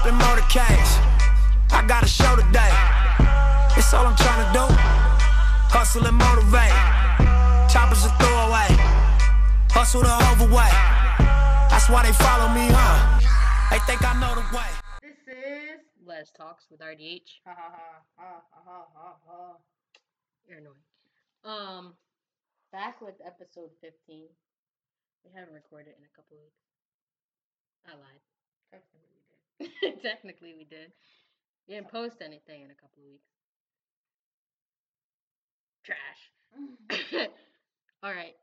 up in motorcades. I got a show today. It's all I'm trying to do. Hustle and motivate. Choppers a throwaway. Hustle the overweight. That's why they follow me, huh? They think I know the way. This is Les Talks with RDH. Ha ha ha ha ha ha ha. You're annoying. Um, back with episode 15. We haven't recorded in a couple weeks. I lied. Technically we did. We did. We didn't post anything in a couple of weeks. Trash. Mm-hmm. All right.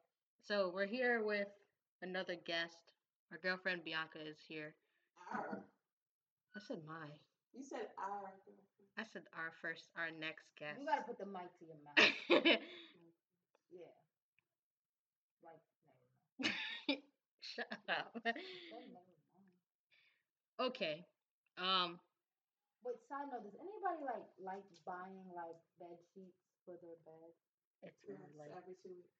So we're here with another guest. Our girlfriend Bianca is here. Our. I said my. You said our. I said our first, our next guest. You gotta put the mic to your mouth. Mm, yeah. Like. Shut up. Then never mind. okay. Um. Wait, side note, does anybody like like buying like bed sheets for their bed? It's Yes, really like every two weeks.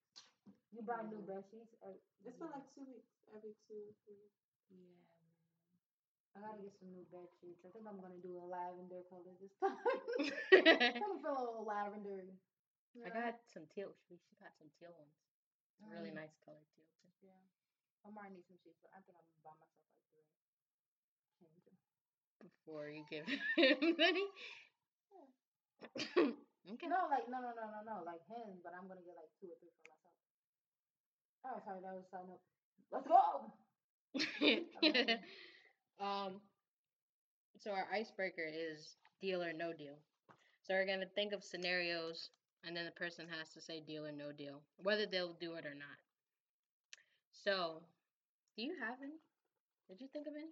You buy new bed sheets? Or, It's been like two weeks. Every two, three weeks. Yeah, man. I gotta get some new bed sheets. I think I'm gonna do a lavender color this time. I'm gonna feel a little lavender. I got some teal. She, she got some teal ones. It's a really Mm. nice color teal too. Yeah. I might need some sheets, but I think I'm gonna buy myself like three. Before you give him money. okay. No, like no, no, no, no, no, like him. But I'm gonna get like two or three for myself. Oh, sorry, that was sign up. Let's go. um. So our icebreaker is deal or no deal. So we're gonna think of scenarios, and then the person has to say deal or no deal, whether they'll do it or not. So, do you have any? Did you think of any?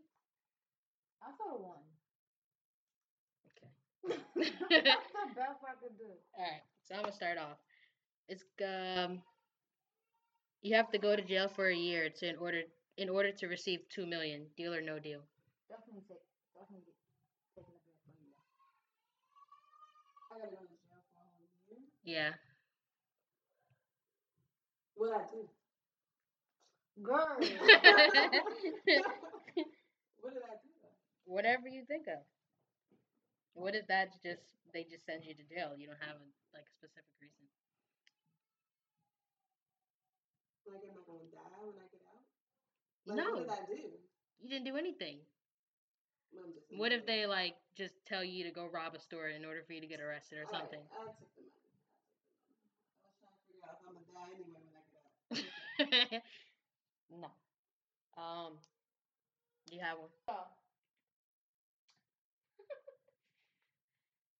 I thought of one. Okay. That's the best I could do. All right, so I'm gonna start off. It's um, you have to go to jail for a year to in order in order to receive two million. Deal or no deal? Definitely take, definitely taking up that money. I gotta go to jail for a whole year. Yeah. What I do? Girl. what did I do? Whatever you think of. What if that's just they just send you to jail? You don't have a like a specific reason. Like, am I gonna die when I get out? Like, No, What did I do? you didn't do anything. I'm What if they like just tell you to go rob a store in order for you to get arrested or All right, something? I took the money. I was trying to figure out if I'm gonna die anyway when I get out. No. Um. You have one. Oh.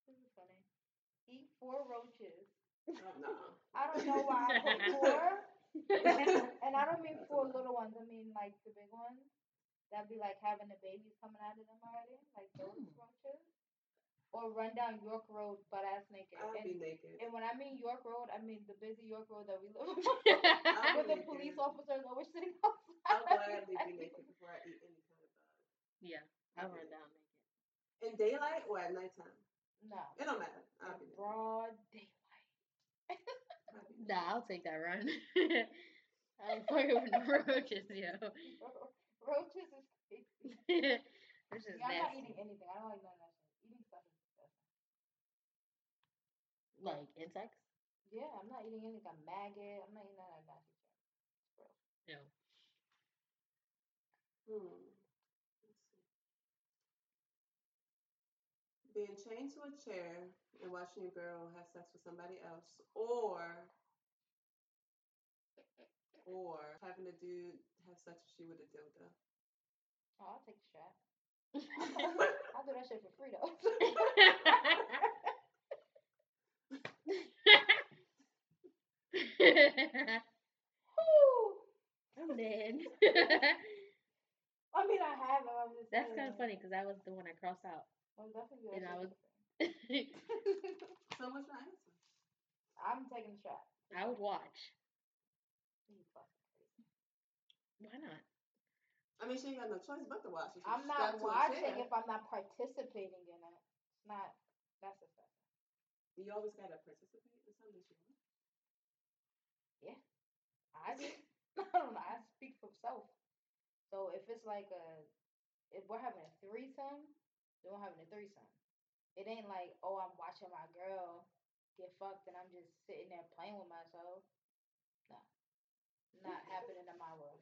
this is funny. Eat four roaches. No. I don't know why I put four. and I don't mean four little ones. I mean like the big ones. That'd be like having the babies coming out of them already, like those Hmm. roaches. Or run down York Road butt ass naked. I'll be And, naked. and when I mean York Road, I mean the busy York Road that we live on. I'll Where be the police officers always sitting outside. I'll outside. gladly be naked before I eat any kind of bug. yeah, I'll run down naked. In daylight or at nighttime? No. It don't matter. I'll be. Broad daylight. I'll be. Nah, I'll take that run. I ain't fucking with no roaches, yo. Roaches is crazy. This is Yeah, I'm not eating anything. I don't like none of that shit. Eating stuff is disgusting. Like insects? Yeah, I'm not eating anything. I'm maggot. I'm not eating none of that nasty shit. It's gross. No. Hmm. Let's see. Being chained to a chair and watching your girl have sex with somebody else, or or having a dude have sex with you with a dildo. Oh, I'll take the shot. I'll do that shit for free though. Whew. I'm dead. I mean, I have it. I'm just That's kind of funny because that was the one I crossed out. Well, definitely And I shit was- for free. So what's your answer? I'm taking the strap. I would watch. You fucking crazy. Why not? I mean, she ain't got no choice but to watch. If she's I'm not watching if I'm not participating in it. It's not. That's a fact. You always gotta participate in something that you want. I do. I don't know. I speak for self. So if it's like a if we're having a threesome, then we're having a threesome. It ain't like, oh, I'm watching my girl get fucked and I'm just sitting there playing with myself. No. Not happening in my world.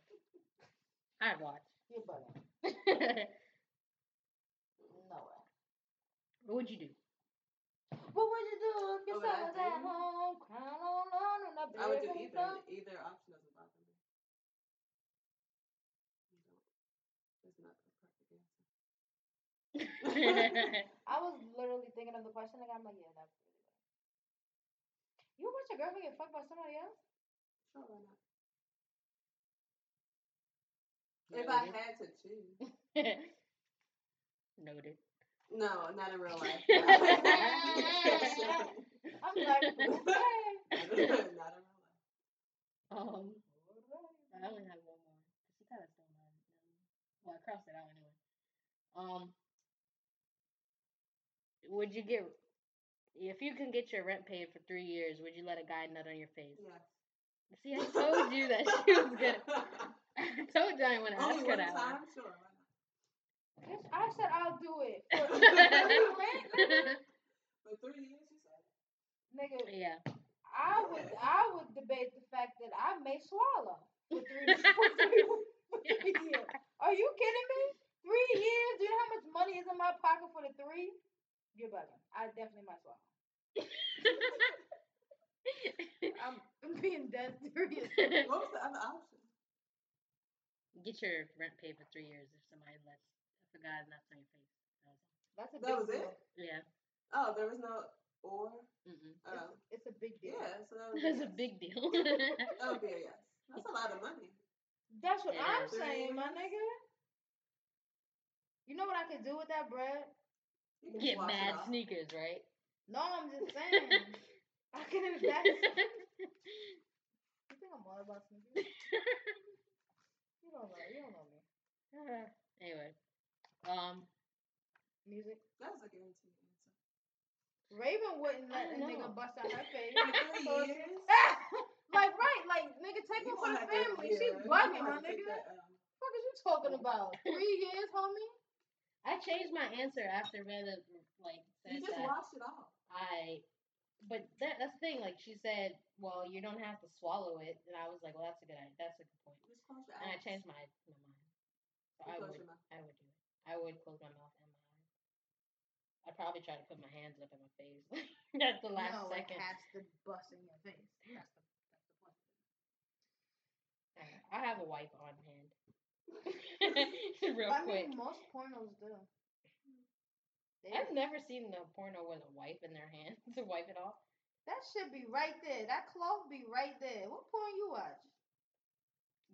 I'd watch. You're bugging. No way. What would you do? What would you do if your What would son was at home crying all alone and the I would do either. Either option doesn't bother me. You don't. There's not a perfect answer. I was literally thinking of the question, like I'm like, yeah, that's really good. You watch your girlfriend get fucked by somebody else? Sure, why not? If I had to choose. Noted. No, not in real life. I'm like, not in real life. Um, I only have one more. She kind of stole mine. Well, I crossed it out anyway. Um, would you get if you can get your rent paid for three years? Would you let a guy nut on your face? Yeah. See, I told you that she was good. I told you I want to ask Only her one that one. time? Sure, not? Bitch, I said I'll do it. For free. For three years, you said? Nigga, yeah. I would I would debate the fact that I may swallow for three, for three, for three years. Are you kidding me? Three years? Do you know how much money is in my pocket for the three? You're bugging. I definitely might swallow. I'm, I'm being dead serious. What was the other option? Get your rent paid for three years if somebody lets if a guy nuts on your face. That was That's a That big was deal. it? Yeah. Oh, there was no or? Mm-mm. Oh. It's, it's a big deal. Yeah, so that would be That's a yes. big deal. That would be a yes. That's a lot of money. That's what It I'm is. saying, my nigga. You know what I could do with that bread? You Get mad sneakers, right? No, I'm just saying. I can invest. You think I'm all about sneakers? You don't know. You don't know me. anyway, um, Music. That was a guaranteed answer. Raven wouldn't let a know. nigga bust out her face. So- like right, like nigga, take You her for gonna the family. yeah, She you bugging, gonna my have to take nigga. that, um, What is you talking about? Three years, homie. I changed my answer after Amanda like said You just that wash it all. I. But that, that's the thing. Like she said, well, you don't have to swallow it, and I was like, well, that's a good idea. That's a good point. Just close your And I changed my my mind. So I would. I would do it. I would close my mouth and my eyes. I'd probably try to put my hands up in my face at the last no, second. it has to bust in your face. That's the that's the point. I have a wipe on hand. Real I quick. mean, most pornos do. They- I've never seen the porno with a wipe in their hand to wipe it off. that should be right there. That cloth be right there. What porn you watch?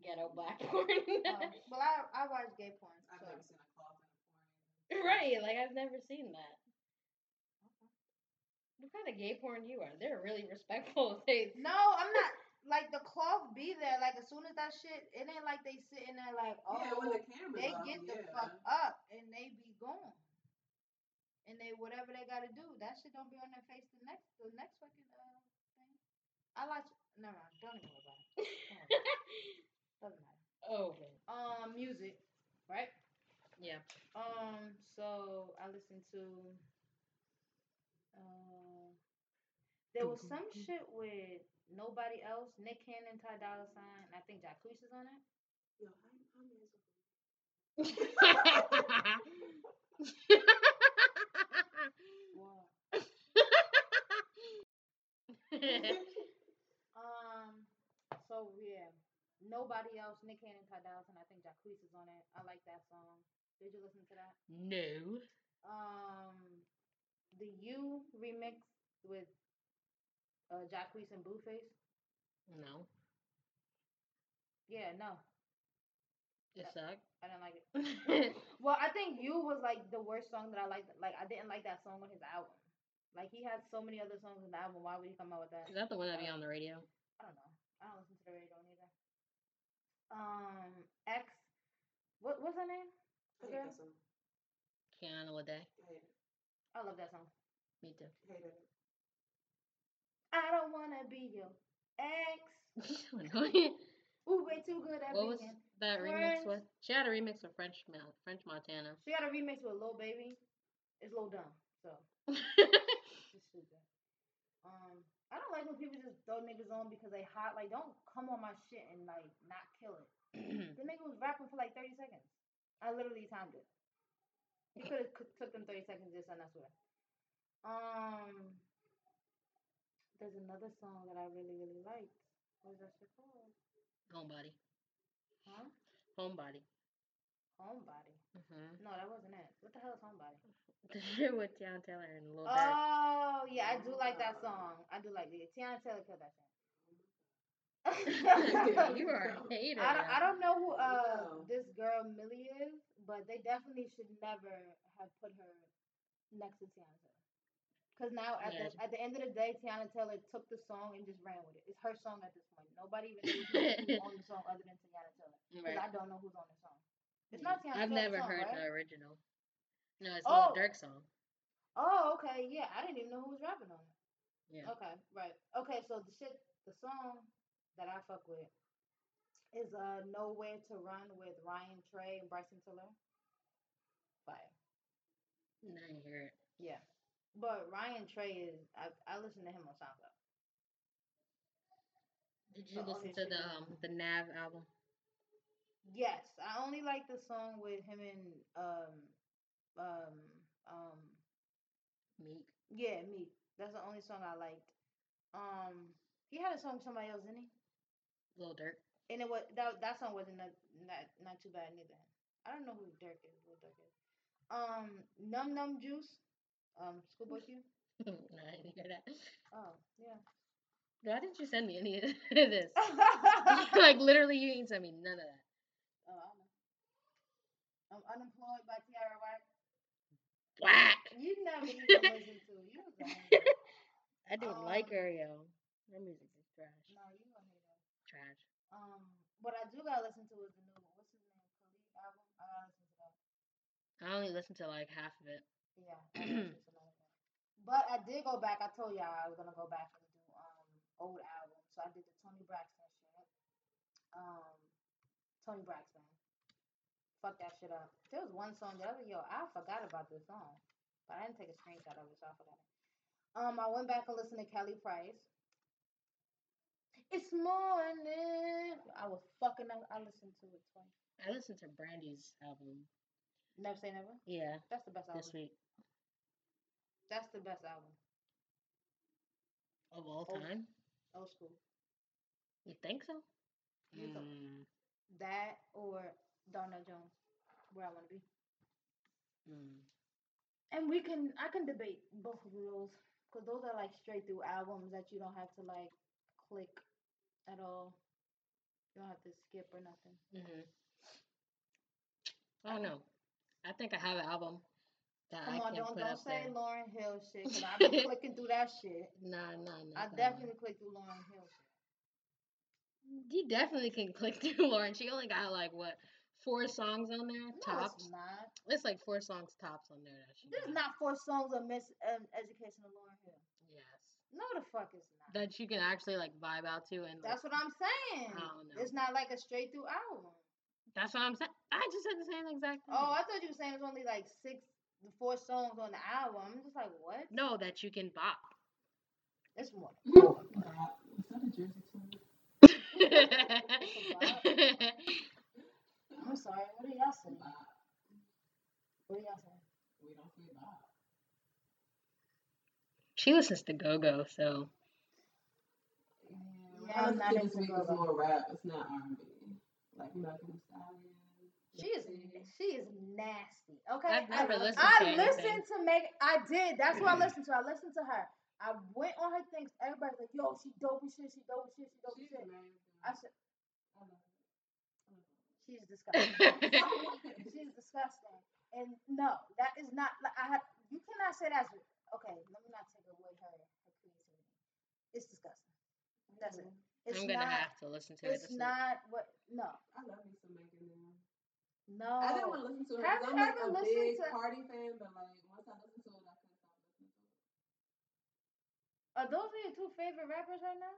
Ghetto black porn. Oh, well, I I watch gay porn. I've so- never seen a cloth in a porn. right, like I've never seen that. What kind of gay porn you are? They're really respectful. They No, I'm not. Like the cloth be there. Like as soon as that shit, it ain't like they sitting there like, oh, yeah, when the camera's they get the yeah. fuck up and they be gone. And they whatever they gotta do, that shit don't be on their face the next the next fucking uh thing. I like never mind, don't even worry about it. Doesn't matter. oh man. Um music, right? Yeah. Um so I listened to uh there was some shit with nobody else, Nick Cannon, Ty Dolla Sign, and I think Jacquees is on it. Yo, how, how many is Um, so yeah, nobody else. Nick Cannon, Ty Dolla Sign. I think Jacquees is on it. I like that song. Did you listen to that? no. Um, the You remix with uh Jacquees and Blueface. No. Yeah, no, It sucked. I didn't like it. Well, I think You was like the worst song that I liked. Like I didn't like that song on his album. Like he had so many other songs on the album. Why would he come out with that? Is that the one that be on the radio? I don't know. I don't listen to the radio either. Um, X. What what's her name? I hate Okay. that song. Kiana Ledé. I hate it. I love that song. Me too. Hate it. I don't wanna be your ex. Ooh, way too good at What was being That remix Friends. with she had a remix with French Mount French Montana. She had a remix with Lil Baby. It's Lil Dumb. So. Um, I don't like when people just throw niggas on because they hot. Like, don't come on my shit and like not kill it. The nigga was rapping for like thirty seconds. I literally timed it. He could have took them thirty seconds just and I swear. Um, there's another song that I really really liked. What is that shit called? Homebody. Huh? Homebody. Homebody. Mm-hmm. No, that wasn't it. What the hell is Homebody? The shit with Teyana Taylor and Lil Durk. Oh yeah, I do like that song. I do like it. Teyana Taylor killed that song. you are a hater. I don't, I don't know who uh No. this girl Millie is, but they definitely should never have put her next to Teyana Taylor. Cause now at Yeah. the at the end of the day, Teyana Taylor took the song and just ran with it. It's her song at this point. Nobody even knows who's on the song other than Teyana Taylor. Because Right. I don't know who's on the song. It's not Teyana I've Taylor's never song, heard right? the original. No, it's Oh. Lil Durk song. Oh, okay, yeah. I didn't even know who was rapping on it. Yeah. Okay, right. Okay, so the shit, the song that I fuck with is uh "Nowhere to Run" with Ryan Trey and Bryson Tiller. Fire. Didn't hear it. Yeah, but Ryan Trey is I I listen to him on SoundCloud. Did you The listen to the um the Nav album? Yes, I only like the song with him and um um um Meek. yeah me. That's the only song I liked. Um, he had a song with somebody else, didn't he? Lil Durk. And it was that that song wasn't not not, not too bad neither. I don't know who Durk is. Who Durk is? Um, Numb Numb Juice. Um, Schoolboy Q. no, I didn't hear that. Oh yeah. Why didn't you send me any of this? like literally, you didn't send me none of that. Oh, I know. I'm unemployed by Tiara White. Whack. You never even listen to. You was a hater. I didn't like Um, her, yo. Her music is trash. No, you a hater. Trash. Um, what I do gotta listen to is the new what's his name, Khalid album. I gotta listen to that. I only listened to like half of it. Yeah, I gotta listen to that. But I did go back. I told y'all I was gonna go back and do um old albums. So I did the Toni Braxton shit. Um, Toni Braxton. Fuck that shit up. There was one song the other yo, I forgot about this song, but I didn't take a screenshot of it, so I forgot it. Um, I went back and listened to Kelly Price. It's morning. I was fucking up. I listened to it twice. I listened to Brandy's album. Never say never. Yeah, That's the best album. this week That's the best album. of all Oh. time. Old school. You think so? You think- Mm, That or Donell Jones, where I want to be. mm. And we can, I can debate both of those because those are like straight through albums that you don't have to like click at all. You don't have to skip or nothing. hmm I don't know. I think I have an album that Come I on, don't don't say there. Lauryn Hill shit because I've been clicking through that shit. Nah, nah, nah. I nah. definitely click through Lauryn Hill shit. You definitely can click through Lauryn. She only got like what four songs on there No, tops. it's not. It's like four songs tops on there. That she This is got. not four songs of Miss um, Education of Lauryn Hill. Yes. No, the fuck is not. That you can actually like vibe out to and like, That's what I'm saying. I don't know. It's not like a straight through album. that's what I'm saying. I just said the same exact thing. Oh, I thought you were saying it's only like six, four songs on the album. I'm just like, what? no, that you can bop. It's more. God, is that a Jersey song? I'm sorry. What are y'all saying? What are y'all saying? We don't say bop. she listens to Go Go, so Yeah, I'm not into week is go-go. more rap. It's not R&B. Like Megan Thee Stallion. She is she is nasty. Okay, I've never I, listened I to anything. listened to Meg. I did. That's what I mm-hmm. listened to. I listened to her. I went on her things. Everybody's like, "Yo, she dope as shit. She dope as shit. She dope as She's shit." amazing. I said, I love it. I love it. "She's disgusting. She's disgusting." And no, that is not. Like, I have. You cannot say that's okay. Let me not take away her her creativity. It's disgusting. That's it. Mm-hmm. It's I'm gonna not. have to listen to it. It's not what. No, I love me some Megan now. No. I didn't want to listen to her Have I'm like ever a listened big to- Cardi fan, but like once I listened to it, I couldn't stop listening to it. Are those are your two favorite rappers right now?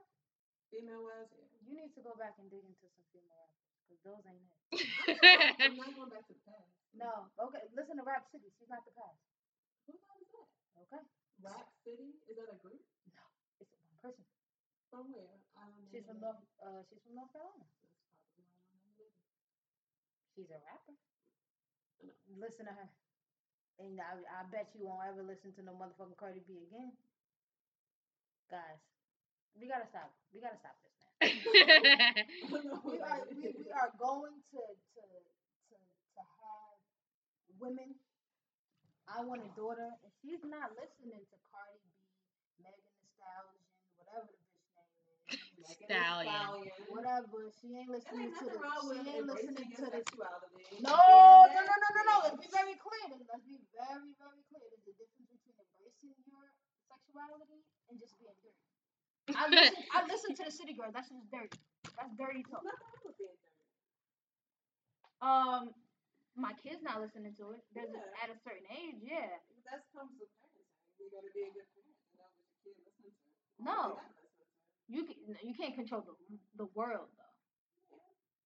Female wise, yeah. You need to go back and dig into some female rappers. Cause those ain't it. I'm not going back to the past. No. Okay. Listen to Rapsody. She's not the past. Who is that? Okay. Rap City? Is that a group? No, it's one person. From where? I don't know. She's from who North. Uh, she's from North Carolina. that is. That's probably why I don't know who that is. She's a rapper. Listen to her. And I, I bet you won't ever listen to no motherfucking Cardi B again. Guys, we gotta stop. We gotta stop this now. I don't know who we are we, we are going to to to to have women. I want a daughter, and she's not listening to Cardi B, Megan Thee Stallion, whatever the bitch name is. Megan Thee Stallion. Stallion. Whatever. She ain't listening to nothing the. She ain't listening to your the. No, no, no, no, no, no. Let's be very clear. Let's be very, very clear. There's a difference between embracing your sexuality and just being dirty. I listen, I listen to the City Girls. That shit's dirty. That's dirty talk. Nothing wrong with being dirty. Um, my kid's not listening to it. There's a, at a certain age, yeah. But That comes with parenting. You gotta be a good parent and know what your kid listens to. No. They gotta listen to. You can, you can't control the the world though.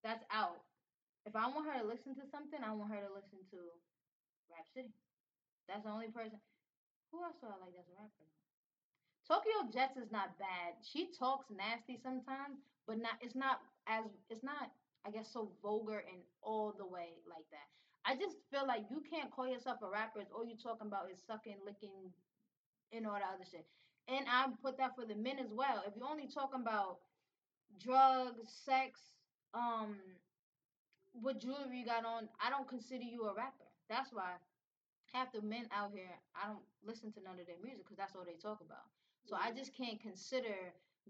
That's out. If I want her to listen to something, I want her to listen to Rapsody. That's the only person. Who else do I like that's a rapper? Tokyo Jetz is not bad. She talks nasty sometimes, but not. It's not as. It's not. I guess so vulgar and all the way like that. I just feel like you can't call yourself a rapper if all you're talking about is sucking, licking, and all that other shit. And I put that for the men as well. If you're only talking about drugs, sex, um, what jewelry you got on, I don't consider you a rapper. That's why half the men out here, I don't listen to none of their music because that's all they talk about. So I just can't consider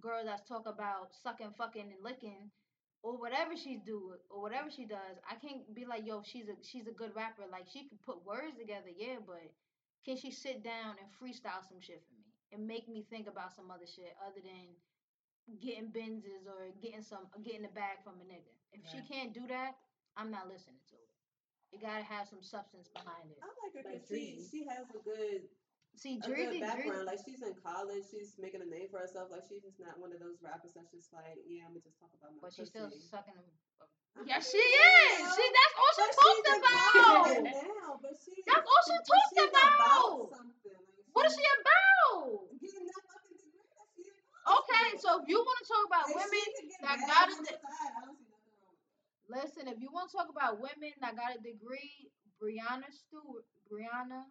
girls that talk about sucking, fucking, and licking, or whatever she do, or whatever she does. I can't be like, yo, she's a she's a good rapper. Like she can put words together, yeah, but can she sit down and freestyle some shit for me and make me think about some other shit other than getting Benzes or getting some getting a bag from a nigga? If she can't do that, I'm not listening to it. It gotta have some substance behind it. I like her Like she, she has a good See, a good background. Drizzy, Like she's in college, she's making a name for herself. Like she's just not one of those rappers that's just like, yeah, I'm gonna just talk about my but she's still sucking them. I Yeah, mean, she is. know, She that's all she but talks about. now, but she, That's all she but talks she's about. something. What is she about? Getting that fucking degree that she in college Okay, so if you want to talk about If women she could get that got on it- I don't see nothing wrong with that. Listen, if you want to talk about women that got a degree, Brianna Stewart, Brianna,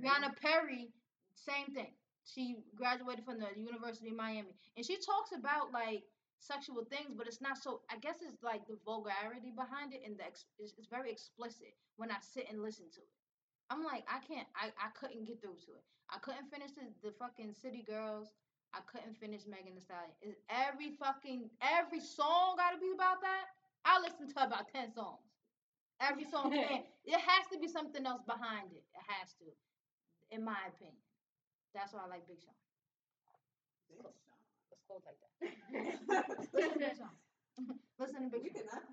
Brianna Perry, same thing. She graduated from the University of Miami, and she talks about like sexual things, but it's not so. I guess it's like the vulgarity behind it, and the ex, it's, it's very explicit when I sit and listen to it. I'm like, I can't, I, I couldn't get through to it. I couldn't finish the, the fucking City Girls. I couldn't finish Megan Thee Stallion. Is every fucking every song got to be about that? I listen to about ten songs. Every song can. It has to be something else behind it. It has to, in my opinion. That's why I like Big Sean. Big Sean. Let's go like that. Listen to Big Sean. Listen to Big Sean.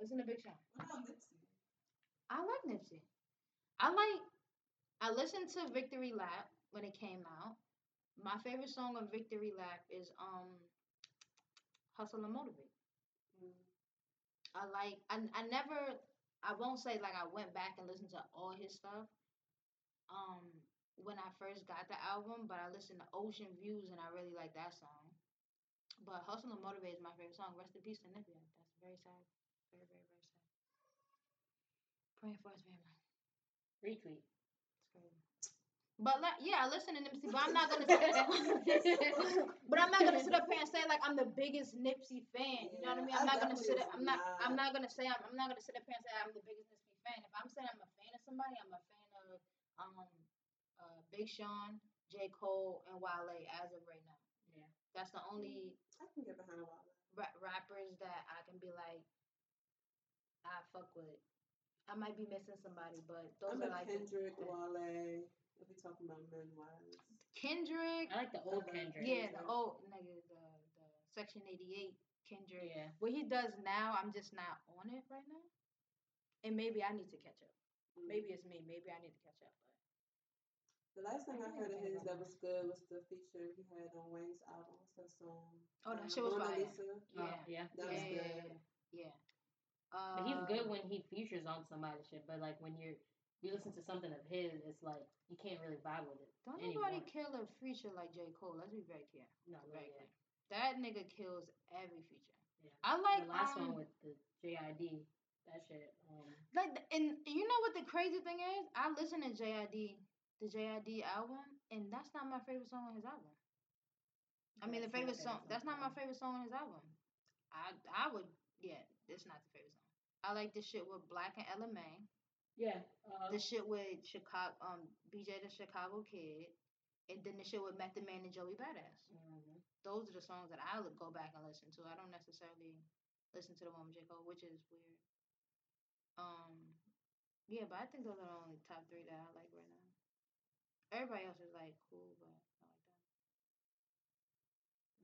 Listen to Big Sean. What about Nipsey? I like Nipsey. I like. I listened to Victory Lap when it came out. My favorite song on Victory Lap is um, Hustle and Motivate. Mm. I like. I I never. I won't say like I went back and listened to all his stuff. Um, when I first got the album, but I listened to Ocean Views and I really like that song. But Hustle and Motivate is my favorite song. Rest in peace to. That's very sad. Very very very sad. Praying for his family. Retweet. But like, yeah, I listen to Nipsey, but I'm not gonna. but I'm not gonna sit up here and say like I'm the biggest Nipsey fan. You know what I mean? I'm I not gonna sit. definitely I'm not. was I'm not. not gonna say. I'm, I'm not gonna sit up here and say I'm the biggest Nipsey fan. If I'm saying I'm a fan of somebody, I'm a fan of um, uh, Big Sean, J Cole, and Wale as of right now. Yeah. That's the only I can get behind a while. ra- rappers that I can be like, I fuck with. I might be missing somebody, but those I'm are like the- Kendrick, the- Wale. If we talking about men wise. Kendrick. I like the old Uh-huh. Kendrick. Yeah, the old nigga, the the Section 88 Kendrick. Yeah. What he does now, I'm just not on it right now. And maybe I need to catch up. Mm. Maybe it's me. Maybe I need to catch up. But The last thing I I heard of his that was good was the feature he had on Wayne's album. What's that song? Oh, that Um, shit was Mona fire. Lisa. Oh, yeah, yeah. That was yeah, yeah, good. yeah. Yeah. Uh, But he's good when he features on somebody's shit. But like when you're you listen to something of his, it's like you can't really vibe with it. Don't anymore. nobody kill a feature like J Cole. Let's be very clear. No, Very really. clear. That nigga kills every feature. Yeah. I like the last um, one with the JID, that shit. Um, Like, and you know what the crazy thing is? I listen to JID, the JID album, and that's not my favorite song on his album. I mean, the favorite song. That's not my favorite song on his album. I I would yeah, it's not the favorite song. I like this shit with 6LACK and Ella Mai. Yeah. Uh, The shit with Chicago, um, BJ the Chicago Kid, and then the shit with Method Man and Joey Badass. mhm. Those are the songs that I would go back and listen to. I don't necessarily listen to the one with J Cole, which is weird. Um, yeah, but I think those are the only top three that I like right now. Everybody else is like cool, but not like that.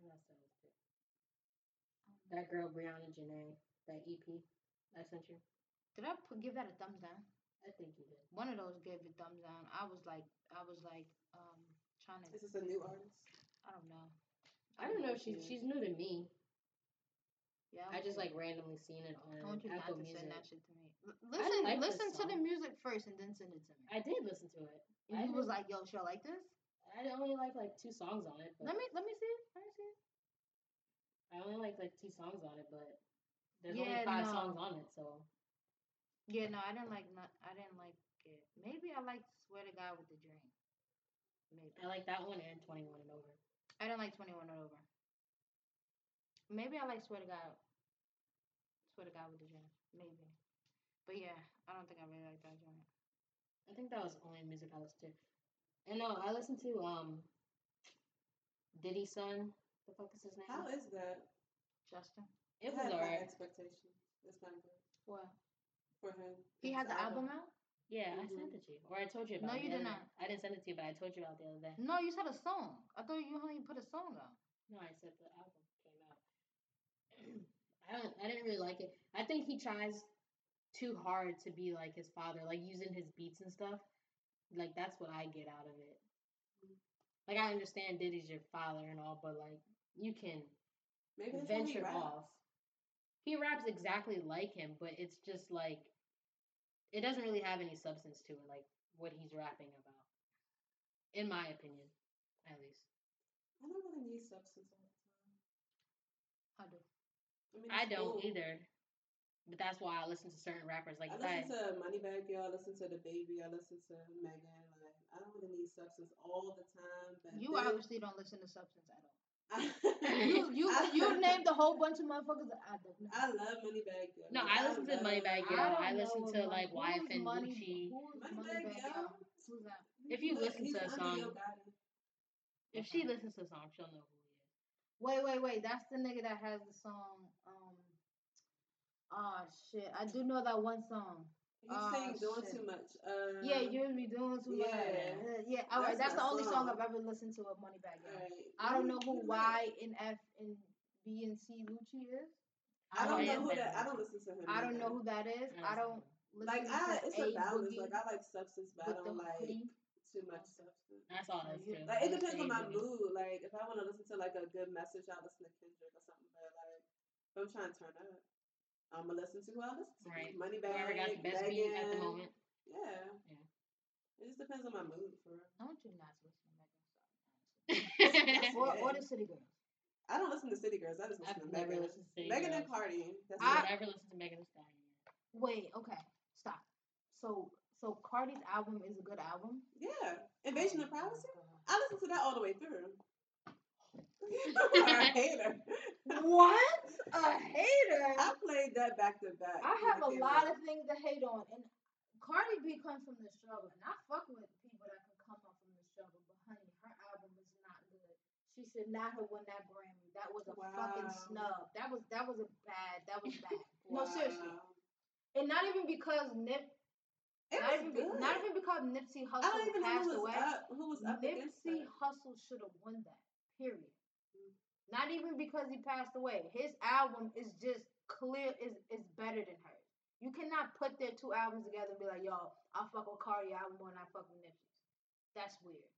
That was good? That girl Brianna Janae, that EP I sent you. Did I put, give that a thumbs down? I think you did. One of those gave it thumbs down. I was like, I was like, um, trying to. Is this a new artist? I don't know. I don't know. who She's she's new to me. Yeah, I just like randomly seen it I on want you not Apple to Music. send that shit to me. L- listen, like this listen to the music first and then send it to me. I did listen to it. And I you was like, "Yo, should I like this?" I only like like two songs on it. But Let me let me see it. Let me see it. I only like like two songs on it, but there's Yeah, only five no. songs on it, so Yeah, no, I didn't like not. I didn't like it. Maybe I liked "Swear to God" with the Dream. Maybe I like that one and Twenty One and Over. I don't like Twenty One and Over. Maybe I like "Swear to God." Swear to God with the Dream. Maybe, but yeah, I don't think I really like that joint. I think that was the only music I listened to. And no, I listened to um Diddy's son. The fuck is his name? How is that? Justin, it was alright. expectations. It's not good what? for him. He has an album out? Yeah, I Mhm. sent it to you, or I told you No, about. it No, you did not. I didn't send it to you, but I told you about it the other day. No, you said a song. I thought you only put a song out. No, I said the album came out. I don't. I didn't really like it. I think he tries too hard to be like his father, like using his beats and stuff. Like that's what I get out of it. Like I understand Diddy's your father and all, but like you can Maybe that's why he venture off. He raps exactly like him, but it's just like it doesn't really have any substance to it, like what he's rapping about. In my opinion, at least. I don't really need substance all the I do. time. I, mean, I don't cool. either. But that's why I listen to certain rappers. Like I if I, listen to Moneybagg Yo, I listen to the Baby, I listen to Megan. Like I don't really need substance all the time. But You then- obviously don't listen to Substance at all. I, You you I- you named a whole bunch of motherfuckers that I don't know. I love Moneybagg Yo. No, Like, I listen to love- Moneybagg Yo. don't I listen to, Mon- like, who's YFN Money- Lucci. Who's Moneybagg Moneybagg Yo. Yo? Who's that? If you Look, listen to a song- if she listens to a song, she'll know who he is. Wait, wait, wait. That's the nigga that has the song. Um. Oh shit! I do know that one song. He Oh, sing doing shit. too much. Uh, Yeah, you be doing too much. yeah. Uh, yeah. All right, That's that's the my only song song. I've ever listened to of Moneybagg Yo. Alright. I don't know who Y and F and B and C Lucci is. I don't Oh, know who man. that. I don't listen to him. I don't know who that is. I don't listen Like I, to it's a a balance. Like I like substance, but I don't like hoodie. too much substance. That's all that's Yeah. Like it I'm depends on my with mood. Like if I want to listen to like a good message, I'll listen to Kendrick or something. But like if I'm trying to turn up, Um, I'm gonna listen to who I listen to. Right. Moneybagg, Whoever got the best beat at the moment. Yeah. Yeah. It just depends on my mood for real. I want you not to listen to Megan. I've Or, or the City Girls. I don't listen to City Girls. I just listen to never Megan. listened to City Megan and Girls. Cardi. That's I- it. never listened to Megan Thee Stallion. Wait, okay, stop. So, so Cardi's album is a good album. Yeah. Invasion of Privacy. I listened to that all the way through. I hate her. What? A hater? I played that back to back. I have a lot of things to hate on, and Cardi B comes from the struggle, and I fuck with people that can come up from the struggle. But honey, her album is not good. She should not have won that Grammy. That was a fucking snub. That was that was a bad. That was bad. No, seriously, and not even because Nip. It not even good. not even because Nipsey Hussle passed who was away. up. Who was up Nipsey. Hussle should have won that. Period. Not even because he passed away. His album is just clear is is better than hers. You cannot put their two albums together and be like, yo, I fuck with Cardi album more than I fuck with Nipsey's. That's weird.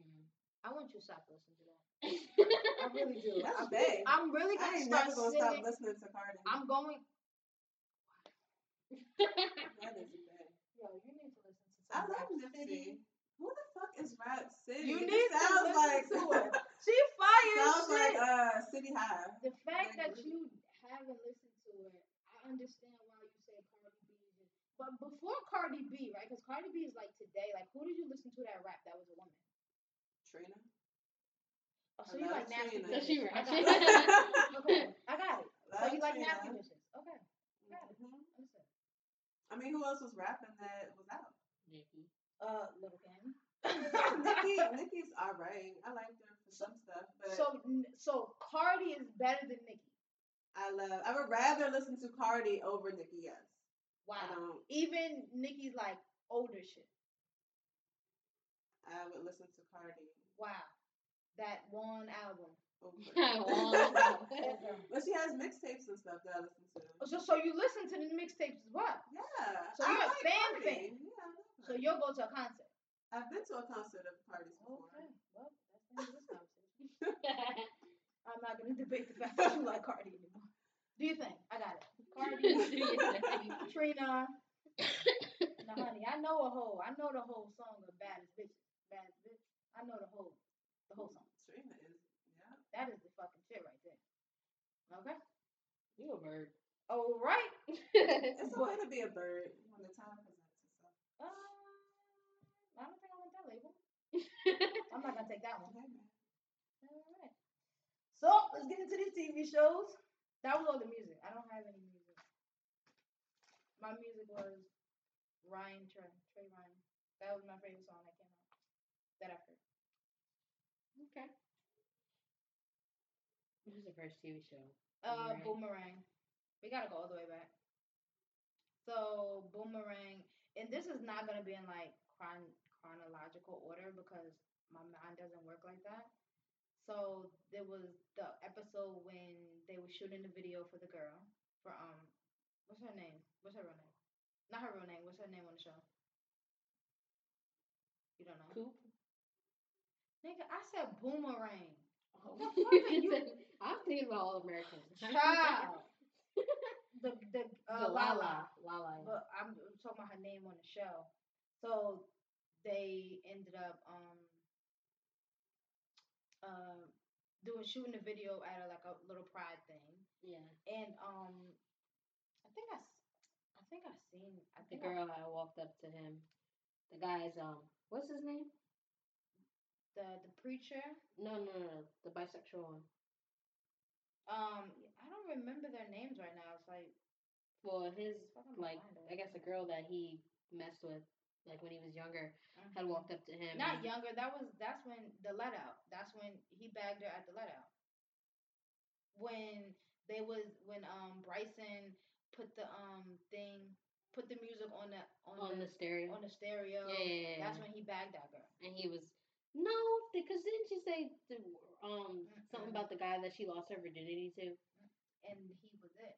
Mhm. I want you to stop listening to that. I really do. That's I'm, big. I'm really gonna ain't start never gonna stop listening to Cardi. I'm going. that is big. Yo, you need to listen to I love Nipsey. City. Who the fuck is Rap City? You It need to sounds listen like to her. She fire as sounds like uh City High. the fact that like- you haven't listened to it, I understand why you say Cardi B. But before Cardi B, right? Because Cardi B is like today. Like, who did you listen to that rap that was a woman? Trina. Oh, I so you love like nasty Trina. So bitches. she I got it. Okay, I got it. So you like Trina. nasty bitches. Okay, Mhm. I mean, who else was rapping that was out? Nicki. Uh, Little Kim. Nicki, Nicki's alright. I like her for some stuff, but So, so Cardi is better than Nicki. I love. I would rather listen to Cardi over Nicki. Yes. Wow. Even Nicki's like older shit. I would listen to Cardi Wow. That one album. But she has mixtapes and stuff that I listen to. So, so you listen to the mixtapes as well. Yeah. So I you're a like fan Cardi. fan. Yeah. I love So you'll go to a concert. I've been to a concert of Cardi's before. Okay. Well, that's the end of this conversation. I'm not gonna debate the fact that you like Cardi anymore. Do you think? I got it. Cardi, Trina. now, honey, I know a whole. I know the whole song of "Baddest Bitches." Baddest Bitch. I know the whole, the whole song. Trina is. Yeah. That is the fucking shit right there. Okay. You a bird. All right. It's okay But- to be a bird when the time presents itself. Uh, I don't think I want that label. I'm not gonna take that one. All right. So let's get into these TV shows. That was all the music. I don't have any music. My music was Ryan Trey, Trey Ryan. That was my favorite song that came out. That I heard. okay. What was the first TV show? Uh, Boomerang. We gotta go all the way back. So Boomerang, and this is not gonna be in like chron- chronological order because my mind doesn't work like that. So there was the episode when they were shooting the video for the girl for um, what's her name? What's her real name? Not her real name. What's her name on the show? You don't know. Coop. Nigga, I said Boomerang. Oh. The fuck are you- I'm thinking about all Americans. Child. the the uh, The Lala. Lala. Lala. but I'm talking about her name on the show. So they ended up um uh doing shooting the video at a, like a little pride thing, Yeah. and um I think I, I think I seen I The girl I- had walked up to him. The guy's um, what's his name? the the preacher No, no, no, no. The bisexual one. um I don't remember their names right now. It's like Well, his like, I guess the girl that he messed with, like when he was younger, had mhm. walked up to him. Not and- younger. That was that's when the let out. That's when he bagged her at the let out. When they was when um Bryson put the um thing put the music on the on, on the, the stereo. on the stereo. yeah, yeah, yeah, That's when he bagged that girl. and he was no, because didn't she say the, um something Mm-mm. about the guy that she lost her virginity to? And he was it.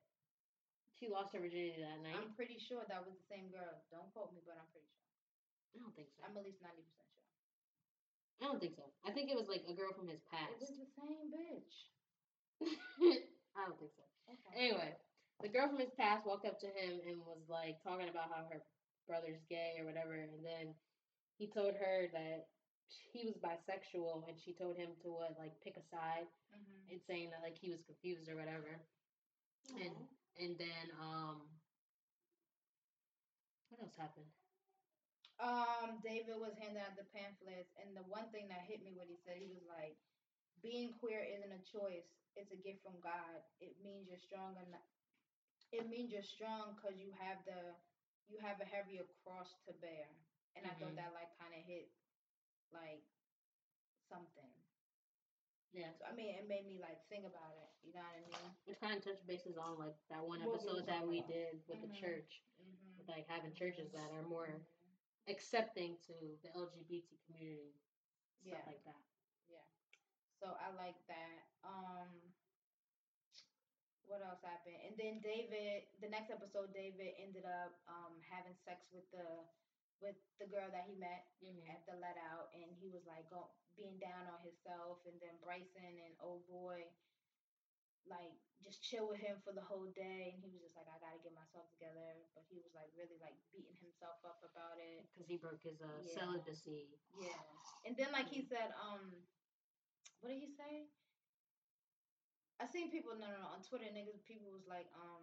She lost her virginity that night. I'm pretty sure that was the same girl. Don't quote me, but I'm pretty sure. I don't think so. I'm at least ninety percent sure. I don't think so. I think it was like a girl from his It past. was the same bitch. I don't think so. Okay. Anyway, the girl from his past walked up to him and was like talking about how her brother's gay or whatever, and then he told her that he was bisexual, and she told him to what like pick a side hmm and saying that like he was confused or whatever, and and then um, what else happened? Um, David was handing out the pamphlets, and the one thing that hit me when he said, he was like, "Being queer isn't a choice; it's a gift from God. It means you're strong enough. It means you're strong because you have the, you have a heavier cross to bear." And I thought Mhm. that like kind of hit, like, something. Yeah, So I mean, it made me like think about it. You know what I mean? which kind of touched bases on like that one episode that we did with the Mhm. church, Mm-hmm. with, like having churches that are more accepting to the LGBT community, stuff Yeah. like that. Yeah. So I like that. Um what else happened? And then David the next episode David ended up um having sex with the with the girl that he met Mhm. at the let out and he was like go, being down on himself and then Bryson and old boy like just chill with him for the whole day and he was just like I gotta get myself together but he was like really like beating himself up about it Because he broke his uh, Yeah. celibacy. yeah and then like he said um what did he say I seen people no no no on Twitter niggas people was like um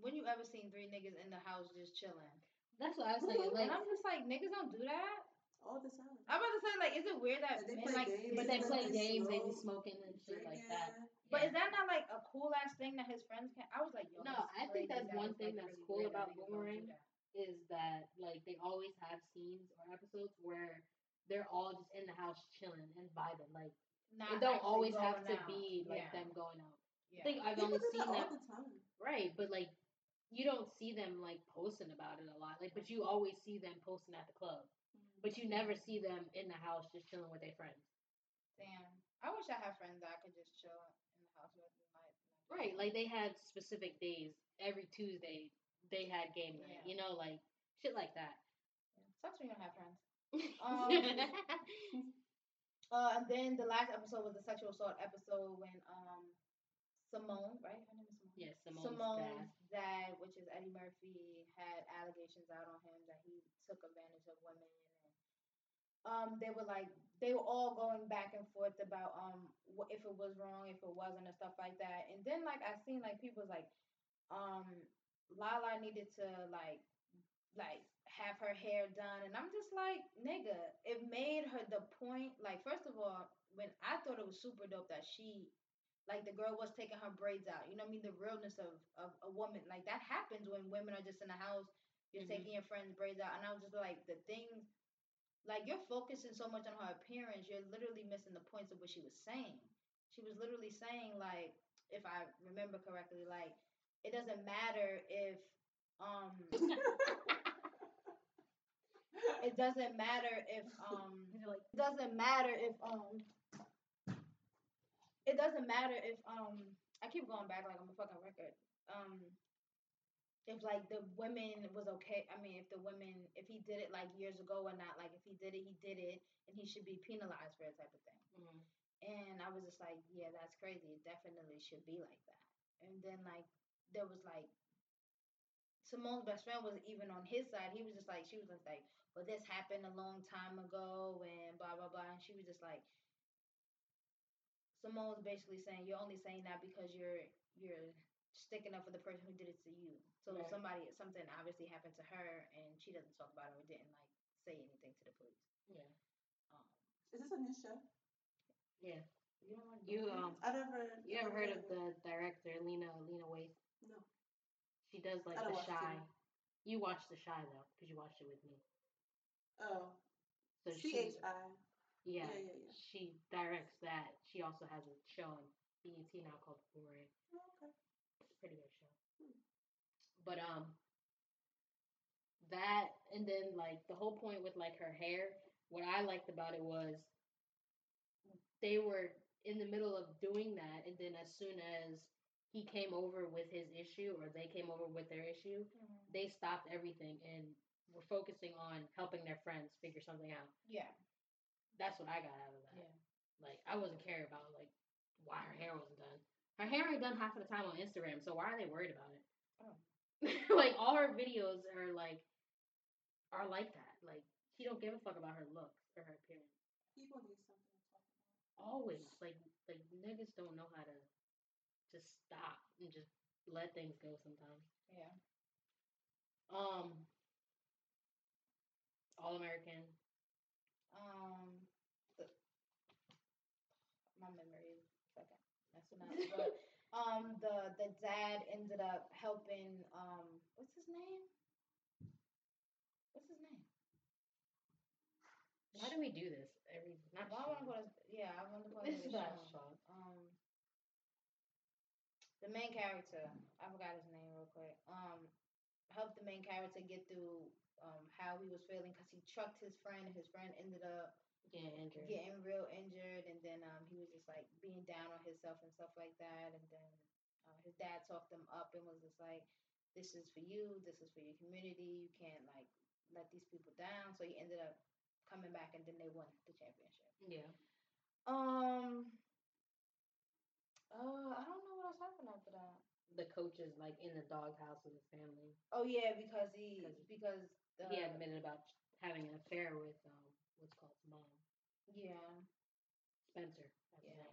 when you ever seen three niggas in the house just chilling That's what I was saying. Like, and I'm just like niggas don't do that All the time. I'm about to say like is it weird that they men play like games but they and play they games, they be smoking and shit like that. drinking. But Yeah. is that not like a cool ass thing that his friends can? I was like, yo, No, I think that's that one thing like, that's really cool about niggas don't Boomerang. that. is that like they always have scenes or episodes where they're all just in the house chilling and vibing. Like Not it don't always have going to out. be like yeah. them going out. Yeah. I think I've People only seen that all them the time. right, but like you don't see them like posting about it a lot. Like, but you always see them posting at the club. But you never see them in the house just chilling with their friends. Damn. I wish I had friends that I could just chill in the house with. not do Right, like they had specific days. Every Tuesday they had game night. Yeah. You know, like shit like that. Yeah. Sucks when you don't have friends. Um, Uh, and then the last episode was the sexual assault episode when um Simone, right? Her name is Simone. yes, Simone's Simone's dad. dad, which is Eddie Murphy, had allegations out on him that he took advantage of women um they were like they were all going back and forth about um wh- if it was wrong, if it wasn't and stuff like that. And then like I seen like people was like um Lala needed to like like have her hair done and I'm just like, nigga, it made her the point like first of all, when I thought it was super dope that she like the girl was taking her braids out. You know what I mean? The realness of, of a woman. Like that happens when women are just in the house, you're Mhm. taking your friend's braids out. And I was just like the things like you're focusing so much on her appearance, you're literally missing the points of what she was saying. She was literally saying like, if I remember correctly, like it doesn't matter if um it doesn't matter if um it doesn't matter if um it doesn't matter if um I keep going back like I'm a fucking record. Um if like the women was okay I mean if the women if he did it like years ago or not, like if he did it, he did it and he should be penalized for it type of thing. mm, And I was just like, Yeah, that's crazy. It definitely should be like that. And then like there was like Simone's best friend was even on his side. He was just like, she was just like, well, this happened a long time ago and blah blah blah. And she was just like, Simone was basically saying, you're only saying that because you're you're sticking up for the person who did it to you. So Right. somebody something obviously happened to her and she doesn't talk about it or didn't like say anything to the police. yeah, Um, Is this a new show? yeah. you don't You um, I never. you ever heard heard of the director Lena Lena Waithe? No. She does like The Chi. TV. You watched The Chi though, because you watched it with me. Oh. So C she, H I. yeah, Yeah, yeah, yeah. she directs that. She also has a show on BET now called Boomerang. Oh, okay. Pretty good show. But um, that and then like the whole point with like her hair. What I liked about it was they were in the middle of doing that, and then as soon as he came over with his issue or they came over with their issue, Mhm. they stopped everything and were focusing on helping their friends figure something out. Yeah, That's what I got out of that. yeah. Like I wasn't caring about like why her hair wasn't done. Her hair ain't done half of the time on Instagram, so why are they worried about it? Oh. like all her videos are like are like that. Like she don't give a fuck about her looks or her appearance. People need something to talk about. Always like like niggas don't know how to just stop and just let things go sometimes. Yeah. Um All American. Um, the, my memory is fucking messing. But um, the the dad ended up helping. Um, what's his name? What's his name? Why do we do this every not Well, I want to go to yeah. I want to go It's the not. Sean. Um, the main character. I forgot his name real quick. Um, helped the main character get through um how he was feeling because he trucked his friend and his friend ended up Yeah, injured. getting real injured and then um he was just like being down on himself and stuff like that and then uh, his dad talked him up and was just like this is for you this is for your community you can't like let these people down. So he ended up coming back, and then they won the championship. Yeah. Um. Uh, I don't know what else happened after that. The coach is like in the doghouse with his family. Oh yeah, because he 'Cause because the he admitted about having an affair with um what's called mom, yeah Spencer. That's Yeah.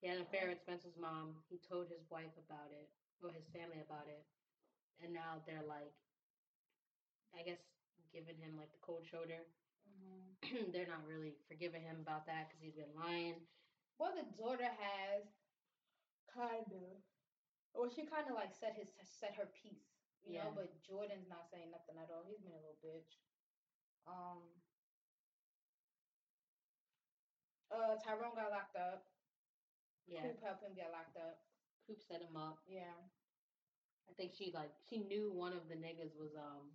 He had an affair with Spencer's mom. He told his wife about it, or his family about it, and now they're like, I guess, giving him like the cold shoulder. hmm they're not really forgiving him about that because he's been lying. Well, the daughter has kind of. Well, she kind of like set his set her piece, you Yeah. know. But Jordan's not saying nothing at all. He's been a little bitch. Um. Uh, Tyrone got locked up. Yeah, Coop helped him get locked up. Coop set him up. Yeah. I think she like she knew one of the niggas was um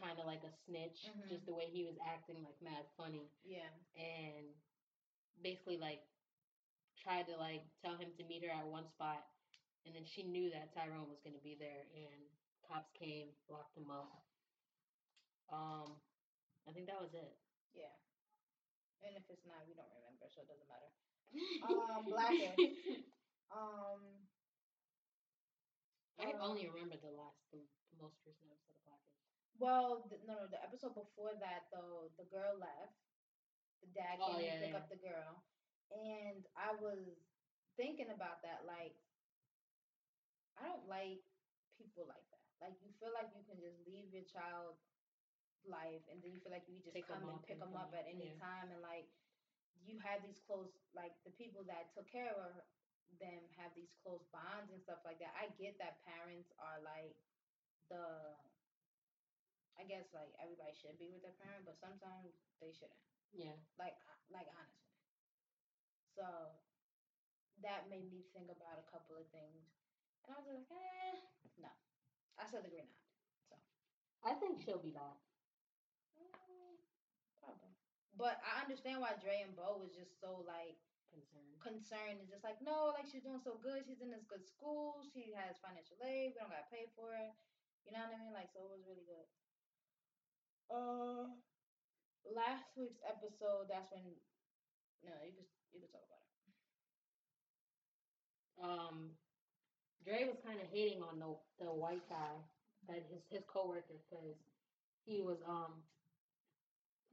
kind of like a snitch, Mhm. just the way he was acting like mad funny, Yeah. and basically like tried to like tell him to meet her at one spot, and then she knew that Tyrone was gonna be there, and cops came, locked him up. Um, I think that was it. Yeah. And if it's not, we don't remember, so it doesn't matter. Um, Blackish. Um. I only remember the last, the, the most recent episode of Blackish. Well, the, no, no, the episode before that though, the girl left. The dad came Oh, to pick yeah. up the girl, and I was thinking about that. Like, I don't like people like that. Like, you feel like you can just leave your child life, and then you feel like you just come and pick them up at any yeah. time, and like, you have these close, like the people that took care of them have these close bonds and stuff like that. I get that parents are like the I guess like everybody should be with their parent, but sometimes they shouldn't. Yeah. Like uh, like honestly. So that made me think about a couple of things. And I was like, eh, no. I said the green eyed. So I think she'll be back. But I understand why Dre and Bow was just so like Concerned. concerned. It's just like, no, like she's doing so good. She's in this good school. She has financial aid. We don't gotta pay for it. You know what I mean? Like, so it was really good. Uh, last week's episode. That's when. No, you could you could talk about it. um, Dre was kind of hating on the the white guy, that his his coworker, because he was um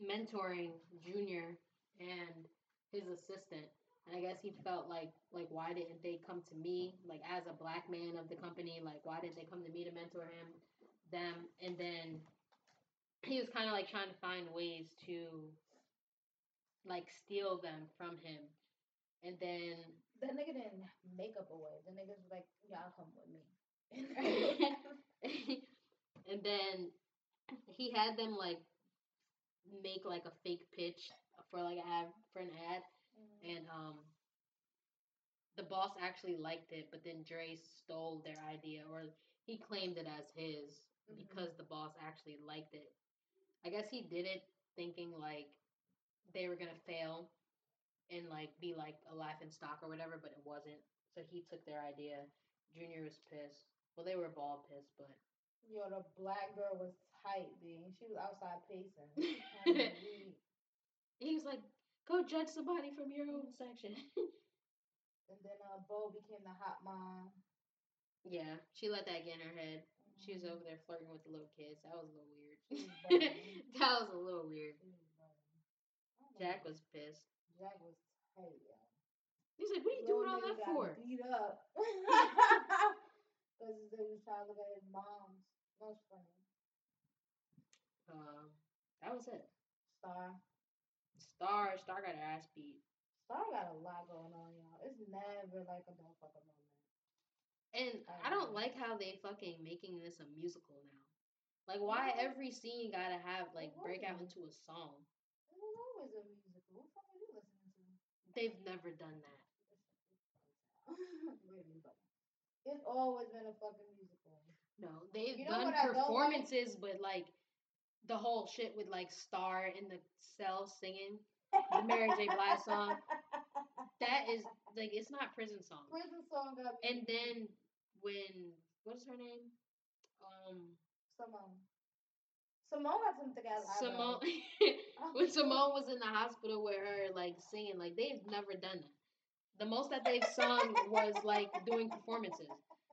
mentoring Junior and his assistant, and I guess he felt like like why didn't they come to me like as a black man of the company like why didn't they come to me to mentor him them and then he was kind of like trying to find ways to like steal them from him and then That nigga didn't make up a way. The niggas was like, y'all come with me. and then he had them like make like a fake pitch for like an ad for an ad and um the boss actually liked it but then Dre stole their idea or he claimed it as his Mhm. because the boss actually liked it. I guess he did it thinking like they were gonna fail and like be like a laughing stock or whatever, but it wasn't. So he took their idea. Junior was pissed. Well, they were ball pissed, but Yo, the black girl was tight, B. She was outside pacing. having a weed. he was like, "Go judge somebody from your own section." and then uh, Bow became the hot mom. yeah, she let that get in her head. She was Mhm. over there flirting with the little kids. That was a little weird. Was that was a little weird. Was bugging. I don't Jack was pissed. Jack was tight, yo. He's like, "What are you Little doing all that for?" Beat up. Because they was trying to look at his mom's. That's funny. Um, that was it. Star. Star, Star got her ass beat. Star got a lot going on, y'all. It's never like a motherfucker moment. And I I don't know. like how they fucking making this a musical now. Like, why Why? every scene gotta have like break out into a song? It was always a musical. What the fuck are you listening to? They've never done that. it's always been a fucking musical. No, they've You know done what like? performances, but like the whole shit with like Star in the cell singing The Mary J. Blige song. that is like it's not prison song. Prison song. And then when what is her name? Um, Simone got some thick ass Simone, when Simone was in the hospital with her, like singing, like they've never done that. The most that they've sung was like doing performances.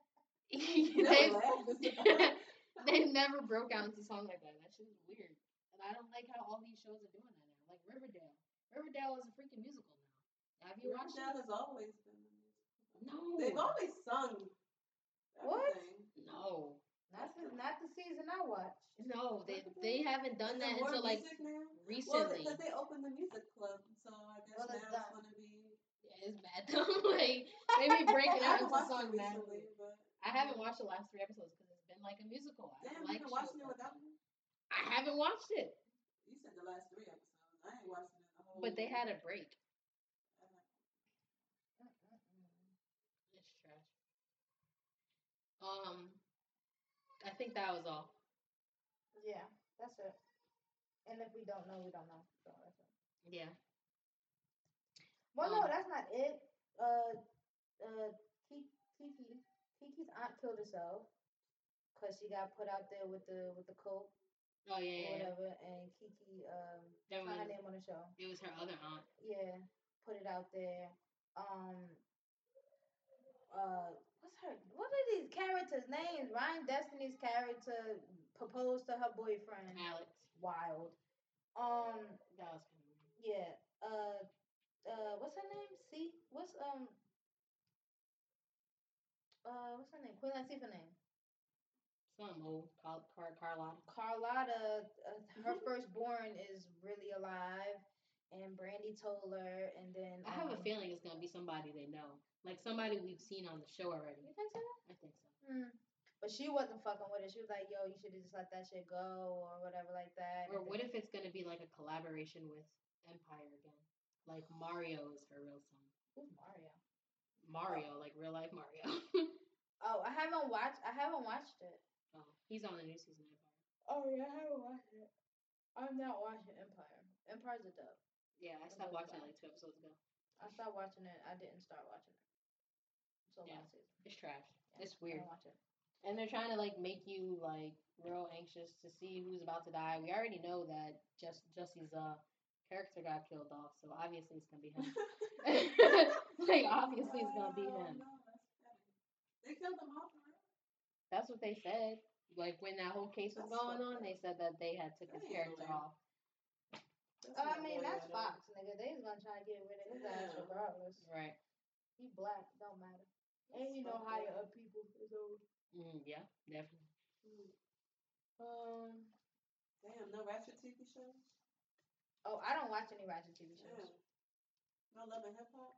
they've, they've never broke out into song like that. That shit is weird, and I don't like how all these shows are doing that now. Like Riverdale, Riverdale is a freaking musical now. Have you watched Riverdale it? has always been. a musical. No. They've always sung. What? No, Not the, not the season I watched. no, they they haven't done that until like music now? Well, recently. because they opened the music club, so I guess Well, now it's it's done. gonna be. Yeah, it's bad though. like they be breaking I out haven't into watched song it recently, but I haven't watched the last three episodes because it's been like a musical. I damn, don't like you've been watching it without me. I haven't watched it, You said the last three episodes. I ain't watched it the whole. but they had a break. I. It's trash. Um, I think that was all. Yeah, that's it. And if we don't know, we don't know. So that's it. Yeah. Well, no, Um, that's not it. Uh, uh, Ki- Kiki, Kiki's aunt killed herself because she got put out there with the with the coke Oh yeah, or yeah. yeah. whatever, and Kiki, um, There not her was name on the show. it was her other aunt. Yeah, put it out there. Um, uh, what's her? What are these characters' names? Ryan Destiny's character proposed to her boyfriend. Alex. Wild. Um, That was kind of yeah. Uh, uh, what's her name? C. What's um. Uh, what's her name? Queen Latifah name. Some old Car- Car- Carlotta. Carlotta, uh, her firstborn is really alive, and Brandy told her, and then I have a um, feeling it's gonna be somebody they know, like somebody we've seen on the show already. You think so? I think so. Hmm. But she wasn't fucking with it. She was like, "Yo, you should have just let that shit go, or whatever, like that." Or what if it's gonna be like a collaboration with Empire again? Like Mario is her real son. Who's Mario? Mario, like real life Mario. Oh, I haven't watched. I haven't watched it. Oh, he's on the new season of Empire. Oh yeah, I haven't watched it. I'm not watching Empire. Empire's a dub. Yeah, I stopped watching it like two episodes ago. I stopped watching it. I didn't start watching it. So Yeah. last season. It's trash. Yeah, It's weird. watch it. And they're trying to like make you like real anxious to see who's about to die. We already know that just Jussie's uh character got killed off, so obviously it's gonna be him. like obviously it's gonna be Oh, him. no, that's petty. They killed him off? That's what they said. Like when that whole case was That's going on, they said that they had took his character real. off. That's I mean, that's at all. Fox, nigga. They was gonna try to get rid of his ass regardless. Right. He black, don't matter. And That's you know fucked higher up. up people. So, Mm, yeah, definitely. Mm. um, Damn, no Ratchet TV shows? oh, I don't watch any Ratchet TV shows. Damn. No Love and Hip Hop?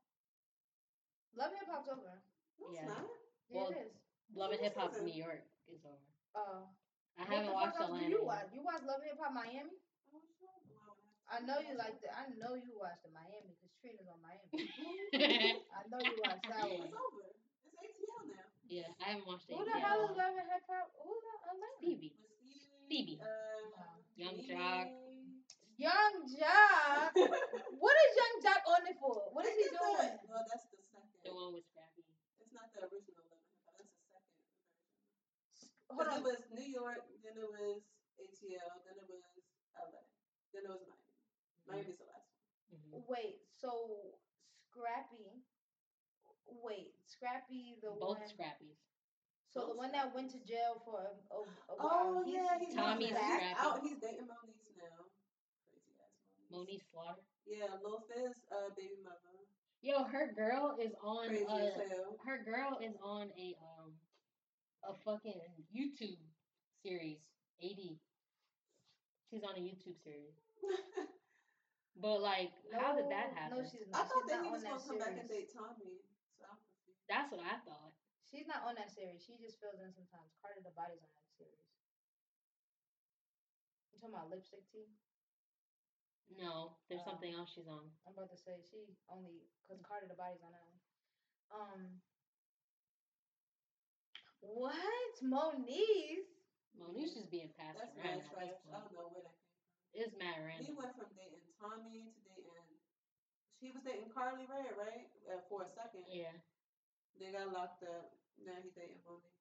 Love and Hip Hop's over. No, Yeah. it's not. Yeah, Well, it is. Love and Hip Hop season? New York is over. Oh, I what haven't watched fuck else do Atlanta. you yet. watch? You watch Love and Hip Hop Miami? Oh, sure. Well, I would have I to know you like the. I know you watched the Miami because Trina's on Miami. I know you watched that one. It's over. It's ATL now. yeah, I haven't watched it. Who the yet. hell is Love and Hip Hop? Who's that? Atlanta? Stevie. With Stevie. Stevie. Uh, Young Nene. Jock. Young Jock. what is Young Jock on it for? What is he doing? Well, that's the second. The one with Scrappy. It's not the original Love and Hip Hop. That's the second version. Hold on. it was New York, then it was ATL, then it was LA, then it was Miami. Miami's the last one. hmm Wait, so Scrappy. Wait, Scrappy the Both one. Scrappies. So the Both one that went to jail for a, a, a Oh he's- yeah, he's Tommie's he's Scrappy. out. He's dating Monique now. Crazy ass Monique. Monique Slaughter. Yeah, Lil Fizz, uh, baby mother. Yo, her girl is on. Crazy as Uh, hell. her girl is on a um a fucking YouTube series. AD. She's on a YouTube series. But like, how did that happen? No, she's I not. thought she's that not he on was that gonna come back and series. date Tommie. So I'm confused. That's what I thought. She's not on that series. She just fills in sometimes. Carter the Body's on that series. You talking about lipstick tea? No, there's Oh. something else she's on. I'm about to say she only because Carter the Body's on that one. Um. What? Monique? Monique's just being passed That's around mad at trash. I don't know where that came from. It's mad random. He went from dating Tommie to dating. He was dating Karlie Redd, right? Uh, for a second. Yeah. They got locked up. Now he dating Monique.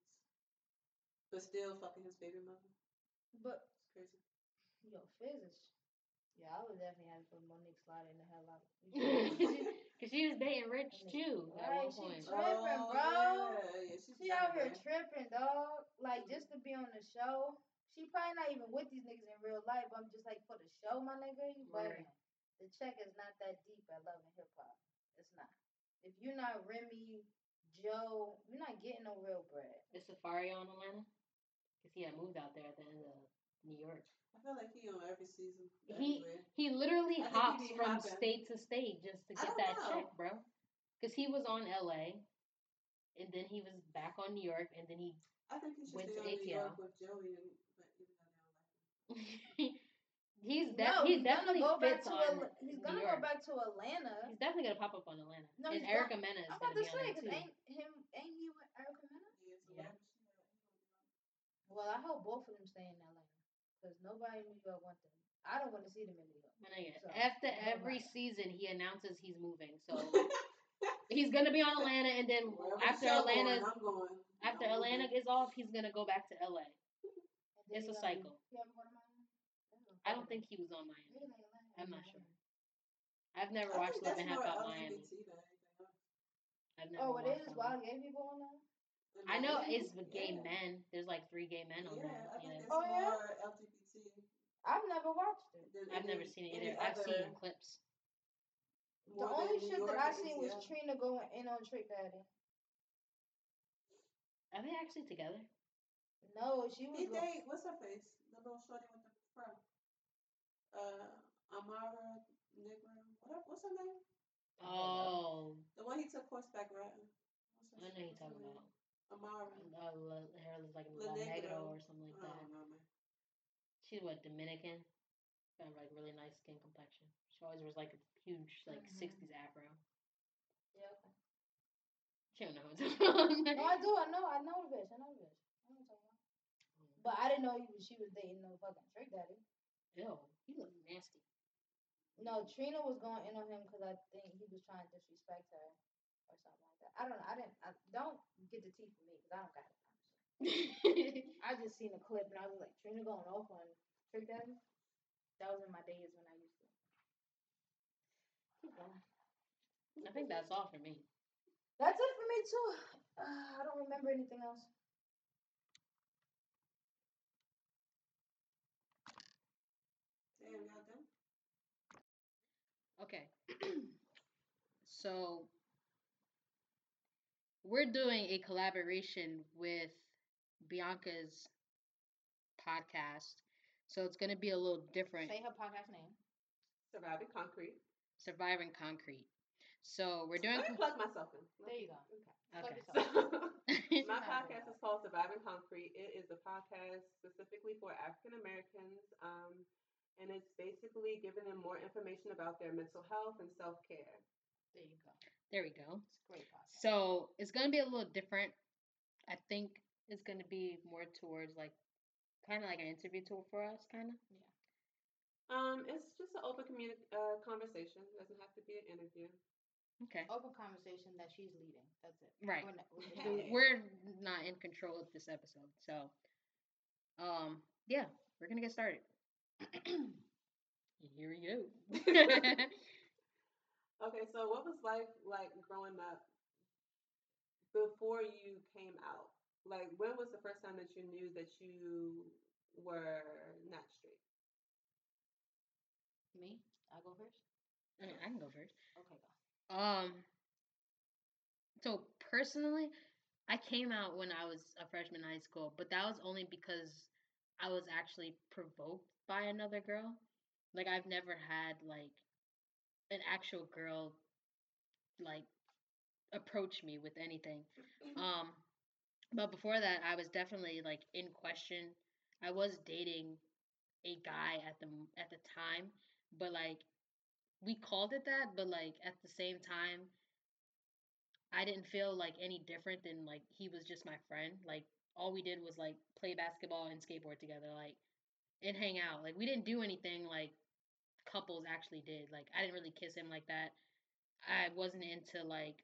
But still fucking his baby mother. But It's crazy. Yo, Fizz is. Yeah, I would definitely have to put Monique sliding the hell out. Cause she was dating Rich too at Right, one she point. tripping, Oh, bro. Yeah, yeah, she's She out here tripping. tripping, dog. Like just to be on the show. She probably not even with these niggas in real life. But I'm just like for the show, my nigga. You Right. bugging. The check is not that deep at Love and Hip Hop. It's not. If you're not Remy, Joe, you're not getting no real bread. Is Safaree on Atlanta? Cause he had moved out there at the end of New York. I feel like he on every season. He- everywhere. He literally I think he hops from hopping. state to state just to get that know. check, bro. Cause he was on LA, and then he was back on New York, and then he I think he should went to on New York ATL. with Joey and but even though they don't like him. he's de- no, he he's definitely gonna go back to on Al- he's gonna York. go back to Atlanta. He's definitely gonna pop up on Atlanta. No, and he's Erica gon- Mena is I'm gonna about to be on say, there too. ain't him ain't he with Erica Mena? Yeah, Yeah. whatever she had, he gonna be on. Well, I hope both of them stay in Atlanta. Cause nobody in New York want them. I don't want to see them in New York. My nigga, So, after every matter. season, he announces he's moving. So he's gonna be on Atlanta, and then Wherever after Atlanta, I'm going. after I'm Atlanta moving. is off, he's gonna go back to LA. It's a gonna be- cycle. He ever go to Miami? I don't think he was on Miami. Maybe. I'm not sure. I've never I watched Love and that's Hip Hop Miami. LGBT than anything else. I've never Oh, it is watched is wild gay people on there. I know it's with gay Yeah. men. There's like three gay men on Yeah, there. I think Yeah. it's Oh, yeah? More LGBT. I've never watched it. than I've never seen it any either. I've seen clips. The only shit York that I and seen was ATL. Trina going in on Trick Daddy. Are they actually together? No, she was. He go- date what's her face? The little shorty with the fro. Uh, Amara Negro. What? What's her name? Oh, The one he took horseback riding. What's I know you're talking about. Amara. Uh, La- hair looks like La La Negro Negro. or something like I that. don't know, man. She's what Dominican. Got like really nice skin complexion. She always wears like a huge like Mhm. '60s afro. Yeah. okay. She don't know who I'm talking No. I do. I know. I know the bitch. I know the bitch. I know what you're talking about. But I didn't know he was, she was dating no fucking Trick Daddy. Ew, he look nasty. No, Trina was going in on him because I think he was trying to disrespect her or something like that. I don't know. I didn't. I, don't get the tea from me because I don't got it. I just seen a clip and I was like, Trina going off on Trick Daddy. That was in my days when I used to. Keep going. I think that's all for me. That's it for me too. Uh, I don't remember anything else. Damn, y'all done? Okay. so we're doing a collaboration with Bianca's podcast. So it's going to be a little different. Say her podcast name. Surviving Concrete. Surviving Concrete. So we're doing. Let me plug myself in. Let There you go. Okay. Plug Okay. So, my podcast is called Surviving Concrete. It is a podcast specifically for African Americans, um, and it's basically giving them more information about their mental health and self care. There you go. There we go. It's a great podcast. So it's going to be a little different. I think it's going to be more towards like kind of like an interview tool for us, kind of. Yeah. Um, it's just an open communi- uh, conversation. It doesn't have to be an interview. Okay. Open conversation that she's leading. That's it. Right. We're not, we're just Yeah. doing- we're not in control of this episode. So, um, yeah, we're gonna get started. Here we go. Okay, so what was life like growing up before you came out? Like, when was the first time that you knew that you were not straight? Me? I go first? I I can go first. Okay, go. Um, so personally, I came out when I was a freshman in high school, but that was only because I was actually provoked by another girl. Like I've never had like an actual girl like approach me with anything. Um, but before that, I was definitely like in question. I was dating a guy at the at the time, but like we called it that, but like at the same time, I didn't feel like any different than like he was just my friend. Like all we did was like play basketball and skateboard together, like and hang out. Like we didn't do anything like couples actually did. Like I didn't really kiss him like that. I wasn't into like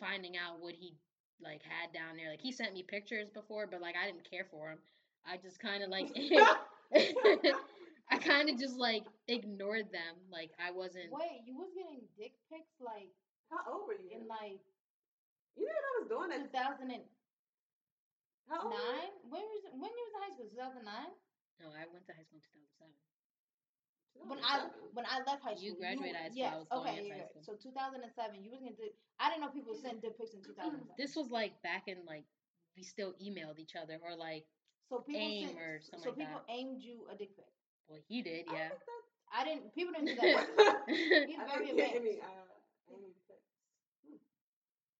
finding out what he like had down there. Like he sent me pictures before, but like I didn't care for him. I just kind of like I kind of just like ignored them. Like I wasn't. Wait, you was getting dick pics like How old were you? in like you know what I was doing at 2009? how old? When was when you was in high school? 2009? No, I went to high school in 2007. When I 2007. when I left high school, You school, graduated high school, Yes, I was going okay, into yeah. high school. So 2007, you was gonna do. I didn't know people would send dick pics in 2007. This was like back in like we still emailed each other or like so people AIM sent, or so like people that. aimed you a dick pic. Well, he did, I yeah. think that- I didn't. People didn't do that. He's very advanced. any, uh, any pics.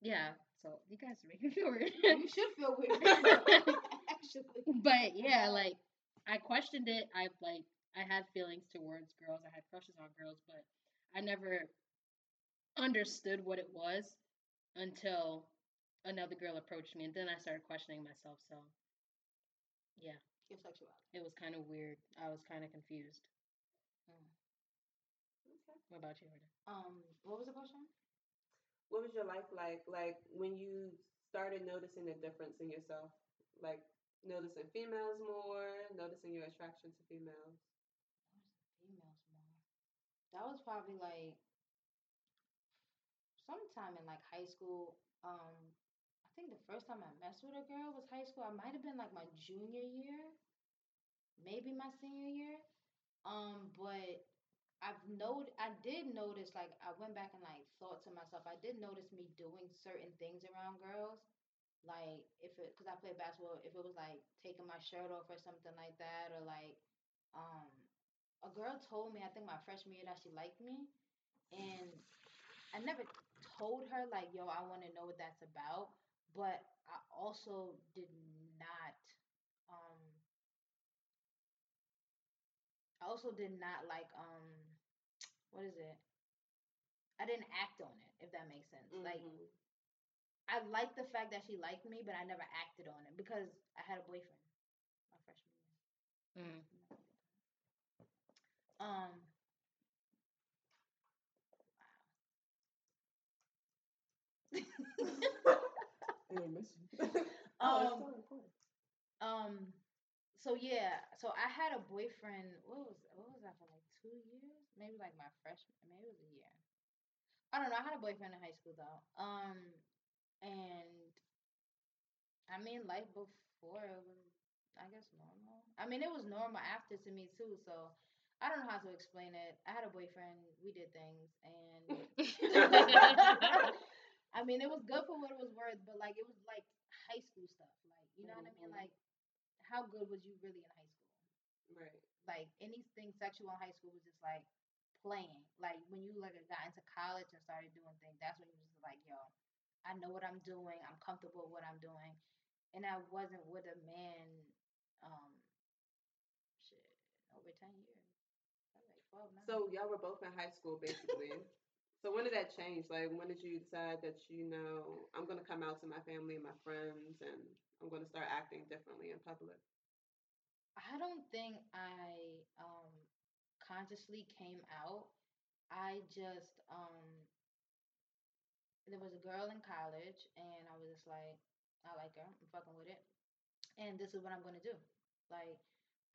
yeah. So you guys are making me feel weird. you should feel weird. Actually, but yeah, like I questioned it. I like I had feelings towards girls. I had crushes on girls, but I never understood what it was until another girl approached me, and then I started questioning myself. So yeah, your sexuality. it was kind of weird. I was kind of confused. Okay. What about you? Um, what was the question? What was your life like? Like when you started noticing a difference in yourself, like noticing females more, noticing your attraction to females. That was probably like sometime in like high school. Um, I think the first time I messed with a girl was high school. I might have been like my junior year, maybe my senior year. Um, but I've noted, I did notice, like, I went back and like thought to myself, I did notice me doing certain things around girls. Like, if it, cause I played basketball, if it was like taking my shirt off or something like that, or like, um, a girl told me, I think my freshman year, that she liked me, and I never told her like, yo, I want to know what that's about, but I also did not, um, I also did not like, um, what is it? I didn't act on it, if that makes sense. Like, Mhm. I liked the fact that she liked me, but I never acted on it because I had a boyfriend my freshman year. Mm. Um. I didn't miss you. it's Um. Um. So yeah. So I had a boyfriend. What was what was that for? Like two years? Maybe like my freshman. Maybe it was a year. I don't know. I had a boyfriend in high school though. Um. And I mean, life before it was, I guess, normal. I mean, it was normal after to me too. So I don't know how to explain it. I had a boyfriend. We did things, and I mean, it was good for what it was worth, but like it was like high school stuff. Like, you know what I mean? Mhm. Like, how good was you really in high school? Right. Like anything sexual in high school was just like playing. Like when you like got into college and started doing things, that's when you was just like, yo, I know what I'm doing. I'm comfortable with what I'm doing, and I wasn't with a man. Um, shit, over ten years. Like twelve. So y'all were both in high school, basically. so when did that change? Like, when did you decide that you know I'm gonna come out to my family and my friends, and I'm gonna start acting differently in public? I don't think I um consciously came out. I just um there was a girl in college and I was just like, I like her, I'm fucking with it. And this is what I'm gonna do. Like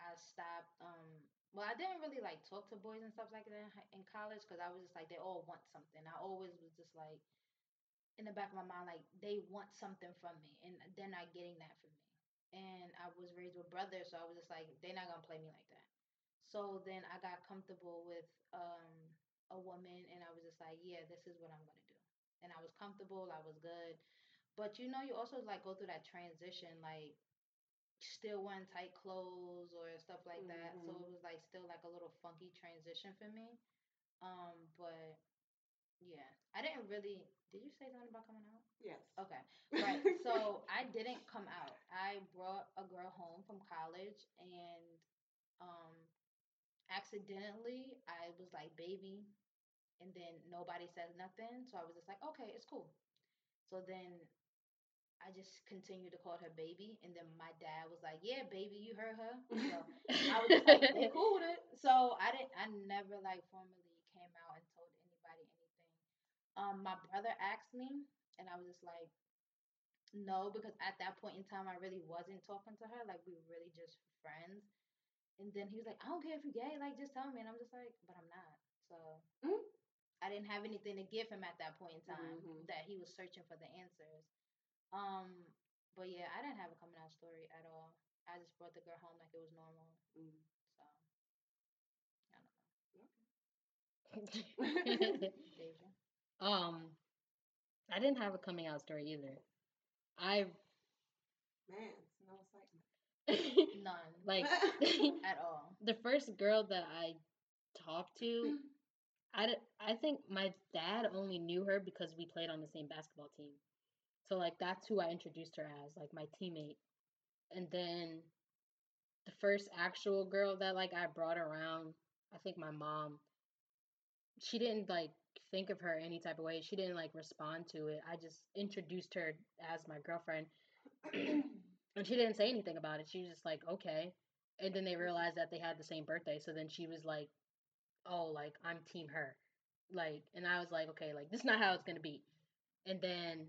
I stopped um well I didn't really like talk to boys and stuff like that in, college because I was just like they all want something. I always was just like in the back of my mind like they want something from me and they're not getting that from me and I was raised with brothers, so I was just like, they're not gonna play me like that. So then I got comfortable with um a woman, and I was just like, yeah, this is what I'm gonna do. And I was comfortable, I was good. But you know, you also like go through that transition, like still wearing tight clothes or stuff like that. So Mhm. it was like still like a little funky transition for me. Um, but yeah, I didn't really. Did you say something about coming out? Yes. Okay. Right. So I didn't come out. I brought a girl home from college and um accidentally I was like baby and then nobody says nothing. So I was just like, okay, it's cool. So then I just continued to call her baby and then my dad was like, Yeah, baby, you heard her. So I was just like, they cool with it. So I didn't I never like formally came out and told anybody anything. Um my brother asked me and I was just like no, because at that point in time I really wasn't talking to her. Like we were really just friends. And then he was like, I don't care if you're gay, like just tell me. And I'm just like, but I'm not. So Mhm. I didn't have anything to give him at that point in time Mhm. that he was searching for the answers. Um, but yeah, I didn't have a coming out story at all. I just brought the girl home like it was normal. Mm. So I don't know. Deja. um, I didn't have a coming out story either. I Man, no excitement. None. like at all. the first girl that I talked to. I, d- I think my dad only knew her because we played on the same basketball team. So like that's who I introduced her as, like my teammate. And then the first actual girl that like I brought around, I think my mom she didn't like think of her any type of way. She didn't like respond to it. I just introduced her as my girlfriend. and she didn't say anything about it. She was just like, "Okay." And then they realized that they had the same birthday, so then she was like, "Oh, like I'm team her." Like and I was like, "Okay, like this is not how it's going to be." And then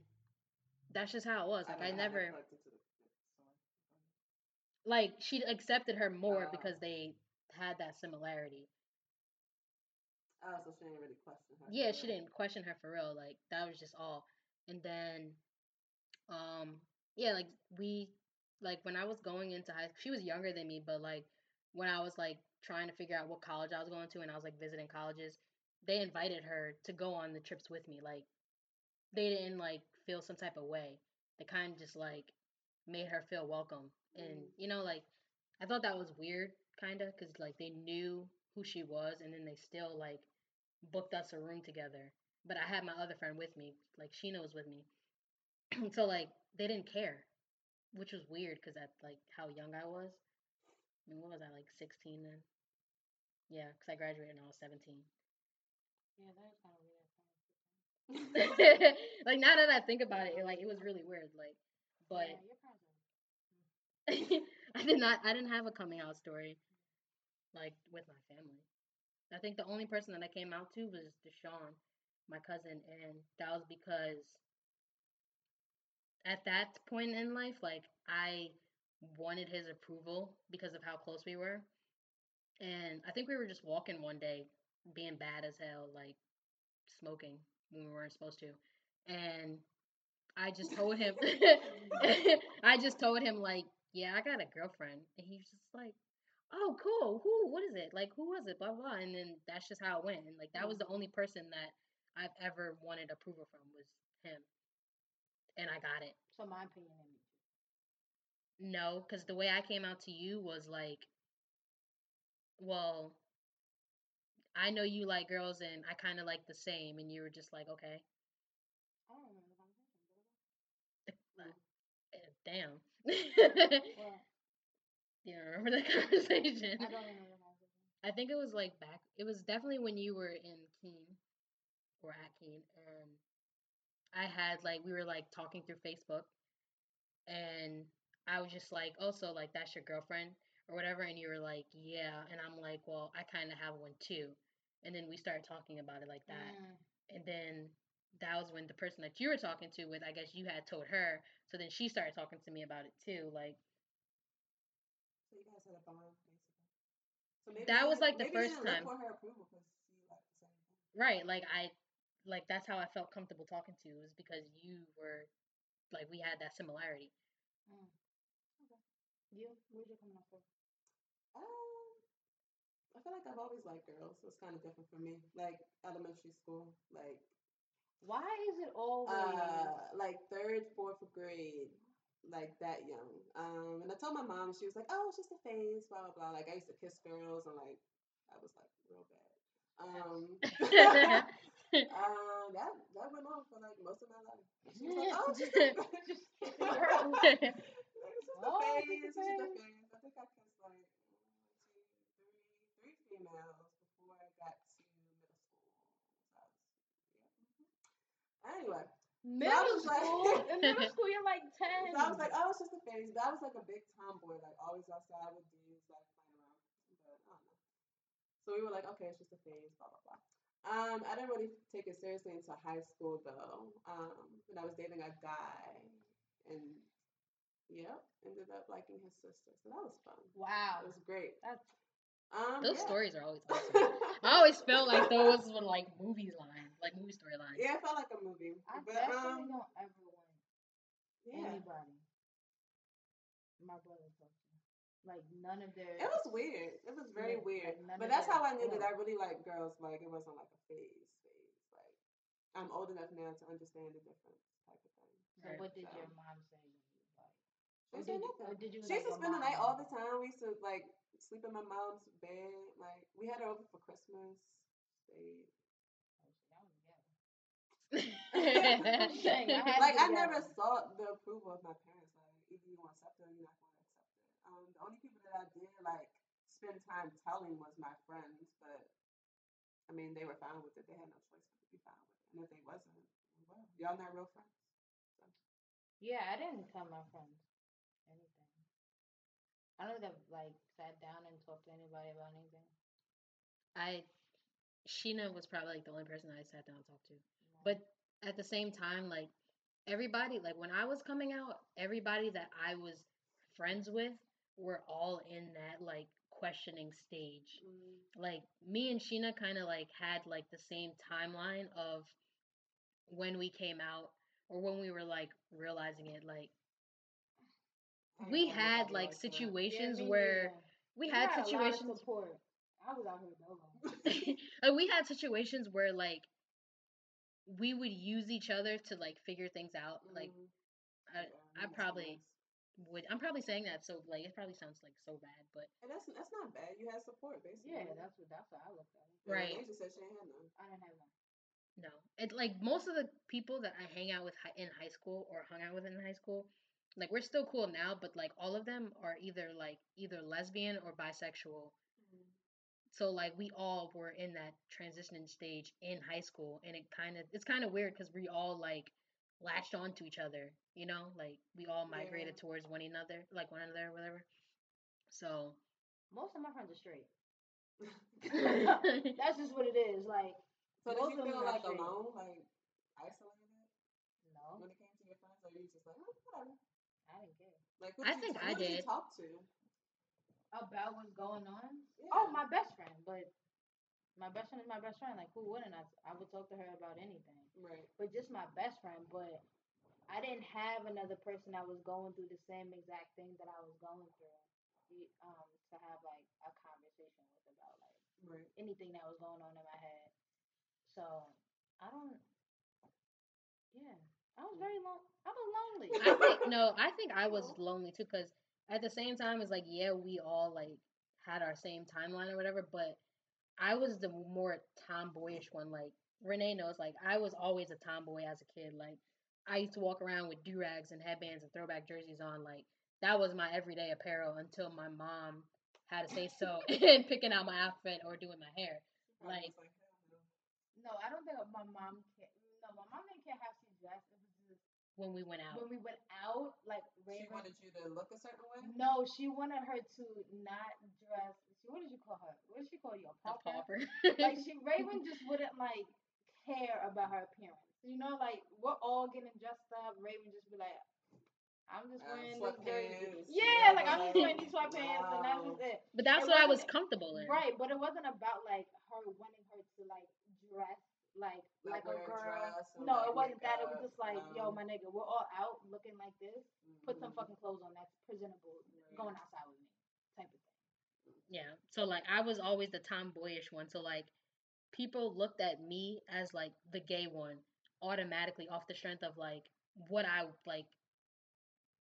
that's just how it was. Like I, how that never like she accepted her more Oh. because they had that similarity. Oh, so she didn't really question her. Yeah, she real. didn't question her for real. Like that was just all. And then, um, yeah, like we, like when I was going into high, school, she was younger than me, but like when I was like trying to figure out what college I was going to, and I was like visiting colleges, they invited her to go on the trips with me. Like they didn't like feel some type of way. They kind of just like made her feel welcome, and Mm. you know, like I thought that was weird, kind of, because like they knew who she was, and then they still like booked us a room together. But I had my other friend with me, like Sheena was with me. so like they didn't care, which was weird because at like how young I was. I mean, what was I like 16 then? Yeah, because I graduated when I was 17. Yeah, that is kind of weird. like now that I think about it, it, like it was really weird. Like, but yeah, your parents are- I did not. I didn't have a coming out story, like with my family. I think the only person that I came out to was Deshaun, my cousin, and that was because at that point in life, like I wanted his approval because of how close we were, and I think we were just walking one day, being bad as hell, like smoking when we weren't supposed to, and I just told him, I just told him like, yeah, I got a girlfriend, and he's just like, oh, cool, who, what is it, like, who was it, blah blah, and then that's just how it went, and like that was the only person that I've ever wanted approval from was him, and I got it. So my opinion. No, because the way I came out to you was like, well, I know you like girls, and I kind of like the same, and you were just like, okay, I don't remember the conversation. uh, damn. Well, you don't remember the conversation? I don't remember the conversation. I think it was like back. It was definitely when you were in Keene or at Keene, and I had like we were like talking through Facebook, and I was just like, "Oh, so like that's your girlfriend or whatever," and you were like, "Yeah," and I'm like, "Well, I kind of have one too," and then we started talking about it like that, Mm. and then that was when the person that you were talking to with, I guess you had told her, so then she started talking to me about it too, like. So you guys had a bond, basically. So maybe That was, like, the first time. for her approval because you like the same thing. Right, like I like that's how I felt comfortable talking to you was because you were like we had that similarity. Mm. You? Where's your coming for? Um, I feel like I've always liked girls, so it's kind of different for me. Like elementary school, like Why is it always? uh, like third, fourth grade, like that young. Um, and I told my mom, she was like, "Oh, it's just a phase, blah blah blah." Like I used to kiss girls, and like I was like real bad. Um, um, that that went on for like most of my life. She was like, "Oh, just a, Just kissing girls. like, it's just a Oh, phase, a just a phase. phase." I think I kissed like one, two, three, three females before I got to middle school. So I was, yeah. Anyway, Middle was like- school. In middle school, you're like ten. so I was like, oh, it's just a phase. But I was like a big tomboy, like always outside with dudes, like playing around. But I don't know. So we were like, okay, it's just a phase, blah blah blah. Um, I didn't really take it seriously until high school though. Um, when I was dating a guy, and Yep, ended up liking his sister, so that was fun. Wow. It was great. That's Um, Those yeah. stories are always awesome. I always felt like those were like movie lines, like movie storylines. yeah, it felt like a movie. I but definitely um, don't ever want yeah, anybody. My brother talked. Like none of their it was weird. It was very Like- weird. like but that's that- how I knew that. I really like girls. Like it wasn't like a phase. Phase. Like I'm old enough now to understand the difference, type of thing. So Right. what did So- your mom say when you was like She Or said did you- nothing. or did you She used like to spend the night all the time. We used to like sleep in my mom's bed. Like we had her over for Christmas. Stayed. oh shit, that was ghetto. Dang, I had like I never sought the approval of my parents. Like either you want to accept it or you're not going to accept it. Um, the only people that I did like spend time telling was my friends, but I mean they were fine with it. They had no choice but to be fine with it. And if they wasn't, well, y'all not real friends. Yeah, I didn't tell my friends anything. I don't think I've like sat down and talked to anybody about anything. I, Sheena was probably like the only person I sat down and talked to. No. But at the same time, like everybody, like when I was coming out, everybody that I was friends with were all in that like questioning stage. Mm-hmm. Like me and Sheena kind of like had like the same timeline of when we came out or when we were like realizing it. Like we had like like situations me where neither. we You had a lot of situations support. I was out here dolo. like we had situations where like we would use each other to like figure things out. Like Mhm. I, Yeah, I probably nice. would. I'm probably saying that so like it probably sounds like so bad, but And that's that's not bad. You had support basically. Yeah, that's what that's how I looked at it. Right. Angel said she ain't had none. I didn't have none. no. It like most of the people that I hang out with hi- in high school or hung out with in high school, like we're still cool now, but like all of them are either like either lesbian or bisexual. Mm-hmm. So like we all were in that transitioning stage in high school, and it kind of it's kind of weird because we all like latched onto each other, you know, like we all migrated towards one another, like one another, or whatever. So Most of my friends are straight. That's just what it is. Like So did Most you of them feel are like alone, like isolated no, when it came to your friends, or you just like, oh, whatever? I didn't care Like, who I think you, I did. did. talk to? about what's going on. Yeah. Oh, my best friend, but my best friend is my best friend. Like who wouldn't I? I would talk to her about anything. Right. but just my best friend. But I didn't have another person that was going through the same exact thing that I was going through. Um, to have like a conversation with about like Right. anything that was going on in my head. So I don't. Yeah, I was very long. I was lonely. think no, I think I was lonely too because at the same time it's like yeah we all like had our same timeline or whatever, but I was the more tomboyish one. Like Renee knows, like I was always a tomboy as a kid. Like I used to walk around with do rags and headbands and throwback jerseys on. Like that was my everyday apparel until my mom had to say so in picking out my outfit or doing my hair. Like- no. no, I don't think my mom can. No, my mom didn't care how she dressed. It was just When we went out, when we went out, like She Raven. wanted you to look a certain way. No, she wanted her to not dress. She, what did you call her? What did she call you? A a pauper? pauper. like she Raven just wouldn't like care about her appearance. You know, like we're all getting dressed up. Raven just be like, I'm just wearing this jersey. sweatpants, Yeah, like I'm just wearing these sweatpants and that's just it. but that's It what I was comfortable in. Right, but it wasn't about like her wanting her to like dress like Like like, a wear a girl. dress no, like, it wasn't that. It was just like, yo, my nigga, we're all out looking like this. Put some Mhm. fucking clothes on that's presentable. Right. Going outside with me, type of thing. Yeah. So like I was always the tomboyish one. So like people looked at me as like the gay one automatically off the strength of like what I like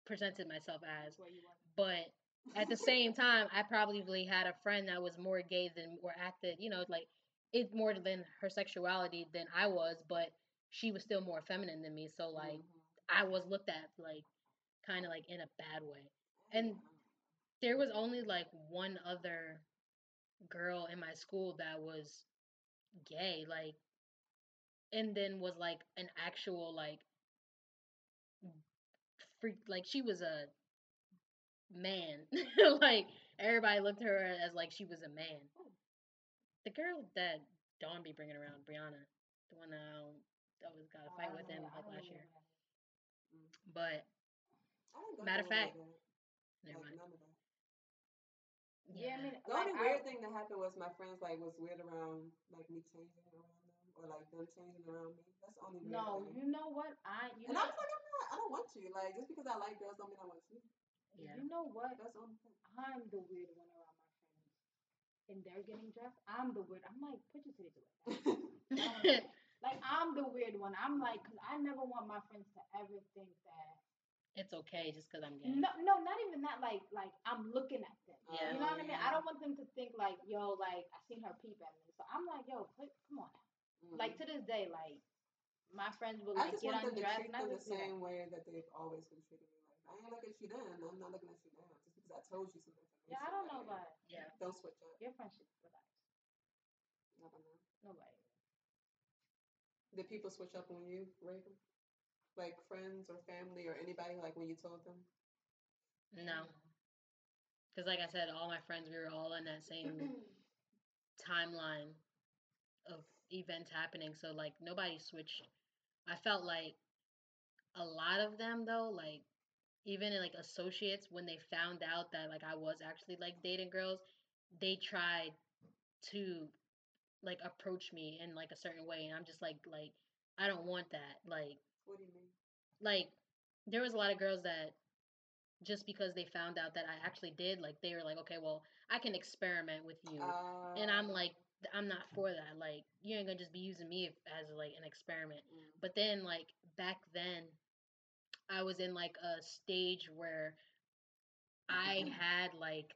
presented myself as. That's you want. But at the same time, I probably had a friend that was more gay than or acted, you know, like it more than her sexuality than I was, but she was still more feminine than me. So like Mhm. I was looked at like kind of like in a bad way. and- there was only like one other girl in my school that was gay like and then was like an actual like freak like she was a man like everybody looked at her as like she was a man the girl that Dawn be bringing around Brianna the one that I always got a Oh, fight don't with him like last know year that. but mm. I didn't go Matter of fact- Never like mind. none of that. Yeah, I mean, The like, only I- weird thing that happened was my friends like was weird around like me changing around them or like them changing around me. That's the only weird no, thing. you know what? I you and know I was like, I'm not. I don't want you. Like just because I like girls don't mean I want you. Yeah. you know what? That's the only thing. I'm the weird one around my friends, and they're getting dressed. I'm the weird. I'm like, put your titties away. Like I'm the weird one. I'm like, cause I never want my friends to ever think that. it's okay just because I'm gay. No, no, not even that. Like, like I'm looking at them. Yeah. You know what I mean? I don't want them to think like, yo, like I seen her peep at me. So I'm like, yo, put, come on. Mm. Like to this day, like my friends will I like just get want them to undressed, treat and I them the just be same way that they've always been treating me. Like I ain't looking at you then. I'm not looking at you now. Just because I told you some information. Yeah, I don't know like, about Yeah. Don't switch up. your friendship with us. I don't know. Nobody. Did people switch up on you, Raven? Like friends or family or anybody? Like when you told them? No. Because, like I said, all my friends, we were all in that same timeline of events happening. So, like, nobody switched. I felt like a lot of them, though, like, even in, like, associates, when they found out that, like, I was actually, like, dating girls, they tried to, like, approach me in, like, a certain way. And I'm just like, like, I don't want that. Like, What do you mean? like there was a lot of girls that just because they found out that I actually did, like they were like, okay, well, I can experiment with you, Uh, and I'm like, I'm not for that. Like you ain't gonna just be using me as like an experiment. mm, But then like back then, I was in like a stage where I mm-hmm. had like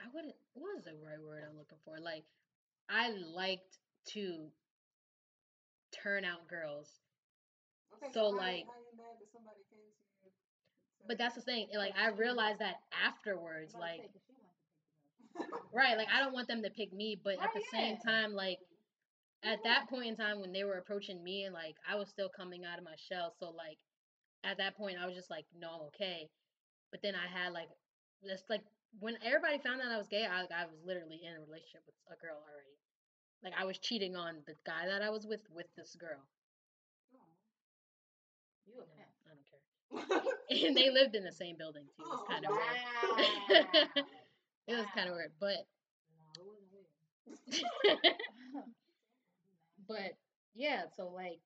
I wouldn't what is the right word I'm looking for? Like I liked to turn out girls. Okay, so, like- how you mad that somebody came to you? and But that's the thing. Like I realized that afterwards, I'm about to like say, 'cause she wants to take you out. right, like I don't want them to pick me, but at the same time, like at that point in time when they were approaching me and like I was still coming out of my shell, so like at that point I was just like, no, I'm okay. But then I had like this like when everybody found out I was gay, I I was literally in a relationship with a girl already. Like I was cheating on the guy that I was with with this girl. You pimp. I don't care. and they lived in the same building too. It was Oh, kind of wow. weird. it was kind of weird, but No, it wasn't weird. But yeah, so like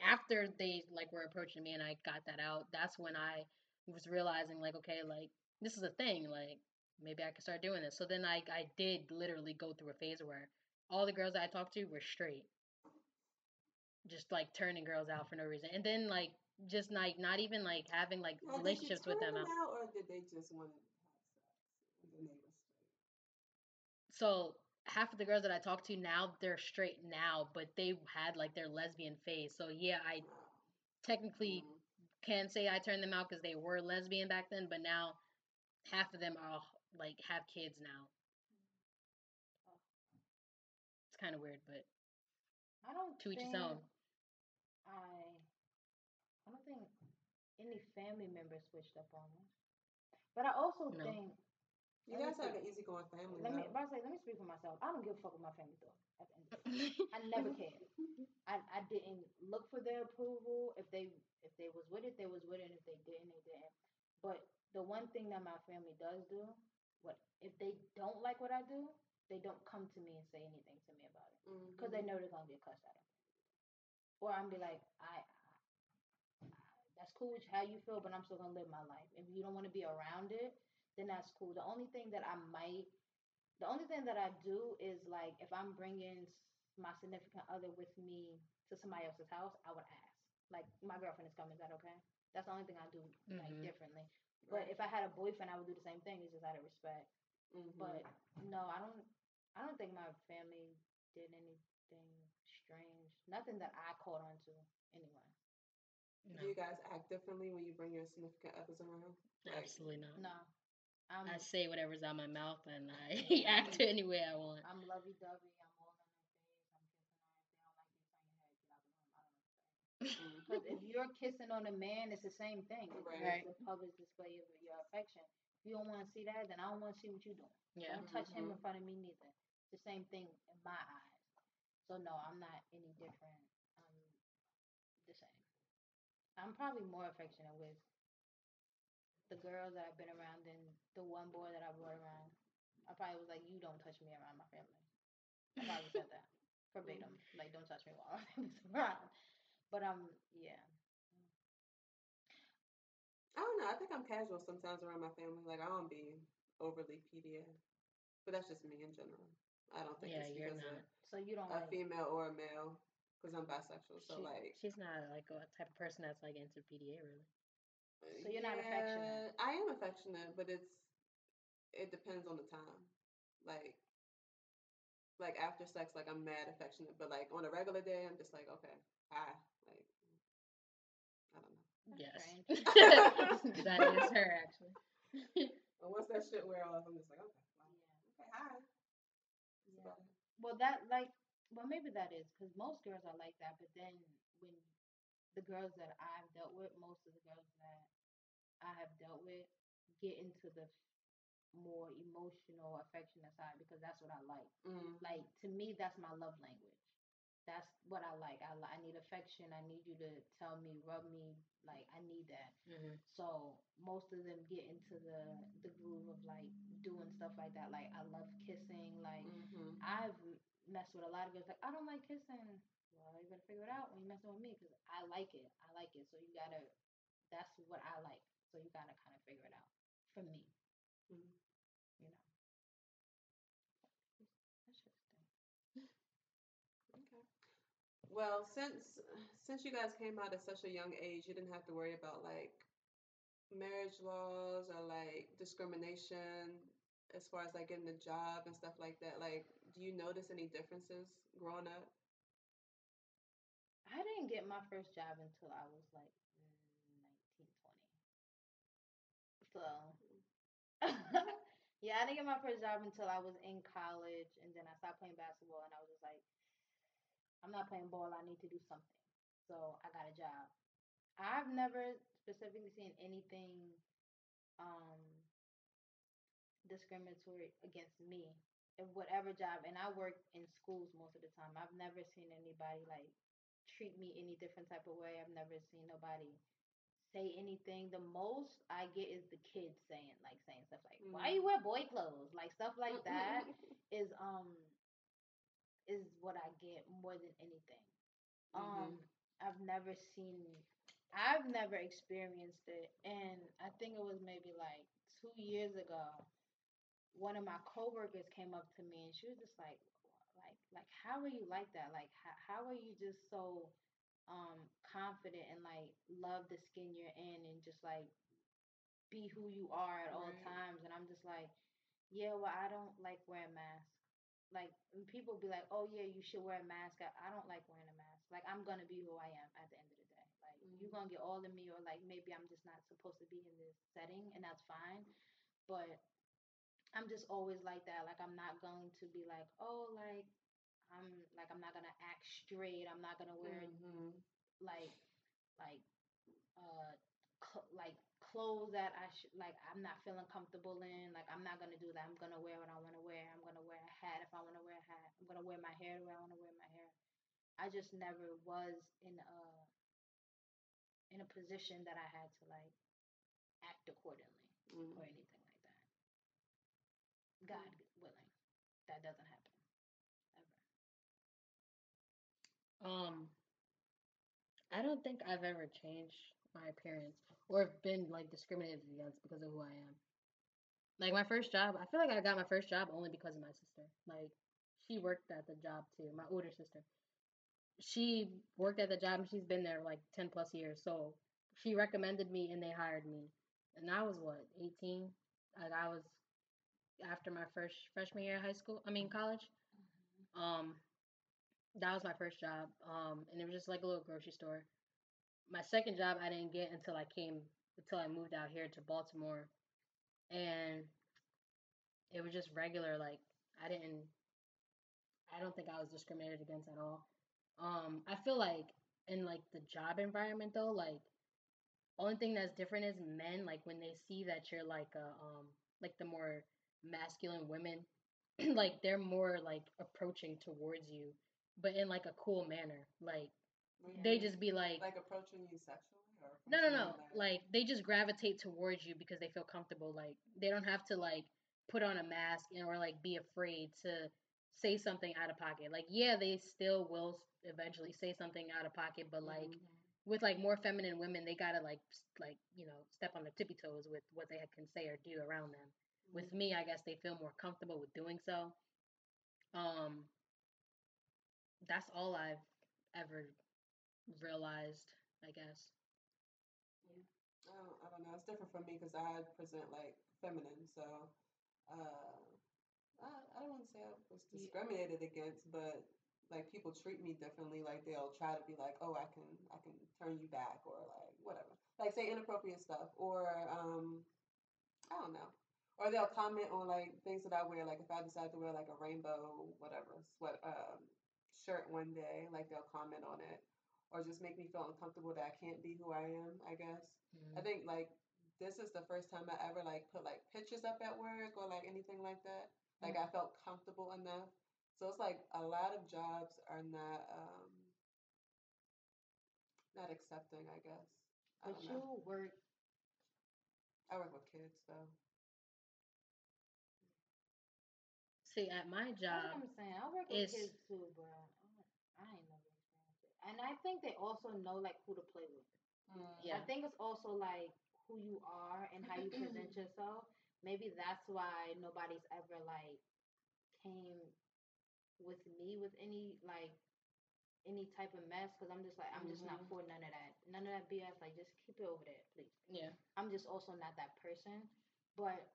after they like were approaching me and I got that out, that's when I was realizing like, okay, like this is a thing, like maybe I could start doing this. So then I I did literally go through a phase where all the girls that I talked to were straight. Just like turning girls out for no reason. And then like just like not even like having like Now, did you relationships with turn them out. out, or did they just want to have sex and then they were straight? So half of the girls that I talk to now, they're straight now, but they had like their lesbian phase. So yeah, I technically can say I turned them out because they were lesbian back then, but now half of them are like have kids now. It's kind of weird, but I don't to each his own. I I don't think any family members switched up on us. But I also No. think You Let guys have an easygoing family. let me though. about to say, let me speak for myself. I don't give a fuck what my family thought at the end of the. I never cared. I, I didn't look for their approval. If they if they was with it, they was with it. If they didn't, they didn't. But the one thing that my family does do, what if they don't like what I do, they don't come to me and say anything to me about it because they Mhm. know they're gonna get cussed out. Or I'm be like, I, I, that's cool with how you feel, but I'm still gonna live my life. If you don't want to be around it, then that's cool. The only thing that I might, the only thing that I do is like if I'm bringing my significant other with me to somebody else's house, I would ask. Like my girlfriend is coming, is that okay? That's the only thing I do like Mhm. differently. But Right. if I had a boyfriend, I would do the same thing. It's just out of respect. Mhm. But no, I don't. I don't think my family did anything strange. Nothing that I caught on to anyway. No, do you guys act differently when you bring your significant others around? Like, absolutely not. No, I'm. I say whatever's out my mouth and I act any way I want. I'm lovey dovey. I'm all in their face. I'm kissing her. If they don't like you, turn your head. Get out the room. I don't know. Because if you're kissing on a man, it's the same thing. It's, Right. it's a public display of your affection. If you don't want to see that, then I don't want to see what you're doing. Yeah. Don't touch him in Mhm. front of me neither. It's the same thing in my eyes. So no, I'm not any different. I'm the same. I'm probably more affectionate with the girls that I've been around and the one boy that I brought around. I probably was like, "You don't touch me around my family." I probably said that verbatim, like, "Don't touch me while my family's around." But um, yeah, I don't know. I think I'm casual sometimes around my family. Like I don't be overly PDA, but that's just me in general. I don't think Yeah, it's you're because not. so you don't of a like. female or a male, because I'm bisexual. So She- like, she's not like a type of person that's like into PDA really. Uh, so you're not affectionate? I am affectionate, but it's it depends on the time. Like, like after sex, like I'm mad affectionate, but like on a regular day, I'm just like, okay, hi, like, I don't know. Yes. that is her actually. And once that shit wear off, I'm just like, okay, well, Yeah. okay, hi. Yeah. Well, that like, well, maybe that is because most girls are like that. But then when the girls that I've dealt with, most of the girls that I have dealt with get into the more emotional, affectionate side because that's what I like. Mm. Like to me, that's my love language. That's what I like. I I need affection. I need you to tell me, rub me. Like I need that. hmm So most of them get into the the groove of like doing stuff like that. Like I love kissing. Like hmm I've messed with a lot of girls like I don't like kissing. Well, you better figure it out when you're messing with me because I like it. I like it. So you gotta. That's what I like. So you gotta kind of figure it out for me. Mhm. You know. That's just Okay. Well, since since you guys came out at such a young age, you didn't have to worry about like marriage laws or like discrimination as far as like getting a job and stuff like that. Like, do you notice any differences growing up? I didn't get my first job until I was like 19, 20. So, yeah, I didn't get my first job until I was in college, and then I stopped playing basketball, and I was just like, I'm not playing ball. I need to do something. So I got a job. I've never specifically seen anything um, discriminatory against me in whatever job, and I work in schools most of the time. I've never seen anybody like treat me any different type of way. I've never seen nobody say anything. The most I get is the kids saying like saying stuff like, "Why you mm. wear boy clothes?" Like stuff like mm, that mm, is um is what I get more than anything. Um mm-hmm. I've never seen I've never experienced it and I think it was maybe like 2 years ago one of my coworkers came up to me and she was just like like how are you like that? Like how, how are you just so um confident and like love the skin you're in and just like be who you are at all Right. times? And I'm just like yeah well I don't like wearing masks. Like people be like oh yeah you should wear a mask. I, I don't like wearing a mask. Like I'm gonna be who I am at the end of the day. Like you're Mhm. gonna get all of me or like maybe I'm just not supposed to be in this setting and that's fine. But I'm just always like that. Like I'm not going to be like oh like I'm like I'm not gonna act straight I'm not gonna wear Mhm. like like uh cl- like clothes that I should like I'm not feeling comfortable in. Like I'm not gonna do that. I'm gonna wear what I want to wear. I'm gonna wear a hat if I want to wear a hat. I'm gonna wear my hair the way I want to wear my hair. I just never was in a in a position that I had to like act accordingly Mm. or anything like that. God willing, that doesn't happen ever. Um, I don't think I've ever changed my appearance or been like discriminated against because of who I am. Like my first job, I feel like I got my first job only because of my sister. Like she worked at the job too, my older sister. She worked at the job and she's been there like 10 plus years. So she recommended me and they hired me. And I was what, 18? Like I was after my first freshman year of high school, I mean college. Um, that was my first job. Um, and it was just like a little grocery store. My second job I didn't get until I came until I moved out here to Baltimore, and it was just regular. Like I didn't, I don't think I was discriminated against at all. Um, I feel like in like the job environment though, like only thing that's different is men. Like when they see that you're like a um like the more masculine women, like they're more like approaching towards you, but in like a cool manner. Like you they just be like, like approaching you sexually Or No, no, no. Like they just gravitate towards you because they feel comfortable. Like they don't have to like put on a mask and or like be afraid to say something out of pocket. Like yeah, they still will eventually say something out of pocket, but like Mhm. with like more feminine women, they gotta like like you know step on their tippy toes with what they can say or do around them. With me, I guess they feel more comfortable with doing so. Um, that's all I've ever realized. I guess. I don't, I don't know. It's different for me because I present like feminine, so uh, I, I don't want to say I was Yeah. discriminated against, but like people treat me differently. Like they'll try to be like, oh, I can, I can turn you back, or like whatever, like say inappropriate stuff, or um, I don't know, or they'll comment on like things that I wear. Like if I decide to wear like a rainbow whatever sweat um, shirt one day, like they'll comment on it. Or just make me feel uncomfortable that I can't be who I am, I guess. I Mm. think like this is the first time I ever like put like pictures up at work or like anything like that. Like I felt comfortable enough. So it's like a lot of jobs are not um not accepting, I guess. I But you know. work. I work with kids though. See, at my That's job, what I'm saying. I work with is- kids too, bro. I ain't never experienced it. And I think they also know like who to play with. Yeah. I think it's also like who you are and how you present yourself. Maybe that's why nobody's ever like came with me with any like any type of mess because I'm just like I'm just not Mhm. for none of that. None of that BS. Like just keep it over there, please. yeah, I'm just also not that person. But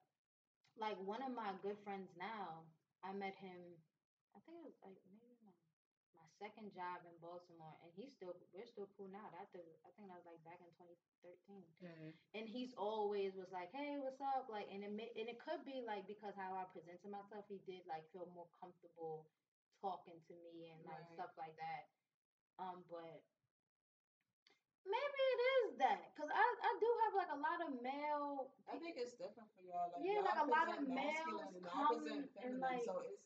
like one of my good friends now, I met him. I think it was like maybe my, my second job in Baltimore, and he's still we're still cool now. That the, I think that was like back in 2013. hmm And he's always was like, "Hey, what's up?" Like, and it may, and it could be like because how I presented myself, he did like feel more comfortable talking to me and like Right. stuff like that. Um, but maybe it is that because I I do have like a lot of male. I think it's different for y'all. Like Yeah, y'all like a lot of males and come and, feminine, like- so it's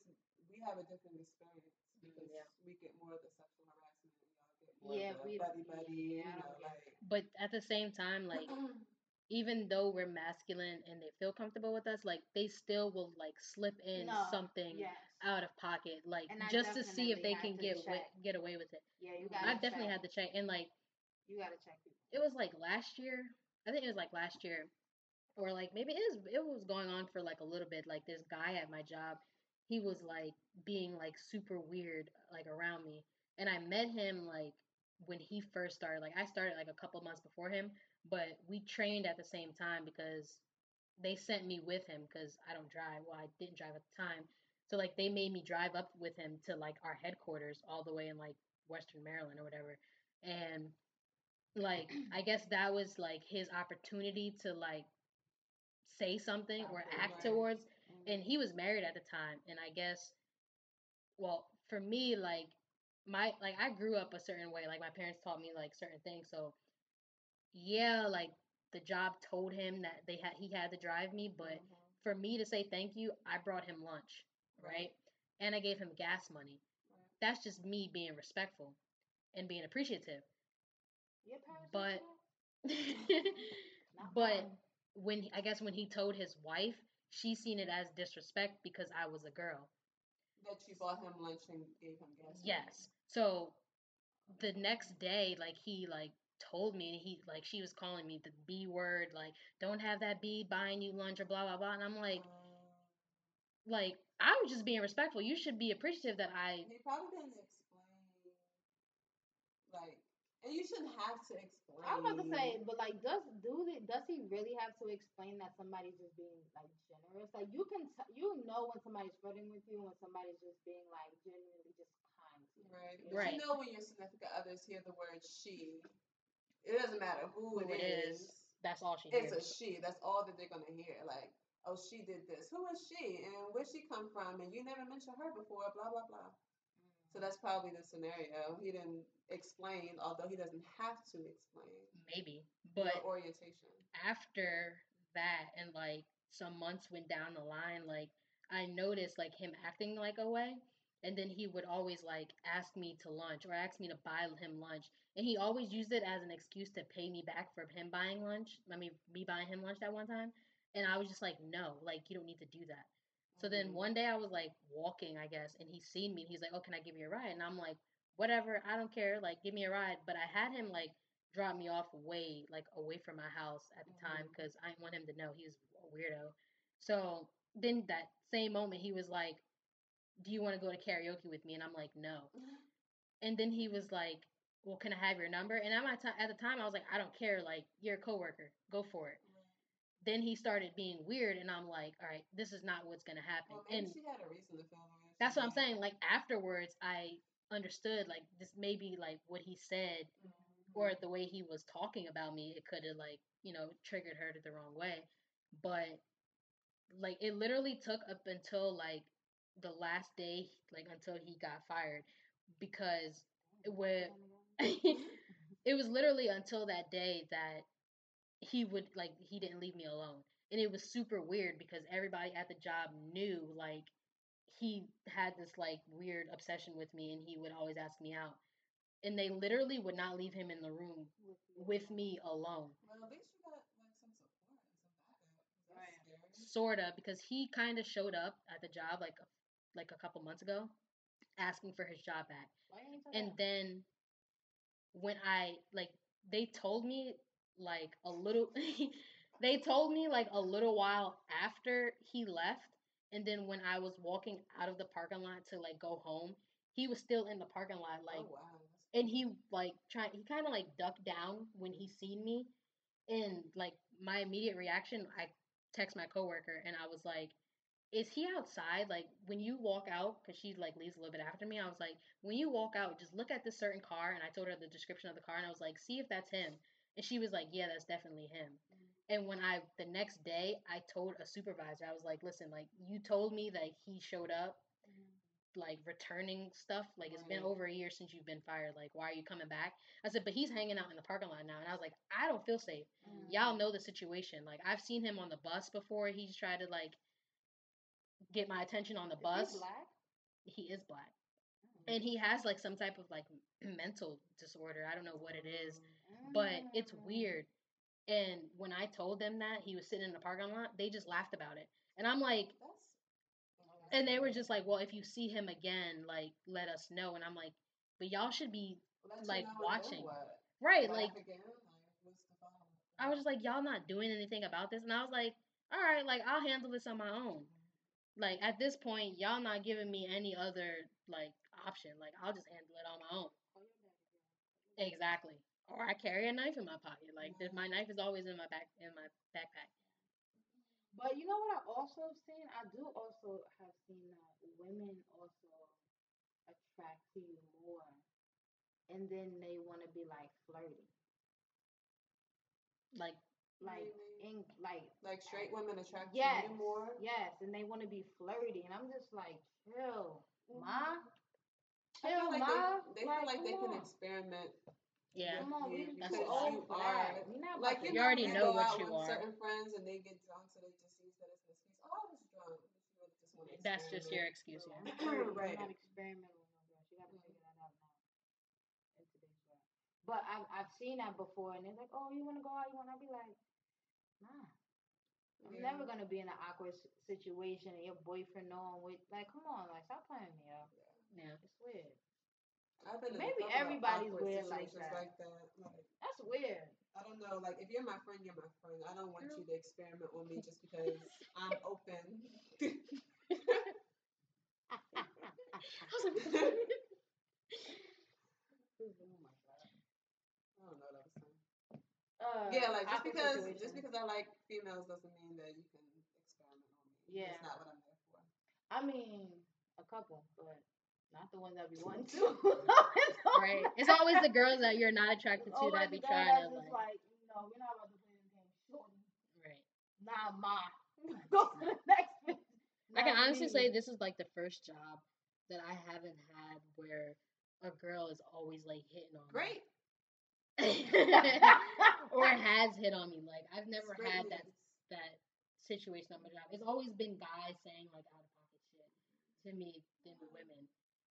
we have a different experience because yeah. we get more of the sexual harassment Yeah, we- buddy buddy, yeah, you know, like But at the same time, like even though we're masculine and they feel comfortable with us, like they still will like slip in No, something yes. out of pocket, like just to see if they can to get wi- get away with it. Yeah, you gotta. I definitely check. had to check, and like You gotta check people. it was like last year. I think it was like last year, or like maybe it is. It was going on for like a little bit. Like this guy at my job, he was like being like super weird like around me, and I met him like when he first started. Like I started like a couple months before him, but we trained at the same time because they sent me with him because I don't drive. Well, I didn't drive at the time, so like they made me drive up with him to like our headquarters all the way in like Western Maryland or whatever, and like I guess that was like his opportunity to like say something or act towards. And he was married at the time and I guess well for me like my like I grew up a certain way like my parents taught me like certain things so yeah like the job told him that they had he had to drive me but Mhm. for me to say thank you I brought him lunch right, Right. and I gave him gas money Right. that's just me being respectful and being appreciative but did that? Not but when I guess when he told his wife, she seen it as disrespect because I was a girl. that you bought him lunch and gave him gas. Yes. So the next day, like he like told me he like she was calling me the B word, like don't have that B buying you lunch or blah blah blah, and I'm like Um, like I was just being respectful. You should be appreciative that I he probably didn't explain, like, and you shouldn't have to explain. I was about to say, but like, does do the, does he really have to explain that somebody's just being like generous? Like, you can t- you know when somebody's flirting with you, when somebody's just being like genuinely just kind to you. Right. you But know? Right. you know when your significant others hear the word she, it doesn't matter who, Who it it is. is. that's all she It's a she. That's all that they're gonna hear. Like, oh, she did this. Who is she? And where she come from? And you never mentioned her before. Blah blah blah. So that's probably the scenario. He didn't explain, although he doesn't have to explain. Maybe, but orientation. after that and like some months went down the line like i noticed like him acting like a way and then he would always like ask me to lunch or ask me to buy him lunch, and he always used it as an excuse to pay me back for him buying lunch. I mean, me buying him lunch that one time, and I was just like, no, like you don't need to do that. So then Mhm. one day I was like walking, I guess, and he seen me. and He's like, "Oh, can I give you a ride?" And I'm like, "Whatever, I don't care. Like, give me a ride." But I had him like drop me off way like away from my house at the time because I didn't want him to know he was a weirdo. So then that same moment he was like, "Do you want to go to karaoke with me?" And I'm like, "No." And then he was like, "Well, can I have your number?" And at my time at the time I was like, "I don't care. Like, you're a coworker. Go for it." Then he started being weird, and I'm like, "All right, this is not what's gonna happen." Well, maybe and she had a reason to the that's what I'm saying. Like afterwards, I understood like this may be like what he said or Mhm. the way he was talking about me. It could have like you know triggered her to the wrong way, but like it literally took up until like the last day, like until he got fired, because when it was literally until that day that he would like he didn't leave me alone and it was super weird because everybody at the job knew like he had this like weird obsession with me and he would always ask me out and they literally would not leave him in the room with me alone Well, at least you got like some support and some backup. 'cause That's Right. scary. sorta because he kind of showed up at the job like like a couple months ago asking for his job back Why you ain't tell and that? then when I like they told me like a little they told me like a little while after he left and then when I was walking out of the parking lot to like go home he was still in the parking lot oh, like oh wow. And he like trying he kind of like ducked down when he seen me and like my immediate reaction I text my coworker and I was like is he outside like when you walk out because she like leaves a little bit after me I was like when you walk out just look at this certain car and I told her the description of the car and I was like see if that's him and she was like yeah that's definitely him and when I the next day I told a supervisor I was like listen like you told me that he showed up like returning stuff. Like it's been over a year since you've been fired. Like why are you coming back? I said, but he's hanging out in the parking lot now, and I was like, I don't feel safe. Mm. Y'all know the situation. Like I've seen him on the bus before. He's tried to like get my attention on the Is bus. he is black, and he has like some type of like mental disorder. I don't know what it is, but it's Mm. weird. And when I told them that he was sitting in the parking lot, they just laughed about it. And I'm like, oh, and they were just like, well, if you see him again, like let us know. And I'm like, but y'all should be like, then watching. Right. Like again? Like, what's the follow-up? I was just like, y'all not doing anything about this. And I was like, all right, like I'll handle this on my own. Like at this point, y'all not giving me any other like option. Like I'll just handle it on my own. Call your daddy, girl. Exactly. Or I carry a knife in my pocket. Like th- my knife is always in my back in my backpack. But you know what I also seen? I do also have seen that women also attract to you more, and then they want to be like flirty, Like like in like Like straight women attract yes, to you more. yes, and they want to be flirty, and I'm just like, chill, mm-hmm. ma, I feel chill, like ma. they, they feel like they come can on. experiment yeah. Come on, we That's too a old lot. for You that. are- We not Like you, You already you know what you are. certain friends and they get drunk, so they just use that as an excuse. Oh, I was drunk. But you really just want to That's just your excuse, yeah. Right. I'm not experimental with no girl. Got to Mhm. figure that out now in today's world. But I've I've seen that before, and they're like, "Oh, you want to go out? You want?" to be like, "Nah, I'm Yeah. never gonna be in an awkward situation, and your boyfriend knowing what. Like, come on, like, stop playing me up. Yeah. It's weird. I've been Maybe everybody's weird like that. like that. Like, That's weird. I don't know. Like, if you're my friend, you're my friend. I don't want you to experiment on me just because I'm open. I was like, what the fuck? oh my god. I don't know. That was. Uh, yeah, like just because situations. just because I like females doesn't mean that you can experiment on me. Yeah. That's not what I'm there for. I mean, a couple, but not the ones that we want to. right. It's always the girls that you're not attracted to Always that be trying to like, like, you know, we're not about to play this game. Right. Nah, ma. Go to the next bitch. I can honestly me. say this is like the first job that I haven't had where a girl is always like hitting on me. Great. or has hit on me. Like I've never Great had that that situation on my job. It's always been guys saying like out of pocket shit to me than the women.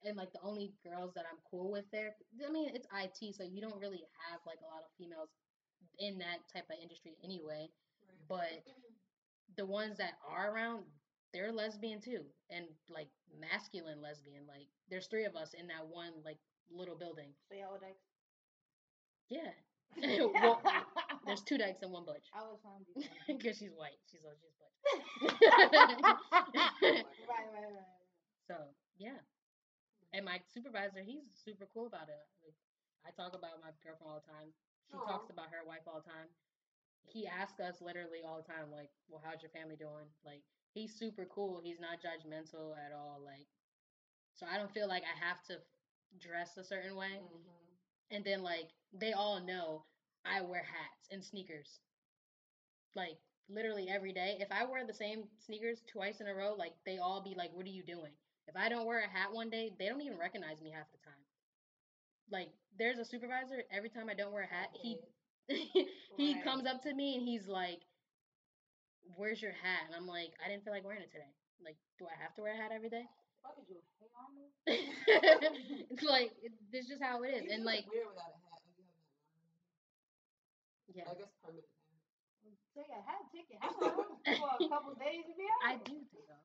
And like the only girls that I'm cool with there. I mean, it's IT, so you don't really have like a lot of females in that type of industry anyway. But the ones that are around, they're lesbian too, and like masculine lesbian. Like there's three of us in that one like little building. So y'all dykes. Yeah. well, there's two dykes and one butch. I was trying to be funny. Because she's white. She's oh, she's butch. right, right, right. so yeah. And my supervisor, he's super cool about it. Like, I talk about my girlfriend all the time. She talks about her wife all the time. He asks us literally all the time, like, "Well, how's your family doing?" Like, he's super cool. He's not judgmental at all. Like, so I don't feel like I have to dress a certain way. Mhm. And then like they all know I wear hats and sneakers. Like literally every day. If I wear the same sneakers twice in a row, like they all be like, "What are you doing?" If I don't wear a hat one day, they don't even recognize me half the time. Like there's a supervisor every time I don't wear a hat, he he Right. comes up to me and he's like, "Where's your hat?" And I'm like, "I didn't feel like wearing it today." Like, do I have to wear a hat every day? What did you hate on me? it's like it, this is just how it is, You and like weird without a hat. Like you have that. yeah, I guess permanent hat. Mm, take a hat, take your hat for a couple days to be out. I do think so.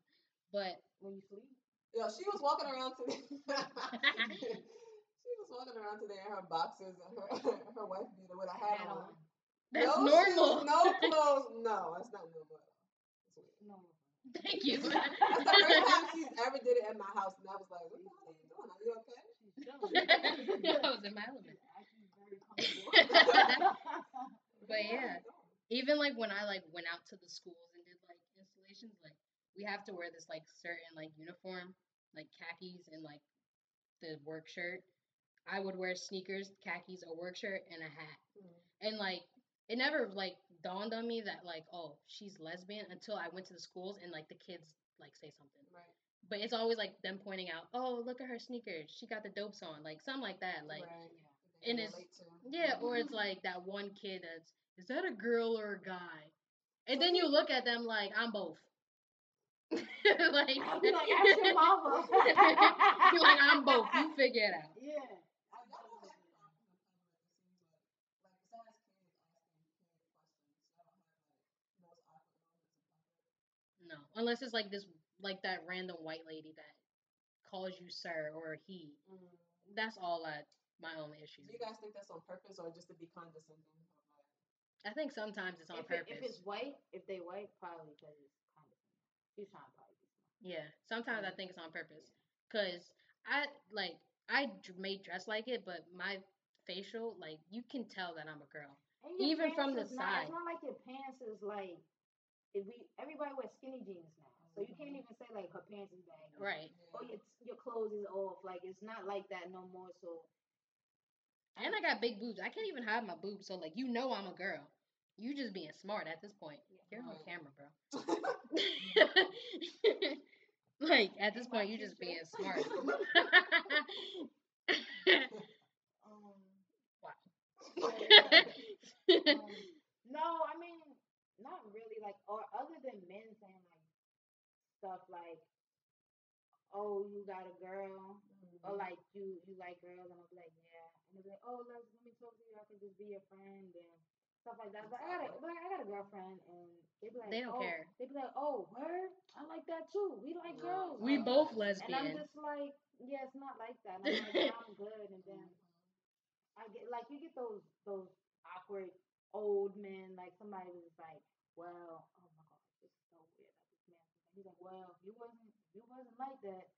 But When you sleep. Yo, she was walking around today. she was walking around today in her boxers and her her wife beater with a hat, Hat on. on. that's no normal. Shoes, no clothes. No, that's not normal at weird. No. Thank you. That's the first time she's ever did it at my house, and I was like, "What the hell are you doing? Are you okay?" She's. I was in my element. Actually very comfortable. But yeah, even like when I like went out to the schools and did like installations, like we have to wear this like certain like uniform, like khakis and like the work shirt. I would wear sneakers, khakis, a work shirt, and a hat. Mhm. And like it never like dawned on me that like oh she's lesbian until I went to the schools and like the kids like say something. Right. But it's always like them pointing out, oh look at her sneakers, she got the dopes on, like something like that. Like right. and it's- yeah, or it's like that one kid that's is that a girl or a guy? And then you look at them like I'm both. like, I'll be like, ask your mama. like I'm both. You figure it out. Yeah. I don't have any problem with public. It seems like, like besides kids asking kid questions, I don't have like most awkward moments in public. No, unless it's like this, like that random white lady that calls you sir or he. Mm-hmm. That's all that my only issue. Do you guys think that's on purpose or just to be condescending? I think sometimes it's on If, it, purpose. if it's white, if they white, probably because it's kind of. He's trying to probably be smart. Yeah, sometimes I think it's on purpose. Cause I like I may dress like it, but my facial, like you can tell that I'm a girl. Even from the not, side. It's not like your pants is like. If we everybody wears skinny jeans now, so you can't mm-hmm. even say like her pants is baggy. Right. Or your your clothes is off. Like it's not like that no more. So And I got big boobs. I can't even hide my boobs, so like you know I'm a girl. You just being smart at this point. You're on camera, bro. Like at this point, you just being smart. um. Um, no, I mean, not really. Like, or other than men saying like stuff like, "Oh, you got a girl," or like you you like girls, and be like, "Yeah," and they'll be like, "Oh, let's let me talk to you. I can just be your friend and stuff like that." But I got a but I got a girlfriend, and they be like, They don't oh, care. They be like, "Oh, word, I like that too. We like No. girls." we like both that." And I'm just like, yeah, it's not like that. And I'm like, I'm good. And then mm-hmm. I get like you get those those awkward old men. Like somebody was like, well, oh my god, this is so weird. Like this man, he's like, well, if you wasn't if you wasn't like that.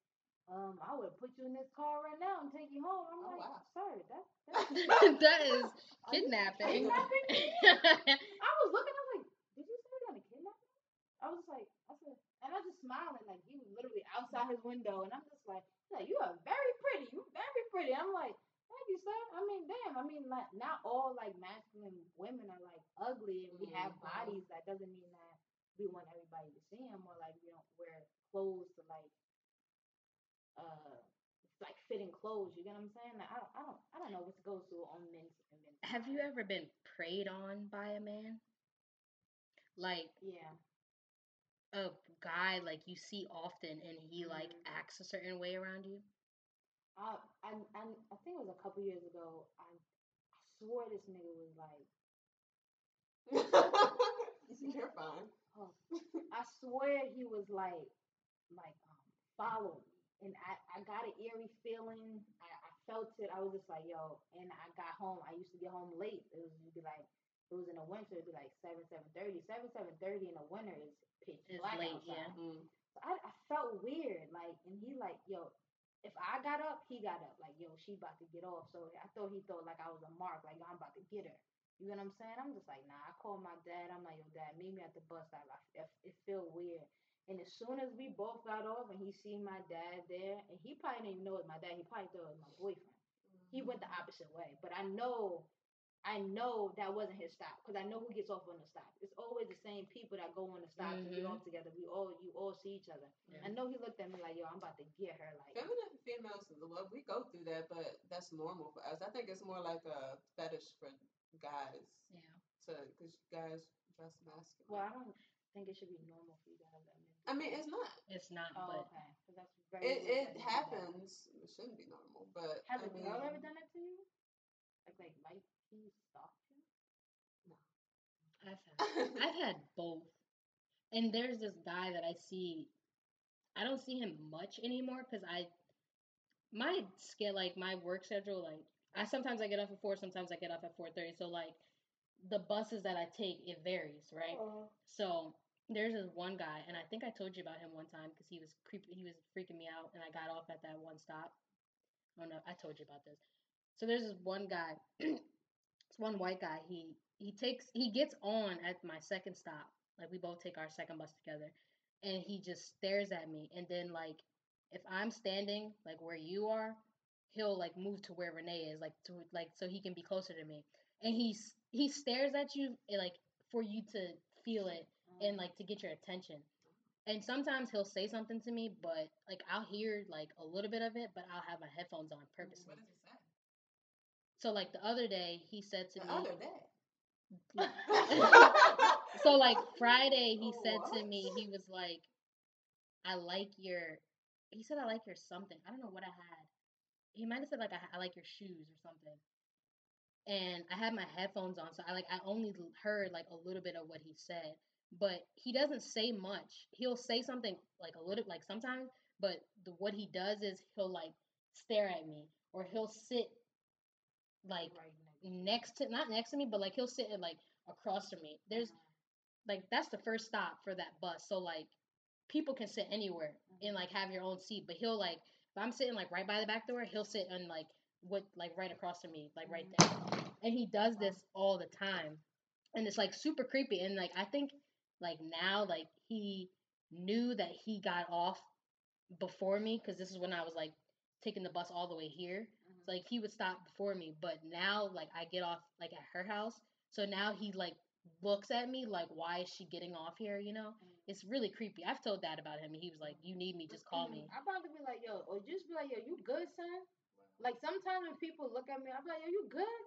Um, I would put you in this car right now and take you home. I'm Oh, like, wow. sir, that, that's that is kidnapping. kidnapping? I was looking, I was like, did you say you're gonna kidnap me? I was like, I said, and I was just smiling, like he was literally outside his window, and I'm just like, he's like, you are very pretty, you very pretty. I'm like, thank you, sir. I mean, damn. I mean, like, not all like masculine women are like ugly, and we have Mhm. bodies. That doesn't mean that we want everybody to see them, or like we don't wear clothes to like, uh. Like fitting clothes, you get what I'm saying? Like, I don't, I don't, I don't know what goes through on men's and men's. Have you ever been preyed on by a man? Like Yeah. a guy like you see often and he like Mhm. acts a certain way around you? I, I, I, I think it was a couple years ago. I, I swore this nigga was like, You're fine. oh, I swear he was like, like um, follow me, and I, I got an eerie feeling. I, I felt it. I was just like, yo. And I got home. I used to get home late. It was you'd be like, it was in the winter. It'd be like seven, seven thirty. Seven, seven thirty in the winter is pitch It's black late, outside. yeah. Mm. So I, I felt weird, like, and he like, yo, if I got up, he got up, like, yo, she about to get off. So I thought he thought like I was a mark, like I'm about to get her. You know what I'm saying? I'm just like, nah. I called my dad. I'm like, yo, dad, meet me at the bus stop. I, it, it feel weird. And as soon as we both got off and he seen my dad there, and he probably didn't even know it was my dad. He probably thought it was my boyfriend. He went the mm-hmm. opposite way, but I know, I know that wasn't his stop because I know who gets off on the stop. It's always the same people that go on the stops and get off mm-hmm. together. We all, you all see each other. Yeah. I know he looked at me like, yo, I'm about to get her. Like, Feminine females, love we go through that, but that's normal for us. I think it's more like a fetish for guys Yeah. to, because guys dress masculine. well, I don't think it should be normal for you guys. I mean, I mean, it's not. It's not, oh, but okay, 'Cause that's very. It it that he did that. happens. It shouldn't be normal, but Has I a girl ever done that to you? Like, like, like he stalked you? No. I've had I've had both. And there's this guy that I see. I don't see him much anymore because I, my schedule, like my work schedule like I sometimes I get off at four, sometimes I get off at four thirty. So like the buses that I take it varies, right? Oh. So there's this one guy, and I think I told you about him one time because he was creep he was freaking me out, and I got off at that one stop. Oh no, I told you about this. So there's this one guy, this one white guy. He he takes he gets on at my second stop. Like we both take our second bus together, and he just stares at me. And then like if I'm standing like where you are, he'll like move to where Renee is, like to like so he can be closer to me. And he's he stares at you eh, like for you to feel it and uh-huh. like to get your attention. And sometimes he'll say something to me, but like I'll hear like a little bit of it, but I'll have my headphones on purposely. what does he say? So like the other day, he said to The me, other day. so like Friday, he said to me, he was like, I like your, he said I like your something. I don't know what I had. He might have said like I, I like your shoes or something. And I had my headphones on, so I like I only heard like a little bit of what he said, but he doesn't say much. He'll say something like a little like sometimes, but the, what he does is he'll like stare at me or he'll sit like right next. to not next to me, but like he'll sit like across from me. There's uh-huh. like that's the first stop for that bus. So like people can sit anywhere uh-huh. and like have your own seat, but he'll like if I'm sitting like right by the back door, he'll sit on like what like right across from me, like right mm-hmm. there. And he does this all the time. And it's like super creepy and like I think like now like he knew that he got off before me cuz this is when I was like taking the bus all the way here. Mhm. So, like he would stop before me, but now like I get off like at her house. So now he like looks at me like why is she getting off here, you know? Mhm. It's really creepy. I've told dad about him and he was like, You need me, just call me. I'm about to be like, yo, or just be like, yo, you good, son? Like sometimes when people look at me, I'm like, yo, you good?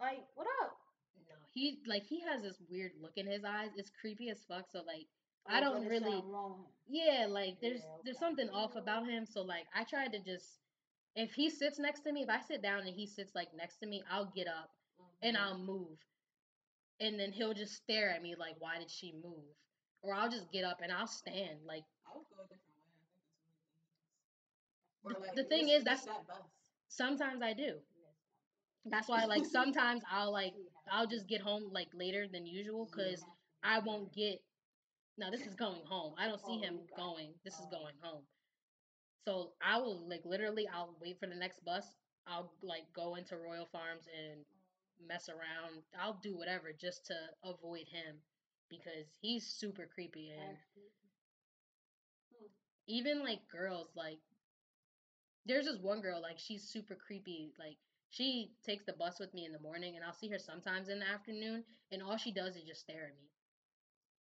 Like, what up? He like he has this weird look in his eyes. It's creepy as fuck. So like Oh, I don't really wrong. Yeah, like there's Yeah, there's something off about him. So like I tried to just if he sits next to me, if I sit down and he sits like next to me, I'll get up and Mm-hmm. I'll move. And then he'll just stare at me like, why did she move? Or I'll just get up and I'll stand. Like I would go a different way. I think that's really dangerous. Or, The- like, the thing is, that's- that sometimes I do. That's why like sometimes I'll like I'll just get home like later than usual because I won't get. No, this is going home. I don't see Oh, him it. going. This is Oh. going home. So I will like literally I'll wait for the next bus. I'll like go into Royal Farms and mess around. I'll do whatever just to avoid him because he's super creepy and hmm. even like girls like there's this one girl like she's super creepy like she takes the bus with me in the morning and i'll see her sometimes in the afternoon and all she does is just stare at me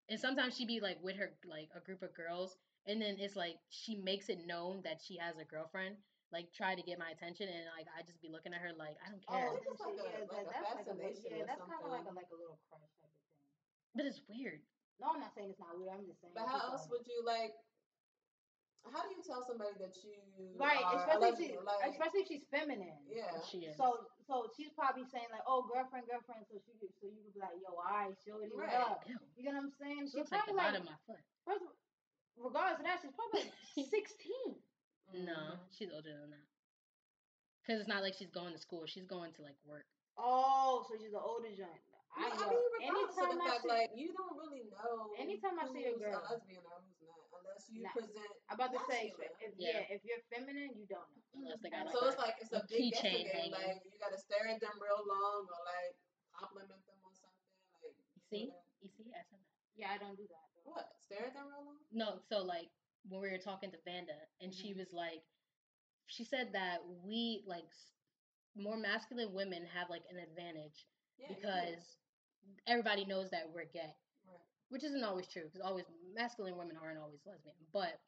and sometimes she'd be like with her like a group of girls and then it's like she makes it known that she has a girlfriend like try to get my attention and like i just be looking at her like i don't care Oh, oh think it's like shit, a- like a that's like a, fascination yeah, or that's kind of like a something. like a little crush type of thing. but it's weird No, I'm not saying it's not weird. I'm just saying. But how else are- would you like? How do you tell somebody that you Right, are a especially if she, lesbian? Like, especially if she's feminine. yeah. She is. So so she's probably saying like, oh girlfriend, girlfriend, so she so you could be like, yo, alright, show it Right. up? Ew. You know what I'm saying? She She's looks like probably like, of my foot. first of, regardless of that, she's probably like sixteen. No, Mhm. she's older than that. Cause it's not like she's going to school. She's going to like work. Oh, so she's an older joint. Well, I, I mean, regardless of anytime the I fact, see, like, you don't really know anytime I see a girl- a lesbian or who's not, unless you Nah. present. I'm about to say, if Yeah. yeah, if you're feminine, you don't know. Unless they got And like so a- it's like it's a a big keychain guessing game. hanging. Like you gotta stare at them real long or like compliment them on something. Like You see? whatever. You see, I said that. Yeah, I don't do that. though. What? Stare at them real long? No, so like when we were talking to Vanda, and she mm-hmm. was like, she said that we like more masculine women have like an advantage Yeah. you do. because everybody knows that we're gay, Right. Which isn't always true because always masculine women aren't always lesbian. But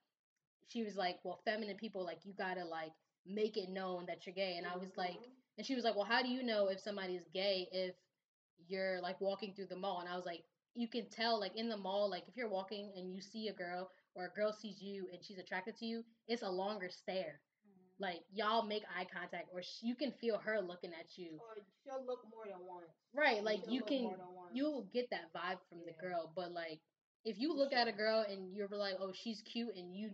she was like, well, feminine people like you gotta like make it known that you're gay, and I was like, Mhm. and she was like, well, how do you know if somebody is gay if you're like walking through the mall? And I was like, you can tell like in the mall, like if you're walking and you see a girl or a girl sees you and she's attracted to you, it's a longer stare. Like y'all make eye contact, or sh- you can feel her looking at you. Or she'll look more than once. Right, like She'll you can more than once. you'll get that vibe from the girl, but like if you look at a girl and you're like, oh, she's cute, and you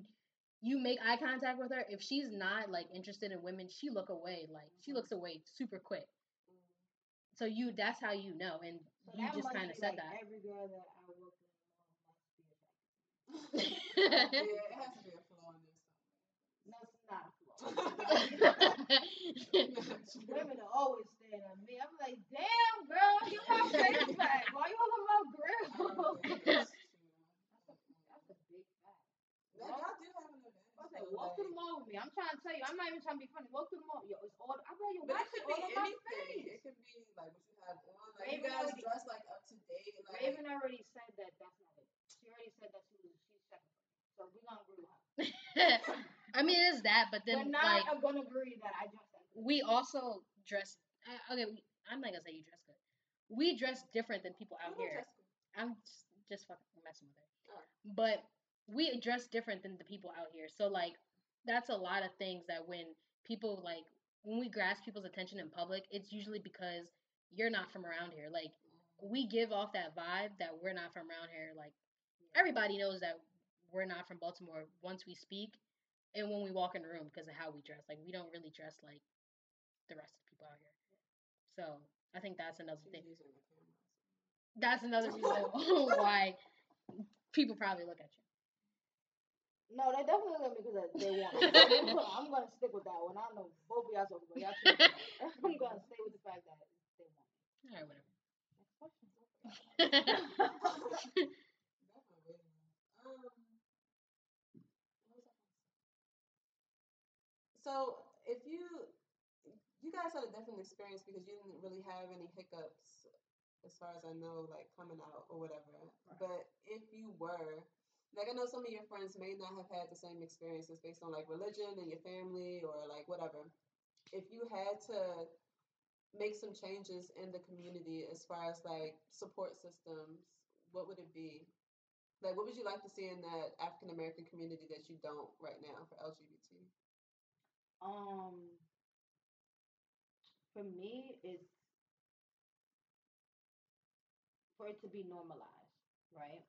you make eye contact with her, if she's not like interested in women, she look away. Like she Mhm. looks away super quick. Mm. So you that's how you know, and So you just kind of said like that. Every girl that I work with must be attracted. yeah, it has to be a flaw in there No, it's not a flaw. somewhere. Women are always staring at me. I'm like, damn, girl, get my face back. Why you all on my grill? That's a big fact. Y'all do have an advantage. I was like, walk through the mall with me. I'm trying to tell you. I'm not even trying to be funny. Walk through the mall. Yo, it's all. I'm like, yo, But it could all be on my anything. face? It could be like what you have on. Like Raven you guys already- dress like up to date. Like Raven already said that that's not it. She already said that she was she's checking for me. So we're gonna agree with her. I mean, it is that, but then but not like I'm gonna agree that I dressed that. we also dress. Uh, okay, we, I'm not gonna say you dress good. We dress different than people out here. I'm just, just fucking messing with it. Oh. But we dress different than the people out here. So like that's a lot of things that when people like when we grasp people's attention in public, it's usually because you're not from around here. Like we give off that vibe that we're not from around here. Like everybody knows that we're not from Baltimore once we speak and when we walk in the room because of how we dress. Like we don't really dress like the rest of the people out here. So I think that's another thing. using the camera. That's another reason why people probably look at you. No, they definitely let me because they want. me. I'm gonna stick with that one. I don't know both of y'all talking about y'all. I'm gonna stay with the fact that they want. All right, whatever. Next question. Definitely. Um, what was I gonna say? So, if you you guys had a different experience because you didn't really have any hiccups, as far as I know, like coming out or whatever. But if you were, like I know some of your friends may not have had the same experiences based on like religion and your family or like whatever. If you had to make some changes in the community as far as like support systems, what would it be? Like, what would you like to see in that African American community that you don't right now for LGBT? Um, for me, it's for it to be normalized, right?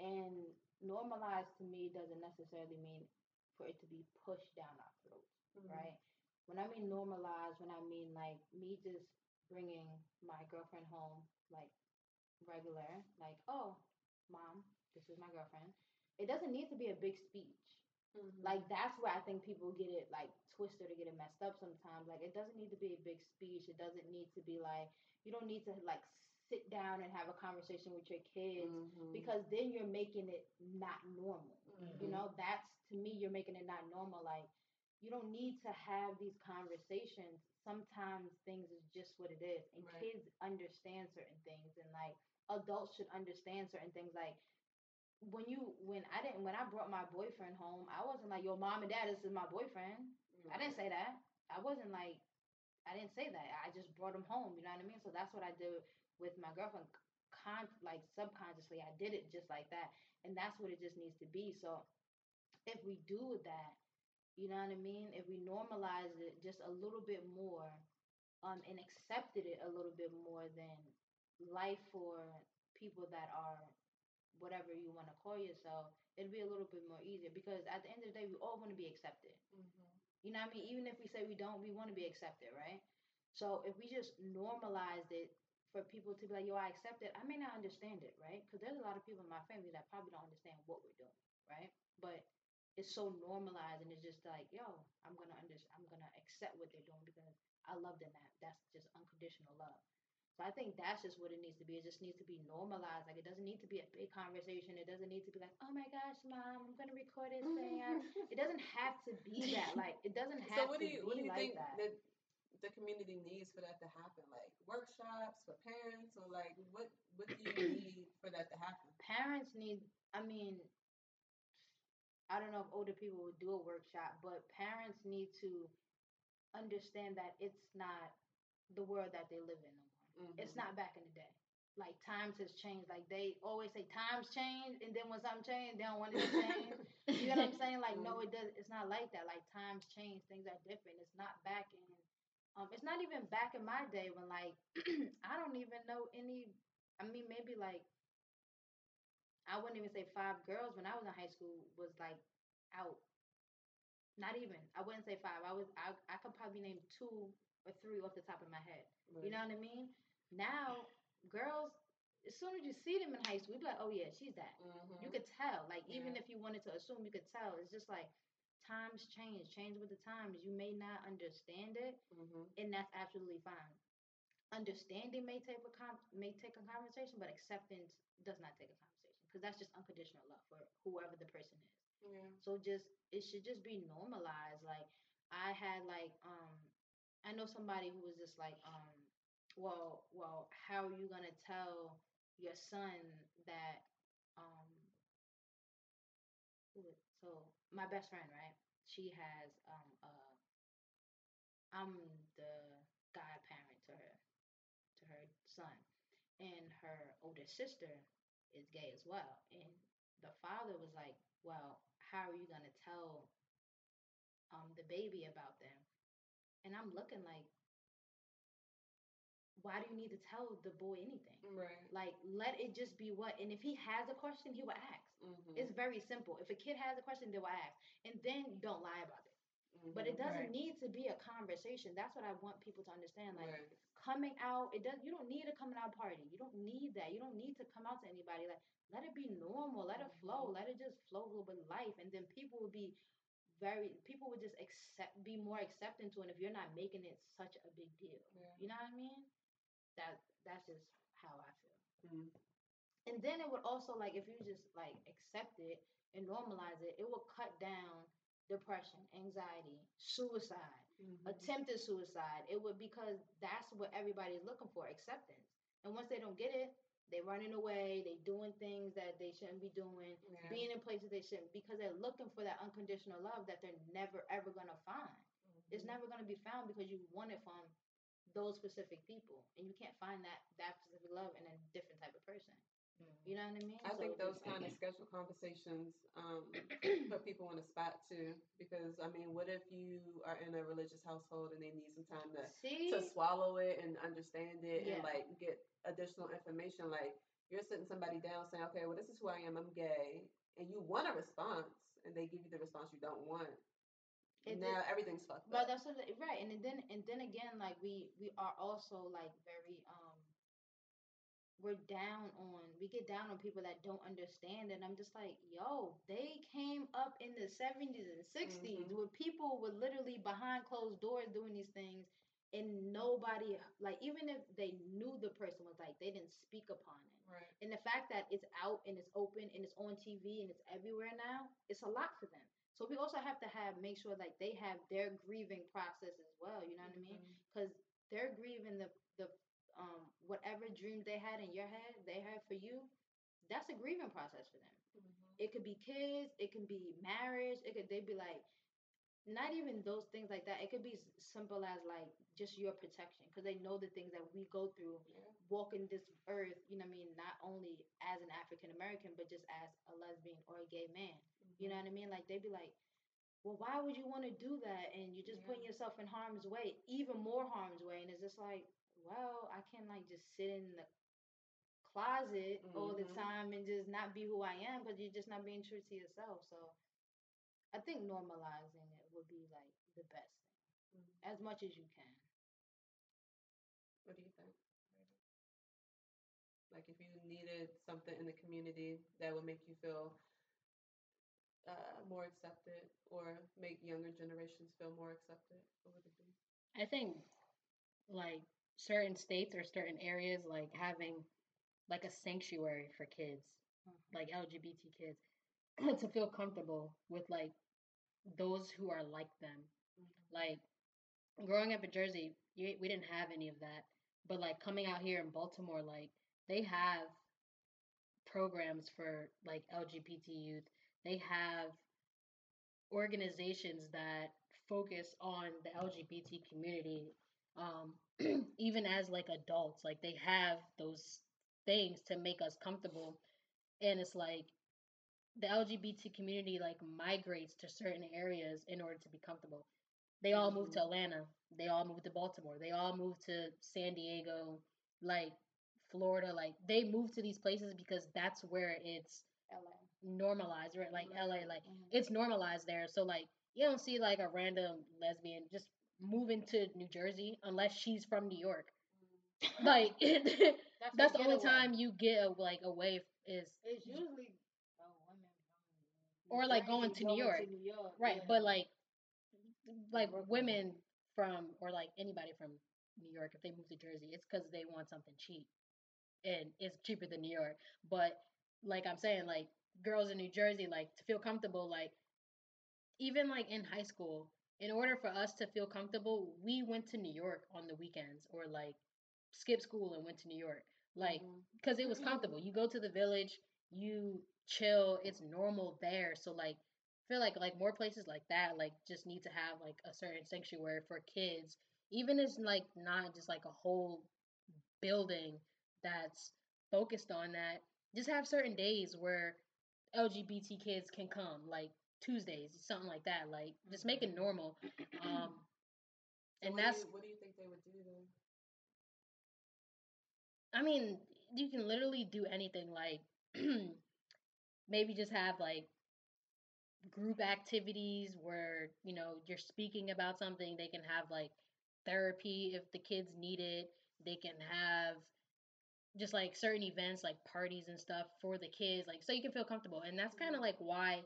And normalized to me doesn't necessarily mean for it to be pushed down our throats, Mm-hmm. right? When I mean normalized, when I mean like me just bringing my girlfriend home like regular, like, oh, mom, this is my girlfriend. It doesn't need to be a big speech. Mhm. Like that's where I think people get it like twisted or get it messed up sometimes. Like it doesn't need to be a big speech. It doesn't need to be like you don't need to like sit down and have a conversation with your kids Mhm. because then you're making it not normal. You Mhm. know, that's to me you're making it not normal. Like you don't need to have these conversations. Sometimes things is just what it is. And Right. kids understand certain things and like adults should understand certain things. Like when you when I didn't when I brought my boyfriend home, I wasn't like, Yo, mom and dad, this is my boyfriend. I didn't say that. I wasn't like I didn't say that. I just brought him home, you know what I mean? So that's what I did with my girlfriend. Con like subconsciously I did it just like that. And that's what it just needs to be. So if we do that, you know what I mean? If we normalize it just a little bit more, um, and accepted it a little bit more than life for people that are whatever you want to call yourself, it'd be a little bit more easier because at the end of the day, we all want to be accepted. Mhm. You know what I mean? Even if we say we don't, we want to be accepted, right? So if we just normalized it for people to be like, yo, I accept it, I may not understand it, right? Because there's a lot of people in my family that probably don't understand what we're doing, right? But it's so normalized and it's just like, yo, I'm gonna under I'm gonna accept what they're doing because I love them that. That's just unconditional love. So I think that's just what it needs to be. It just needs to be normalized. Like it doesn't need to be a big conversation. It doesn't need to be like, oh my gosh, mom, I'm gonna record this thing. It doesn't have to be that. Like it doesn't have So what to do you be what do you like think that. that the community needs for that to happen? Like workshops for parents or like what what do you need for that to happen? Parents need. I mean, I don't know if older people would do a workshop, but parents need to understand that it's not the world that they live in more. It's not back in the day. Like times has changed. Like they always say times change, and then when something change, they don't want it to change. You know what I'm saying? Like no, it does. It's not like that. Like times change, things are different. It's not back in. Um, it's not even back in my day when like I don't even know any. I mean, maybe like I wouldn't even say five girls when I was in high school was like out. Not even. I wouldn't say five. I was. I I could probably name two or three off the top of my head. You know what I mean? Now, girls, as soon as you see them in high school, you be like, oh yeah, she's that. Mhm. You could tell. Like even Yeah. if you wanted to assume, you could tell. It's just like times change, change with the times. You may not understand it, Mhm. and that's absolutely fine. Understanding may take a com- may take a conversation, but acceptance does not take a conversation because that's just unconditional love for whoever the person is. Yeah. So just it should just be normalized. Like I had like um I know somebody who was just like um well well how are you gonna tell your son that um so my best friend right? She has um uh I'm the godparent to her to her son and her older sister is gay as well and the father was like well how are you gonna tell um the baby about them? And i'm looking like why do you need to tell the boy anything Right. like let it just be what and if he has a question he will ask Mhm. it's very simple if a kid has a question they will ask and then don't lie about it but it Mhm. doesn't Right. need to be a conversation that's what i want people to understand like Right. coming out it does you don't need a coming out party you don't need that you don't need to come out to anybody like let it be normal let it flow Mhm. let it just flow with life and then people will be very people would just accept be more accepting to it if you're not making it such a big deal Yeah. you know what i mean that that's just how i feel Mhm. and then it would also like if you just like accept it and normalize it it will cut down depression anxiety suicide Mhm. attempted suicide. It would because that's what everybody's looking for, acceptance. And once they don't get it, they running away, they doing things that they shouldn't be doing, Yeah. being in places they shouldn't because they're looking for that unconditional love that they're never ever gonna find. It's Mhm. never gonna be found because you want it from those specific people. And you can't find that that specific love in a different type of person. You know what I mean? I So think those kind of scheduled conversations um, put people on the spot too. Because I mean, what if you are in a religious household and they need some time to see to swallow it and understand it Yeah. and like get additional information? Like you're sitting somebody down saying, "Okay, well, this is who I am. I'm gay," and you want a response, and they give you the response you don't want. It now everything's fucked But up. that's what, right, and then and then again, like we we are also like very um we're down on we get down on people that don't understand, and I'm just like, yo, they came up in the 70s and 60s Mhm. where people were literally behind closed doors doing these things, and nobody like even if they knew the person was like they didn't speak upon it. Right. And the fact that it's out and it's open and it's on TV and it's everywhere now, it's a lot for them. So we also have to have make sure like they have their grieving process as well. You know what I mean? Because they're grieving the the um whatever dreams they had in your head, they had for you. That's a grieving process for them. Mhm. It could be kids, it can be marriage. It could they be like not even those things like that. It could be simple as like just your protection because they know the things that we go through Yeah. walking this earth, you know what I mean, not only as an African American, but just as a lesbian or a gay man. You know what I mean? Like they'd be like, well, why would you want to do that? And you're just putting yourself in harm's way, even more harm's way. And it's just like, well, I can like just sit in the closet all the Mhm. time and just not be who I am because you're just not being true to yourself. So I think normalizing it would be like the best thing, Mhm. as much as you can. What do you think? Like if you needed something in the community that would make you feel uh, more accepted or make younger generations feel more accepted, what would it be? I think like certain states or certain areas like having like a sanctuary for kids, like LGBT kids, to feel comfortable with like those who are like them. Like growing up in Jersey, you, we didn't have any of that. But like coming out here in Baltimore, like they have programs for like LGBT youth. They have organizations that focus on the LGBT community. Um, even as like adults, like they have those things to make us comfortable. And it's like the LGBT community like migrates to certain areas in order to be comfortable. They all move to Atlanta. They all move to Baltimore. They all move to San Diego, like Florida. Like they move to these places because that's where it's. Normalized, right? Like LA, like Mhm. it's normalized there. So like you don't see like a random lesbian just moving to New Jersey unless she's from New York. Like That's, that's the only time you get a, like away is It's usually oh, women Or, like, going to New York. To New York. right, yeah. but like like women from or like anybody from New York if they move to Jersey, it's because they want something cheap, and it's cheaper than New York. But like I'm saying, like girls in New Jersey, like to feel comfortable, like even like in high school, in order for us to feel comfortable, we went to New York on the weekends or like skipped school and went to New York, like mm-hmm. because it was mm-hmm. comfortable. You go to the village, you chill, it's normal there. So like I feel like like more places like that like just need to have like a certain sanctuary for kids. Even if it's like not just like a whole building that's focused on that. Just have certain days where LGBT kids can come, like Tuesdays, something like that. Like just make it normal. Um So and what that's do you, what do you think they would do then? I mean, you can literally do anything like maybe just have like group activities where, you know, you're speaking about something. They can have like therapy if the kids need it. They can have just like certain events like parties and stuff for the kids, like so you can feel comfortable. And that's kind of like why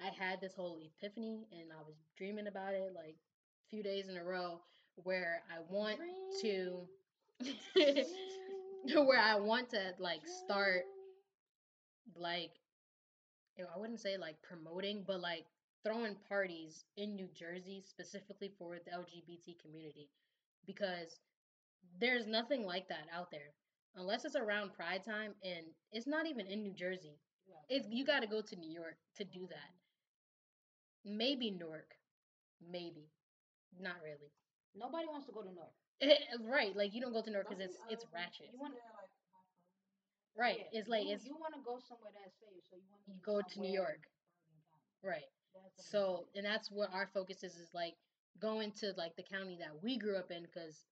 I had this whole epiphany and I was dreaming about it like a few days in a row where I want to where I want to like start like I wouldn't say like promoting, but like throwing parties in New Jersey specifically for the LGBT community because there's nothing like that out there unless it's around Pride time and it's not even in New Jersey. It's you got to go to New York to do that. Mm-hmm. Maybe Newark, maybe, not really. Nobody wants to go to North. Eh, right, like you don't go to Newark because it's it's ratchet. You want- isn't there, like, high five? Right, Yeah, it's like you, it's you want to go somewhere that's safe, so you want You go to New York. right. So, and that's what our focus is, is like going to like the county that we grew up in because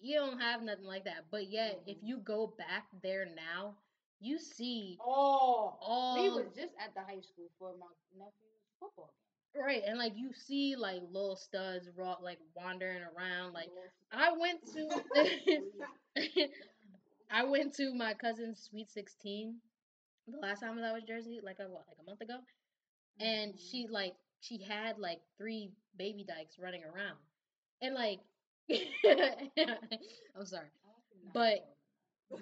you don't have nothing like that. But yet, if Mhm. you go back there now, you see oh, all we was just at the high school for my nephew's football game. right, and like you see like little studs raw like wandering around. Like I went to, I went to my cousin's sweet sixteen the last time that I was Jersey, like a what, like a month ago, and Mhm. she like she had like three baby dykes running around, and like I'm sorry. But-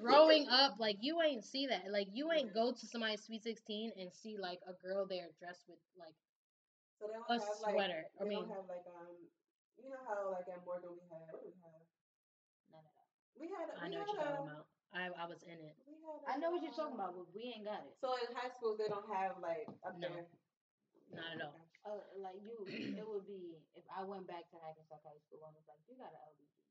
growing up, like you ain't see that. Like you ain't go to somebody's sweet sixteen and see like a girl there dressed with like So they don't a have like sweater. I mean, don't have like um you know how like at Morgan we had what do we have? None of that. We had I we know had what you're a, talking about. I I was in it. We had I know what you're talking about, but we ain't got it. So in high schools they don't have like up No, there. not at all. Uh, like you, it would be if I went back to Hackensack High School and was like, you got an LGBT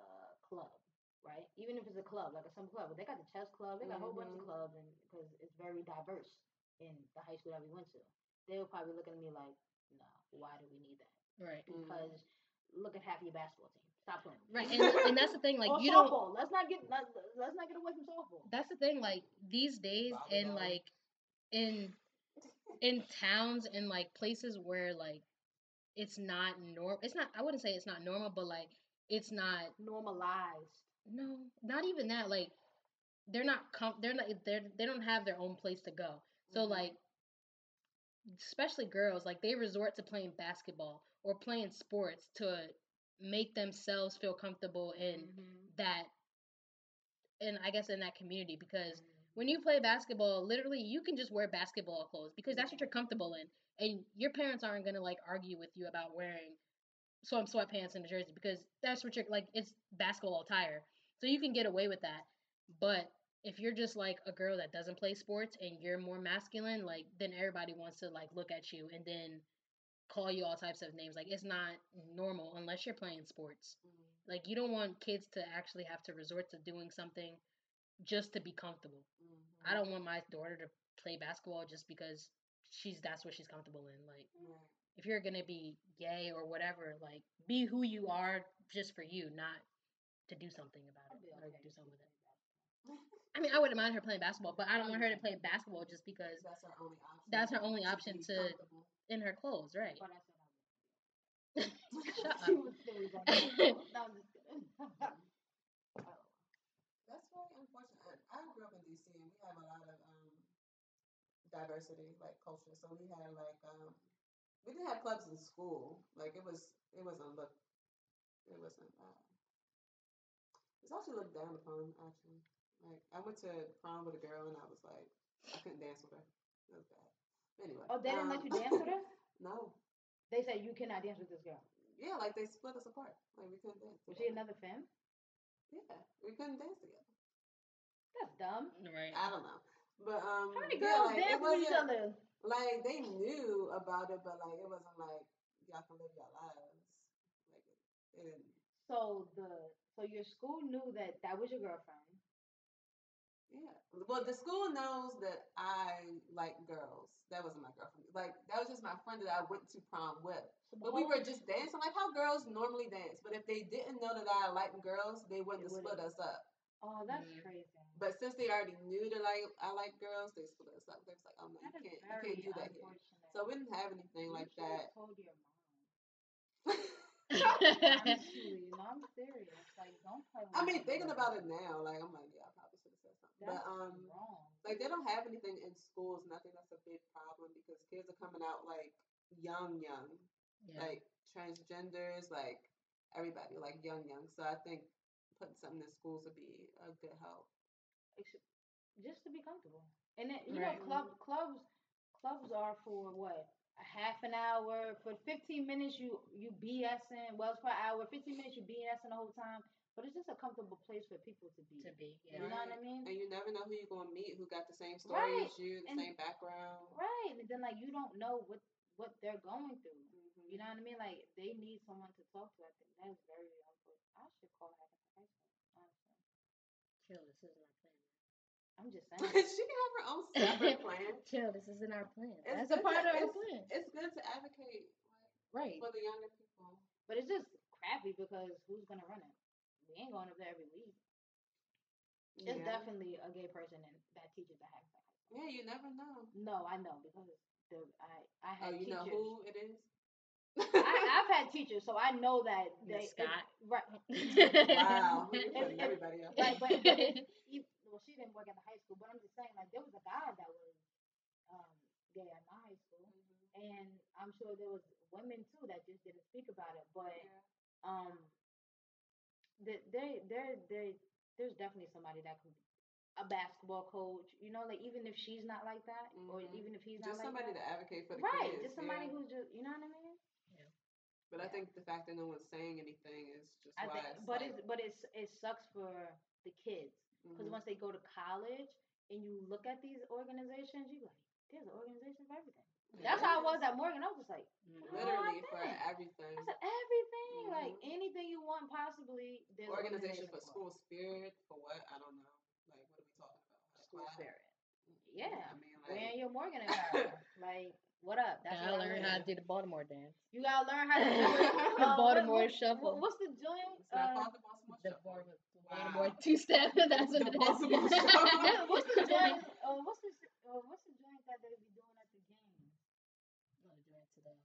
uh, club, right? Even if it's a club, like a some club, but they got the chess club, they got a whole bunch of Mhm. clubs, and because it's very diverse in the high school that we went to. they'll probably look at me like, no, why do we need that? Right. Because look at half your basketball team. Stop playing. Right. And, and that's the thing. Like or you don't. Let's not get let, let's not get away from softball. That's the thing. Like these days, in Volleyball. like in in towns and like places where like it's not normal. It's not. I wouldn't say it's not normal, but like it's not. Normalized. No, not even that. Like they're not. Com- they're not. They're they don't have their own place to go. So Mhm. like, especially girls, like they resort to playing basketball or playing sports to make themselves feel comfortable in Mhm. that. And I guess in that community because when you play basketball, literally you can just wear basketball clothes because that's what you're comfortable in. And your parents aren't gonna like argue with you about wearing some sweatpants and a jersey because that's what you're like it's basketball attire. So you can get away with that. But if you're just like a girl that doesn't play sports and you're more masculine, like then everybody wants to like look at you and then call you all types of names. Like it's not normal unless you're playing sports. Mm, Like you don't want kids to actually have to resort to doing something just to be comfortable. mhm. I don't want my daughter to play basketball just because she's that's what she's comfortable in. Like Right. if you're gonna be gay or whatever, like be who you are just for you, not to do something about it or okay do something with it. I mean, I wouldn't mind her playing basketball, but I don't want her to play basketball just because That's her only option. That's her only to option to- in her clothes, right? But I said I would. Shut up. was serious on that. No, I'm just kidding. Oh. That's very unfortunate. I, I grew up in DC and we have a lot of um diversity, like culture. So we had like um we didn't have clubs in school. Like it was it wasn't look it wasn't uh it was actually looked down upon actually. Like I went to prom with a girl and I was like I couldn't dance with her. It was bad. Anyway. Oh, they didn't let um, you dance with her? No. They said you cannot dance with this girl. Yeah, like they split us apart. Like we couldn't dance. Was she together. another femme? Yeah, we couldn't dance together. That's dumb. Right. I don't know. But um How many yeah, girls like, it dance with each other? like they knew about it, but like it wasn't like y'all can live your lives. Like it, it didn't. So the so your school knew that that was your girlfriend. Yeah. Well, the school knows that I like girls. That wasn't my girlfriend. Like that was just my friend that I went to prom with. But we were just dancing like how girls normally dance. But if they didn't know that I liked girls, they wouldn't They have split us up. Oh, that's Mm. crazy. But since they already knew that I I like girls, they split us up. They was like, oh no, you can't, you can't do that here. So we didn't have anything You like that. Told your mom. Honestly, no, I'm serious. Like, don't play. I mean, thinking girl. about it now, like I'm like, yeah, I probably should have said something. That's but um, wrong. like they don't have anything in schools, and I think that's a big problem because kids are coming out like young, young, yeah. like transgenders, like everybody, like young, young. So I think putting something in schools would be a good help. It should- just to be comfortable. And then you Right. know, club clubs clubs are for what a half an hour. For 15 minutes, you you BSing. Well, it's per hour. 15 minutes, you BSing the whole time. But it's just a comfortable place for people to be. to be. You Yeah. know what I mean? And you never know who you're gonna meet, who got the same story Right, as you, the and- same background. Right. And then like you don't know what what they're going through. Mhm. You know what I mean? Like they need someone to talk to. I think that's very unfortunate. I should call her high school. Honestly, Chill. This isn't our plan. I'm just saying. she can have her own separate plan. Chill. This isn't our plan. It's That's a part to- of our plan. It's good to advocate Right. for the younger people. But it's just crappy because who's gonna run it? We ain't going up there every week. It's definitely a gay person in that teaches the high school. Yeah, you never know. No, I know because the I I Oh, had you know who it is? I, I've had teachers, so I know that they Miss it- Scott. right. wow, you're If- putting if- everybody up. Right, but, but if, if, well, she didn't work at the high school, but I'm just saying, like, there was a guy that was um, gay at my high school, Mhm. and I'm sure there was women too that just didn't speak about it. But Yeah. um, they they they they there's definitely somebody that can a basketball coach, you know, like even if she's not like that, or Mhm. even if he's Just not like somebody that, to advocate for the right? kids. just somebody yeah. who's just, you know what I mean? But I think the fact that no one's saying anything is just I why think, it's but like, it's but it's it sucks for the kids because mhm. once they go to college and you look at these organizations, you like, there's an organization for everything. That's how I was at Morgan. I was just like, literally for everything. I said everything, like Mhm. anything you want, possibly. There's an Organization for for school spirit for what? I don't know. Like what are we talking about? To School it? spirit. Yeah. I mean like Wearing your Morgan like What up? That's Gotta what I learn learned. how to do the Baltimore dance. You gotta learn how to do. The Uh, Baltimore what, what, shuffle. What, what's the joint? It's not Uh, called the Baltimore The Shuffle. Baltimore, the Wow. Baltimore two step. That's what The it is. Shuffle. what's the joint? Uh, what's the uh, what's the joint that they be doing at the game?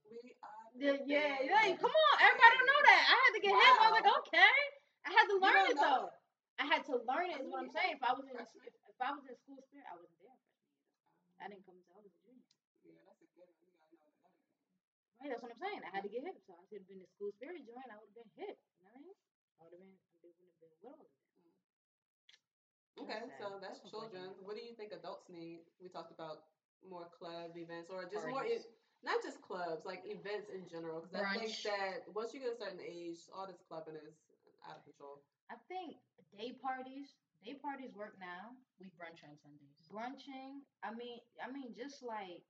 We are Yeah, yeah, yeah. Come on, everybody don't know that. I had to get hip. I was like, okay. I had to learn don't it though. I had to learn it. Is what I'm saying. If I was in if, if I was in school spirit, I wasn't there. I didn't come until I was a junior. Yeah, that's a good one. You gotta know that. Right, that's what I'm saying. I had to get hip, so I should have been in school spirit joint. I would have been hip. You know what I mean? I would have been. I wouldn't have been with all of them. Okay, That's so that's That's children. What do you think adults need? We talked about more club events or just more, Parties. e- not just clubs, like events in general. Because I think that once you get a certain age, all this clubbing is out of control. I think day parties, day parties work now. We brunch on Sundays. Brunching. I mean, I mean, just like.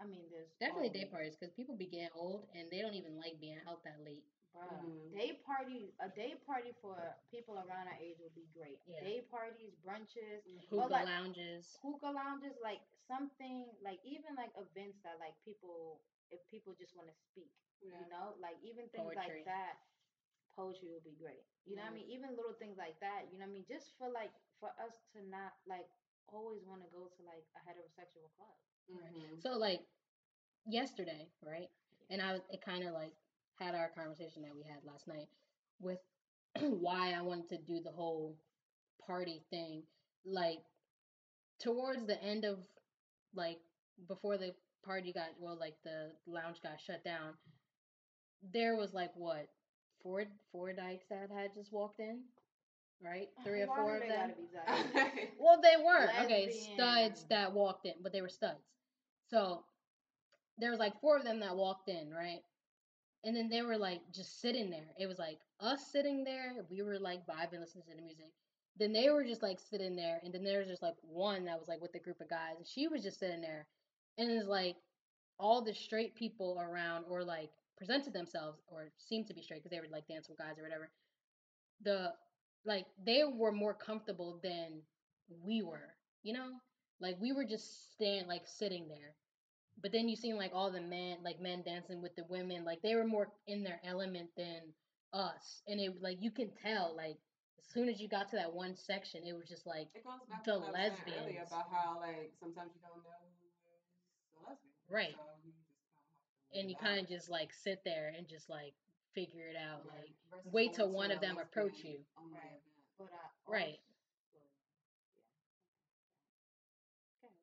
I mean, there's Definitely day parties because people be getting old and they don't even like being out that late. Bruh, Mhm. Day party, a day party for people around our age would be great. Yeah. Day parties, brunches, Hookah like- lounges. hookah lounges, like something, like even like events that like people, if people just want to speak, Yeah. you know, like even things Poetry. like that. Poetry would be great. You know what I mean? Even little things like that. You know what I mean? Just for like for us to not like always want to go to like a heterosexual club. Mhm. So like yesterday, right? And I was it kind of like had our conversation that we had last night with why I wanted to do the whole party thing. Like towards the end of like before the party got well like the lounge got shut down, there was like what four four dykes that had just walked in, right? Three or Why four of them. Well, they weren't. Okay, studs that walked in, but they were studs. So there was like four of them that walked in, right? And then they were like just sitting there. It was like us sitting there. We were like vibing, listening to the music. Then they were just like sitting there, and then there was just like one that was like with a group of guys, and she was just sitting there. And it's like all the straight people around, or like presented themselves, or seemed to be straight because they would like dance with guys or whatever. The like they were more comfortable than we were, you know? Like we were just stand like sitting there. But then you seen like all the men like men dancing with the women, like they were more in their element than us. And it like you can tell, like as soon as you got to that one section, it was just like It goes back The to what I was saying earlier lesbians. about how like sometimes you don't know who is a lesbian. Right. So you just kinda have to and you kind of just like sit there and just like figure it out. Right. Like Versus wait till one of them approach lesbian you. only Right. But I Right. also- yeah. Okay.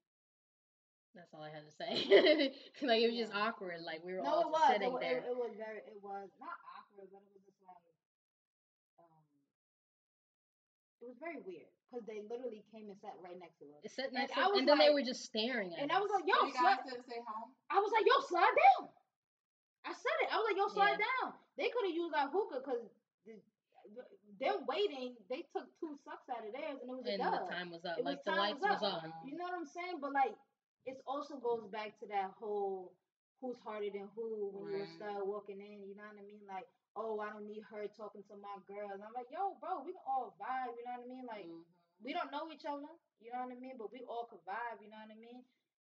that's all I had to say. like it was just awkward. Like we were No, all it just was. Sitting wa- there. it, it was very. It was not awkward, but it was just like. Um, it was very weird because they literally came and sat right next to us, It sat and next I to, was and then they were just staring at and us. I was like, "Yo, So you slide." didn't say hi. I was like, "Yo, slide down." I said it. I was like, "Yo, slide Yeah. down." They could have used our hookah because they're waiting. They took two sucks out of theirs, and it was a and dub. the time was up. It was like the time lights was was on. You know what I'm saying? But like, it also goes back to that whole who's harder than who when you Right. start walking in. You know what I mean? Like, oh, I don't need her talking to my girls. I'm like, yo, bro, we can all vibe. You know what I mean? Like, Mhm. we don't know each other. You know what I mean? But we all could vibe. You know what I mean?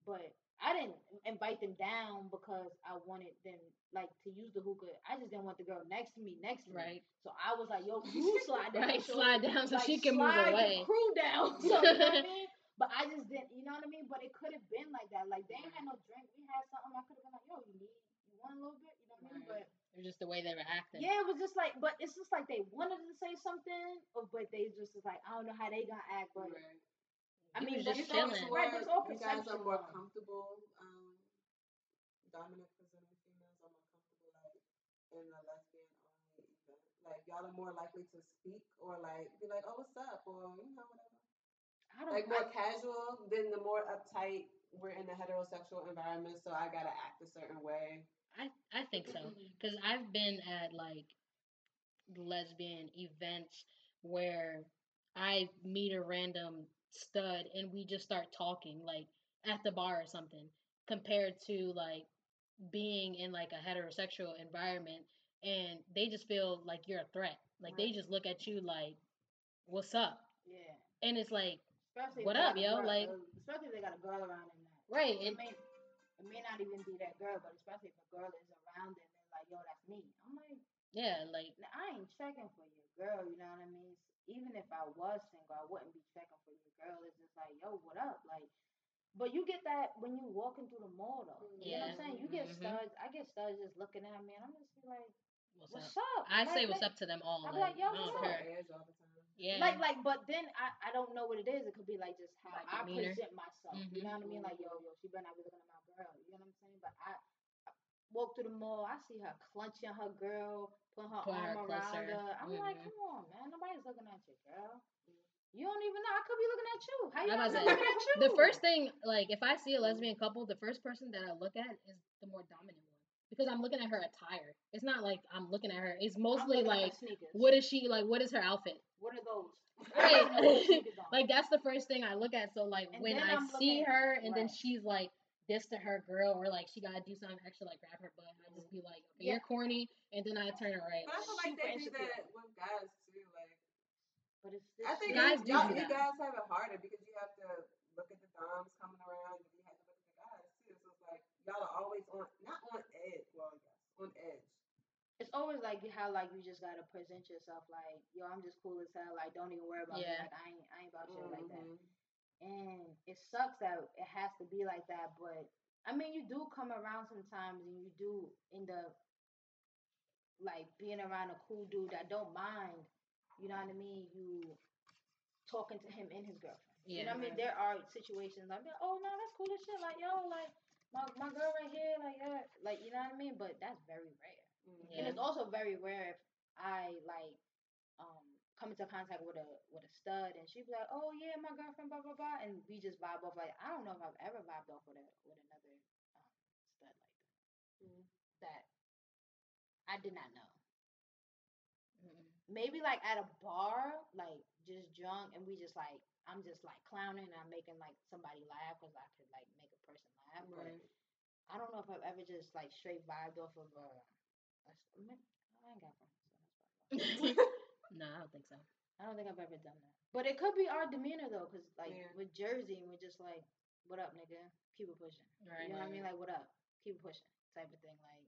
But I didn't invite them down because I wanted them like to use the hookah. I just didn't want the girl next to me, next to me. Right. So I was like, yo, you slide down. Right. so Slide down so like, she can move away. Crew down. So, you know what I mean? But I just didn't, you know what I mean? But it could have been like that. Like they ain't had no drink. We had something. I could have been like, yo, you need, you want a little bit? You know what I mean? Right. But It was just the way they were acting. yeah, it was just like, but it's just like they wanted to say something, or but they just was like, I don't know how they gonna act. But Right. I mean, was but just it's all- chilling. Right, but it's all you guys are perception. more though. comfortable, um, dominant presenting females are more comfortable like in a lesbian only event. Like y'all are more likely to speak or like be like, oh, what's up, or you know whatever. I don't Like more I- casual than the more uptight. We're in a heterosexual environment, so I gotta act a certain way. I I think so because I've been at like lesbian events where I meet a random stud and we just start talking like at the bar or something compared to like being in like a heterosexual environment and they just feel like you're a threat like they just look at you like what's up yeah. and it's like Especially What up, yo? girl- Like- especially if they got a girl around in that. right It, and mean, It may not even be that girl, but especially if a girl is around it and they're like, yo, that's me. I'm like, Yeah, like I ain't checking for your girl, you know what I mean? Even if I was single, I wouldn't be checking for your girl. It's just like, yo, what up? Like, but you get that when you walking through the mall, though. You know what I'm saying? You get Mhm. studs. I get studs just looking at me, and I'm just like, what's, what's up? up? I say what's like- up to them all. I'm Like, like, yo, I what's don't up? care. edge all the time. Yeah. Like, like, but then I, I don't know what it is. It could be like just how Like I demeanor. present myself. You Mhm. know what I mean? Like, yo, yo, she better not be looking at my girl. You know what I'm saying? But I, Walk through the mall, I see her clenching her girl, putting her her arm around closer. her. I'm like, Mhm. come on, man, nobody's looking at you, girl. You don't even know. I could be looking at you. How you I'm know I'm about not looking at you? the first thing, like, if I see a lesbian couple, the first person that I look at is the more dominant one because I'm looking at her attire. It's not like I'm looking at her. It's mostly her like, what is she like? What is her outfit? What are those? Right. I don't know what sneakers on. Like that's the first thing I look at. So like And when I I'm see her and then she's like this to her girl or like she gotta do something extra like grab her butt, I just be like, okay, Yeah. you're corny, and then I turn it right. But I feel like they do that with guys too. Like But it's I think Guys you, do y'all, do you guys have it harder because you have to look at the doms coming around and you have to look at the guys too. So it's like y'all are always on not on edge. Well, yes, on edge. it's always like how like you just gotta present yourself like, yo, I'm just cool as hell. Like, don't even worry about Yeah. me. Like, I ain't, I ain't about shit like that. Mm-hmm. And it sucks that it has to be like that. But I mean, you do come around sometimes, and you do end up like being around a cool dude that don't mind. You know what I mean? You talking to him and his girlfriend. Yeah. You know what I mean? There are situations I'm like, oh no, that's cool as shit. Like, yo, like my my girl right here, like, yeah, like you know what I mean? But that's very rare. Mhm. And it's also very rare if I like come into contact with a with a stud and she'd be like, Oh yeah, my girlfriend, blah blah blah and we just vibe off like I don't know if I've ever vibed off with a with another um, stud like that. Mhm. That I did not know. Mm-mm. Maybe like at a bar, like just drunk and we just like I'm just like clowning and I'm making like somebody laugh because I could like make a person laugh. But Right. I don't know if I've ever just like straight vibed off of a, a I ain't got friends. So that's probably why. no, I don't think so. I don't think I've ever done that. But it could be our demeanor though, because like Yeah. with Jersey, we're just like, "What up, nigga? Keep it pushing." Right. You know what I mean? Like, "What up? Keep it pushing," type of thing. Like,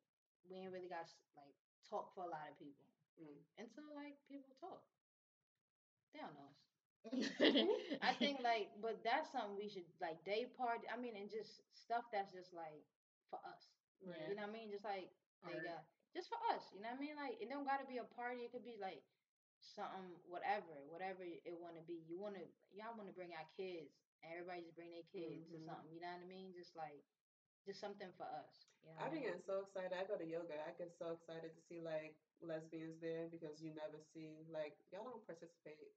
we ain't really got like talk for a lot of people Mm. until like people talk. They don't know us. I think like, but that's something we should like day party. I mean, and just stuff that's just like for us. Yeah. You know what I mean? Just like they Art. got just for us. You know what I mean? Like it don't gotta be a party. It could be like something, whatever, whatever it want to be. You want to, y'all want to bring our kids, and everybody just bring their kids or Mhm. something. You know what I mean? Just like, just something for us. You know I what be mean? getting so excited. I go to yoga. I get so excited to see like lesbians there because you never see like y'all don't participate.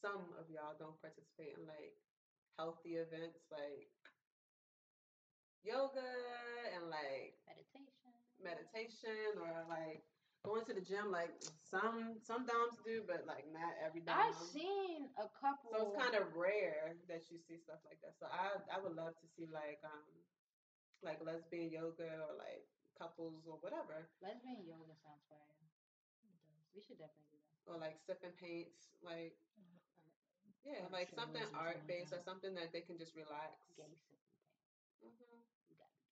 Some of y'all don't participate in like healthy events like yoga and like meditation. meditation or like going to the gym. Like some some doms do, but like not every dom. I've seen a couple. So it's kind of rare that you see stuff like that. So I I would love to see like um like lesbian yoga or like couples or whatever lesbian yoga sounds fire. We should definitely do that. or like sipping paints like yeah Art like shows something art based or something that they can just relax. Gay sipping pain. hmm You gotta be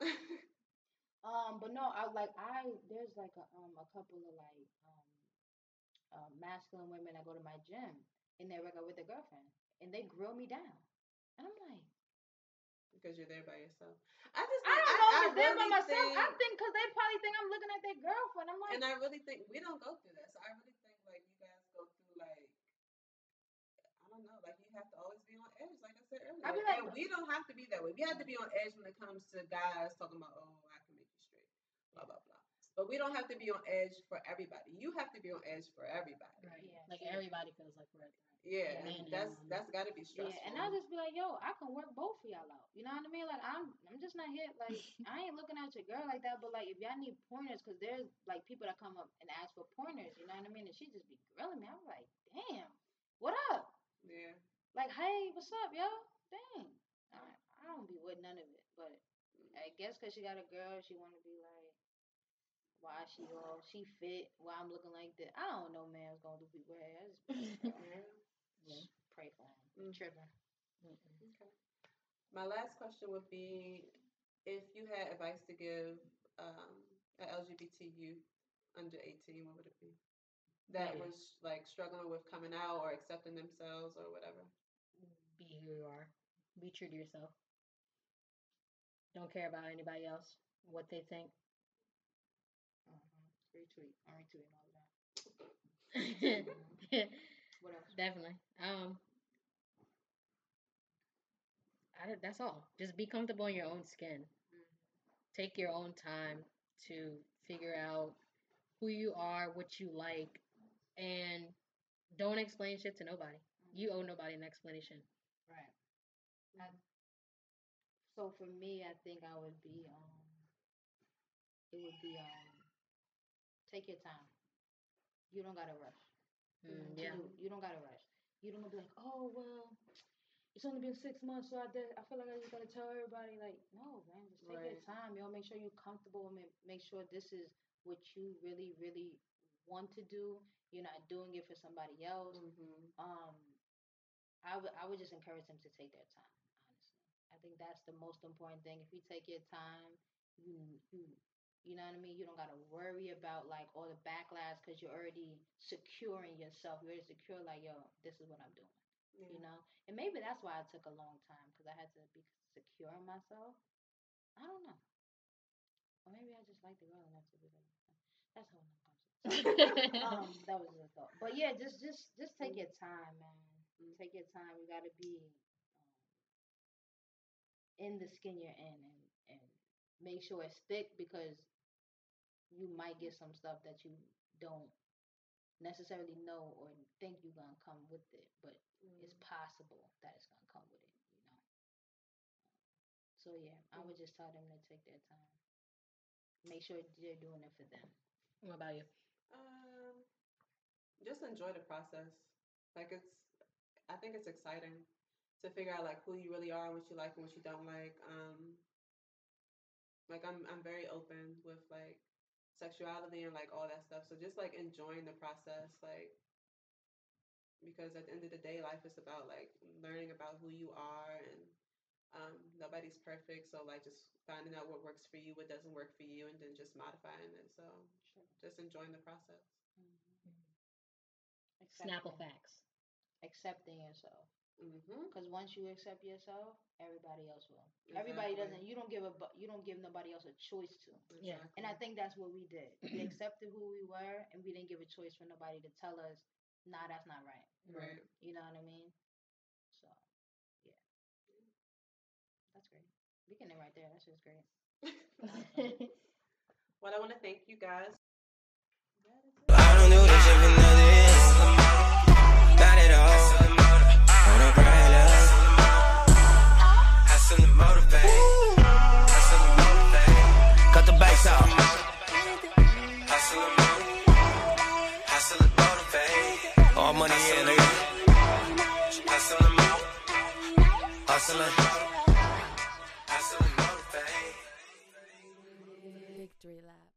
gay. Um, but no, I like I there's like a um a couple of like um uh, masculine women that go to my gym and they work out with their girlfriend and they grill me down, and I'm like, because you're there by yourself. I just I don't know if it's them by really myself. I think- think because they probably think I'm looking at their girlfriend. I'm like, and I really think we don't go through that. So I really think like you guys go through like I don't know, like you have to always be on edge, like I said earlier. I be like- we don't have to be that way. We have to be on edge when it comes to guys talking about, oh, I can make you straight, blah blah blah. But we don't have to be on edge for everybody. You have to be on edge for everybody. Right. Yeah, like true. everybody feels like we're at that. Yeah, Yeah, and that's that's got to be stressful. yeah, and I'll just be like, yo, I can work both of y'all out. You know what I mean? Like I'm I'm just not here. Like I ain't looking at your girl like that. But like if y'all need pointers, because there's like people that come up and ask for pointers. You know what I mean? And she just be grilling me. I'm like, damn, what up? yeah. Like, hey, what's up, yo? Dang. I, I don't be with none of it. But I guess because she got a girl, she want to be like, why she all, she fit, why I'm looking like that. I don't know, man, what's going to do people hair. Just be like, girl, Yeah. Yeah. pray for him. Mm. Tripping. Mm-mm. Okay. My last question would be if you had advice to give um, an LGBT youth under 18, what would it be? That Maybe. was like struggling with coming out or accepting themselves or whatever. Be who you are. Be true to yourself. Don't care about anybody else, what they think. Retweet. I'm retweeting all of that. What else? Definitely. Um, I, that's all. Just be comfortable in your own skin. Take your own time to figure out who you are, what you like, and don't explain shit to nobody. You owe nobody an explanation. Right. I, so for me, I think I would be um, it would be um, take your time. You don't gotta rush. Mm, yeah. do- you don't gotta rush. You don't be like, oh well, it's only been six months, so I did, I feel like I just gotta tell everybody. Like, no, man, just take your time. You know, make sure you're comfortable. and Make, make sure this is what you really, really want to do. You're not doing it for somebody else. Mm-hmm. Um, I would I would just encourage them to take their time. Honestly, I think that's the most important thing. If you take your time, you you you know what I mean. You don't gotta worry about like all the backlash because you're already securing yourself. You're already secure. Like yo, this is what I'm doing. Yeah. You know, and maybe that's why it took a long time because I had to be secure in myself. I don't know. Or maybe I just like the girl enough to do that. That's how I'm um, that was just a thought. But yeah, just just just take your time, man. Mm. Take your time. You got to be um, in the skin you're in, and make sure it's thick because you might get some stuff that you don't necessarily know or think you're gonna come with it, but it's Mm. possible that it's gonna come with it. You know. So yeah, I would just tell them to take their time. Make sure they're doing it for them. What about you? Um, just enjoy the process. Like it's, I think it's exciting to figure out like who you really are, what you like and what you don't like. Um, like I'm, I'm very open with like sexuality and like all that stuff. So just like enjoying the process, like because at the end of the day, life is about like learning about who you are and um, nobody's perfect. So like just finding out what works for you, what doesn't work for you, and then just modifying it. So Sure. just enjoying the process. Snapple Accepting- facts. Accepting yourself. Mm-hmm. Because once you accept yourself, everybody else will. Everybody doesn't. You don't give a. You don't give nobody else a choice to. Yeah. And I think that's what we did. We accepted who we were, and we didn't give a choice for nobody to tell us, "Nah, that's not right." Right. You know what I mean? So, yeah, that's great. We can end right there. That's just great. Well, I want to thank you guys. Motivate. Hustle and Hustle and motivate. Victory lap.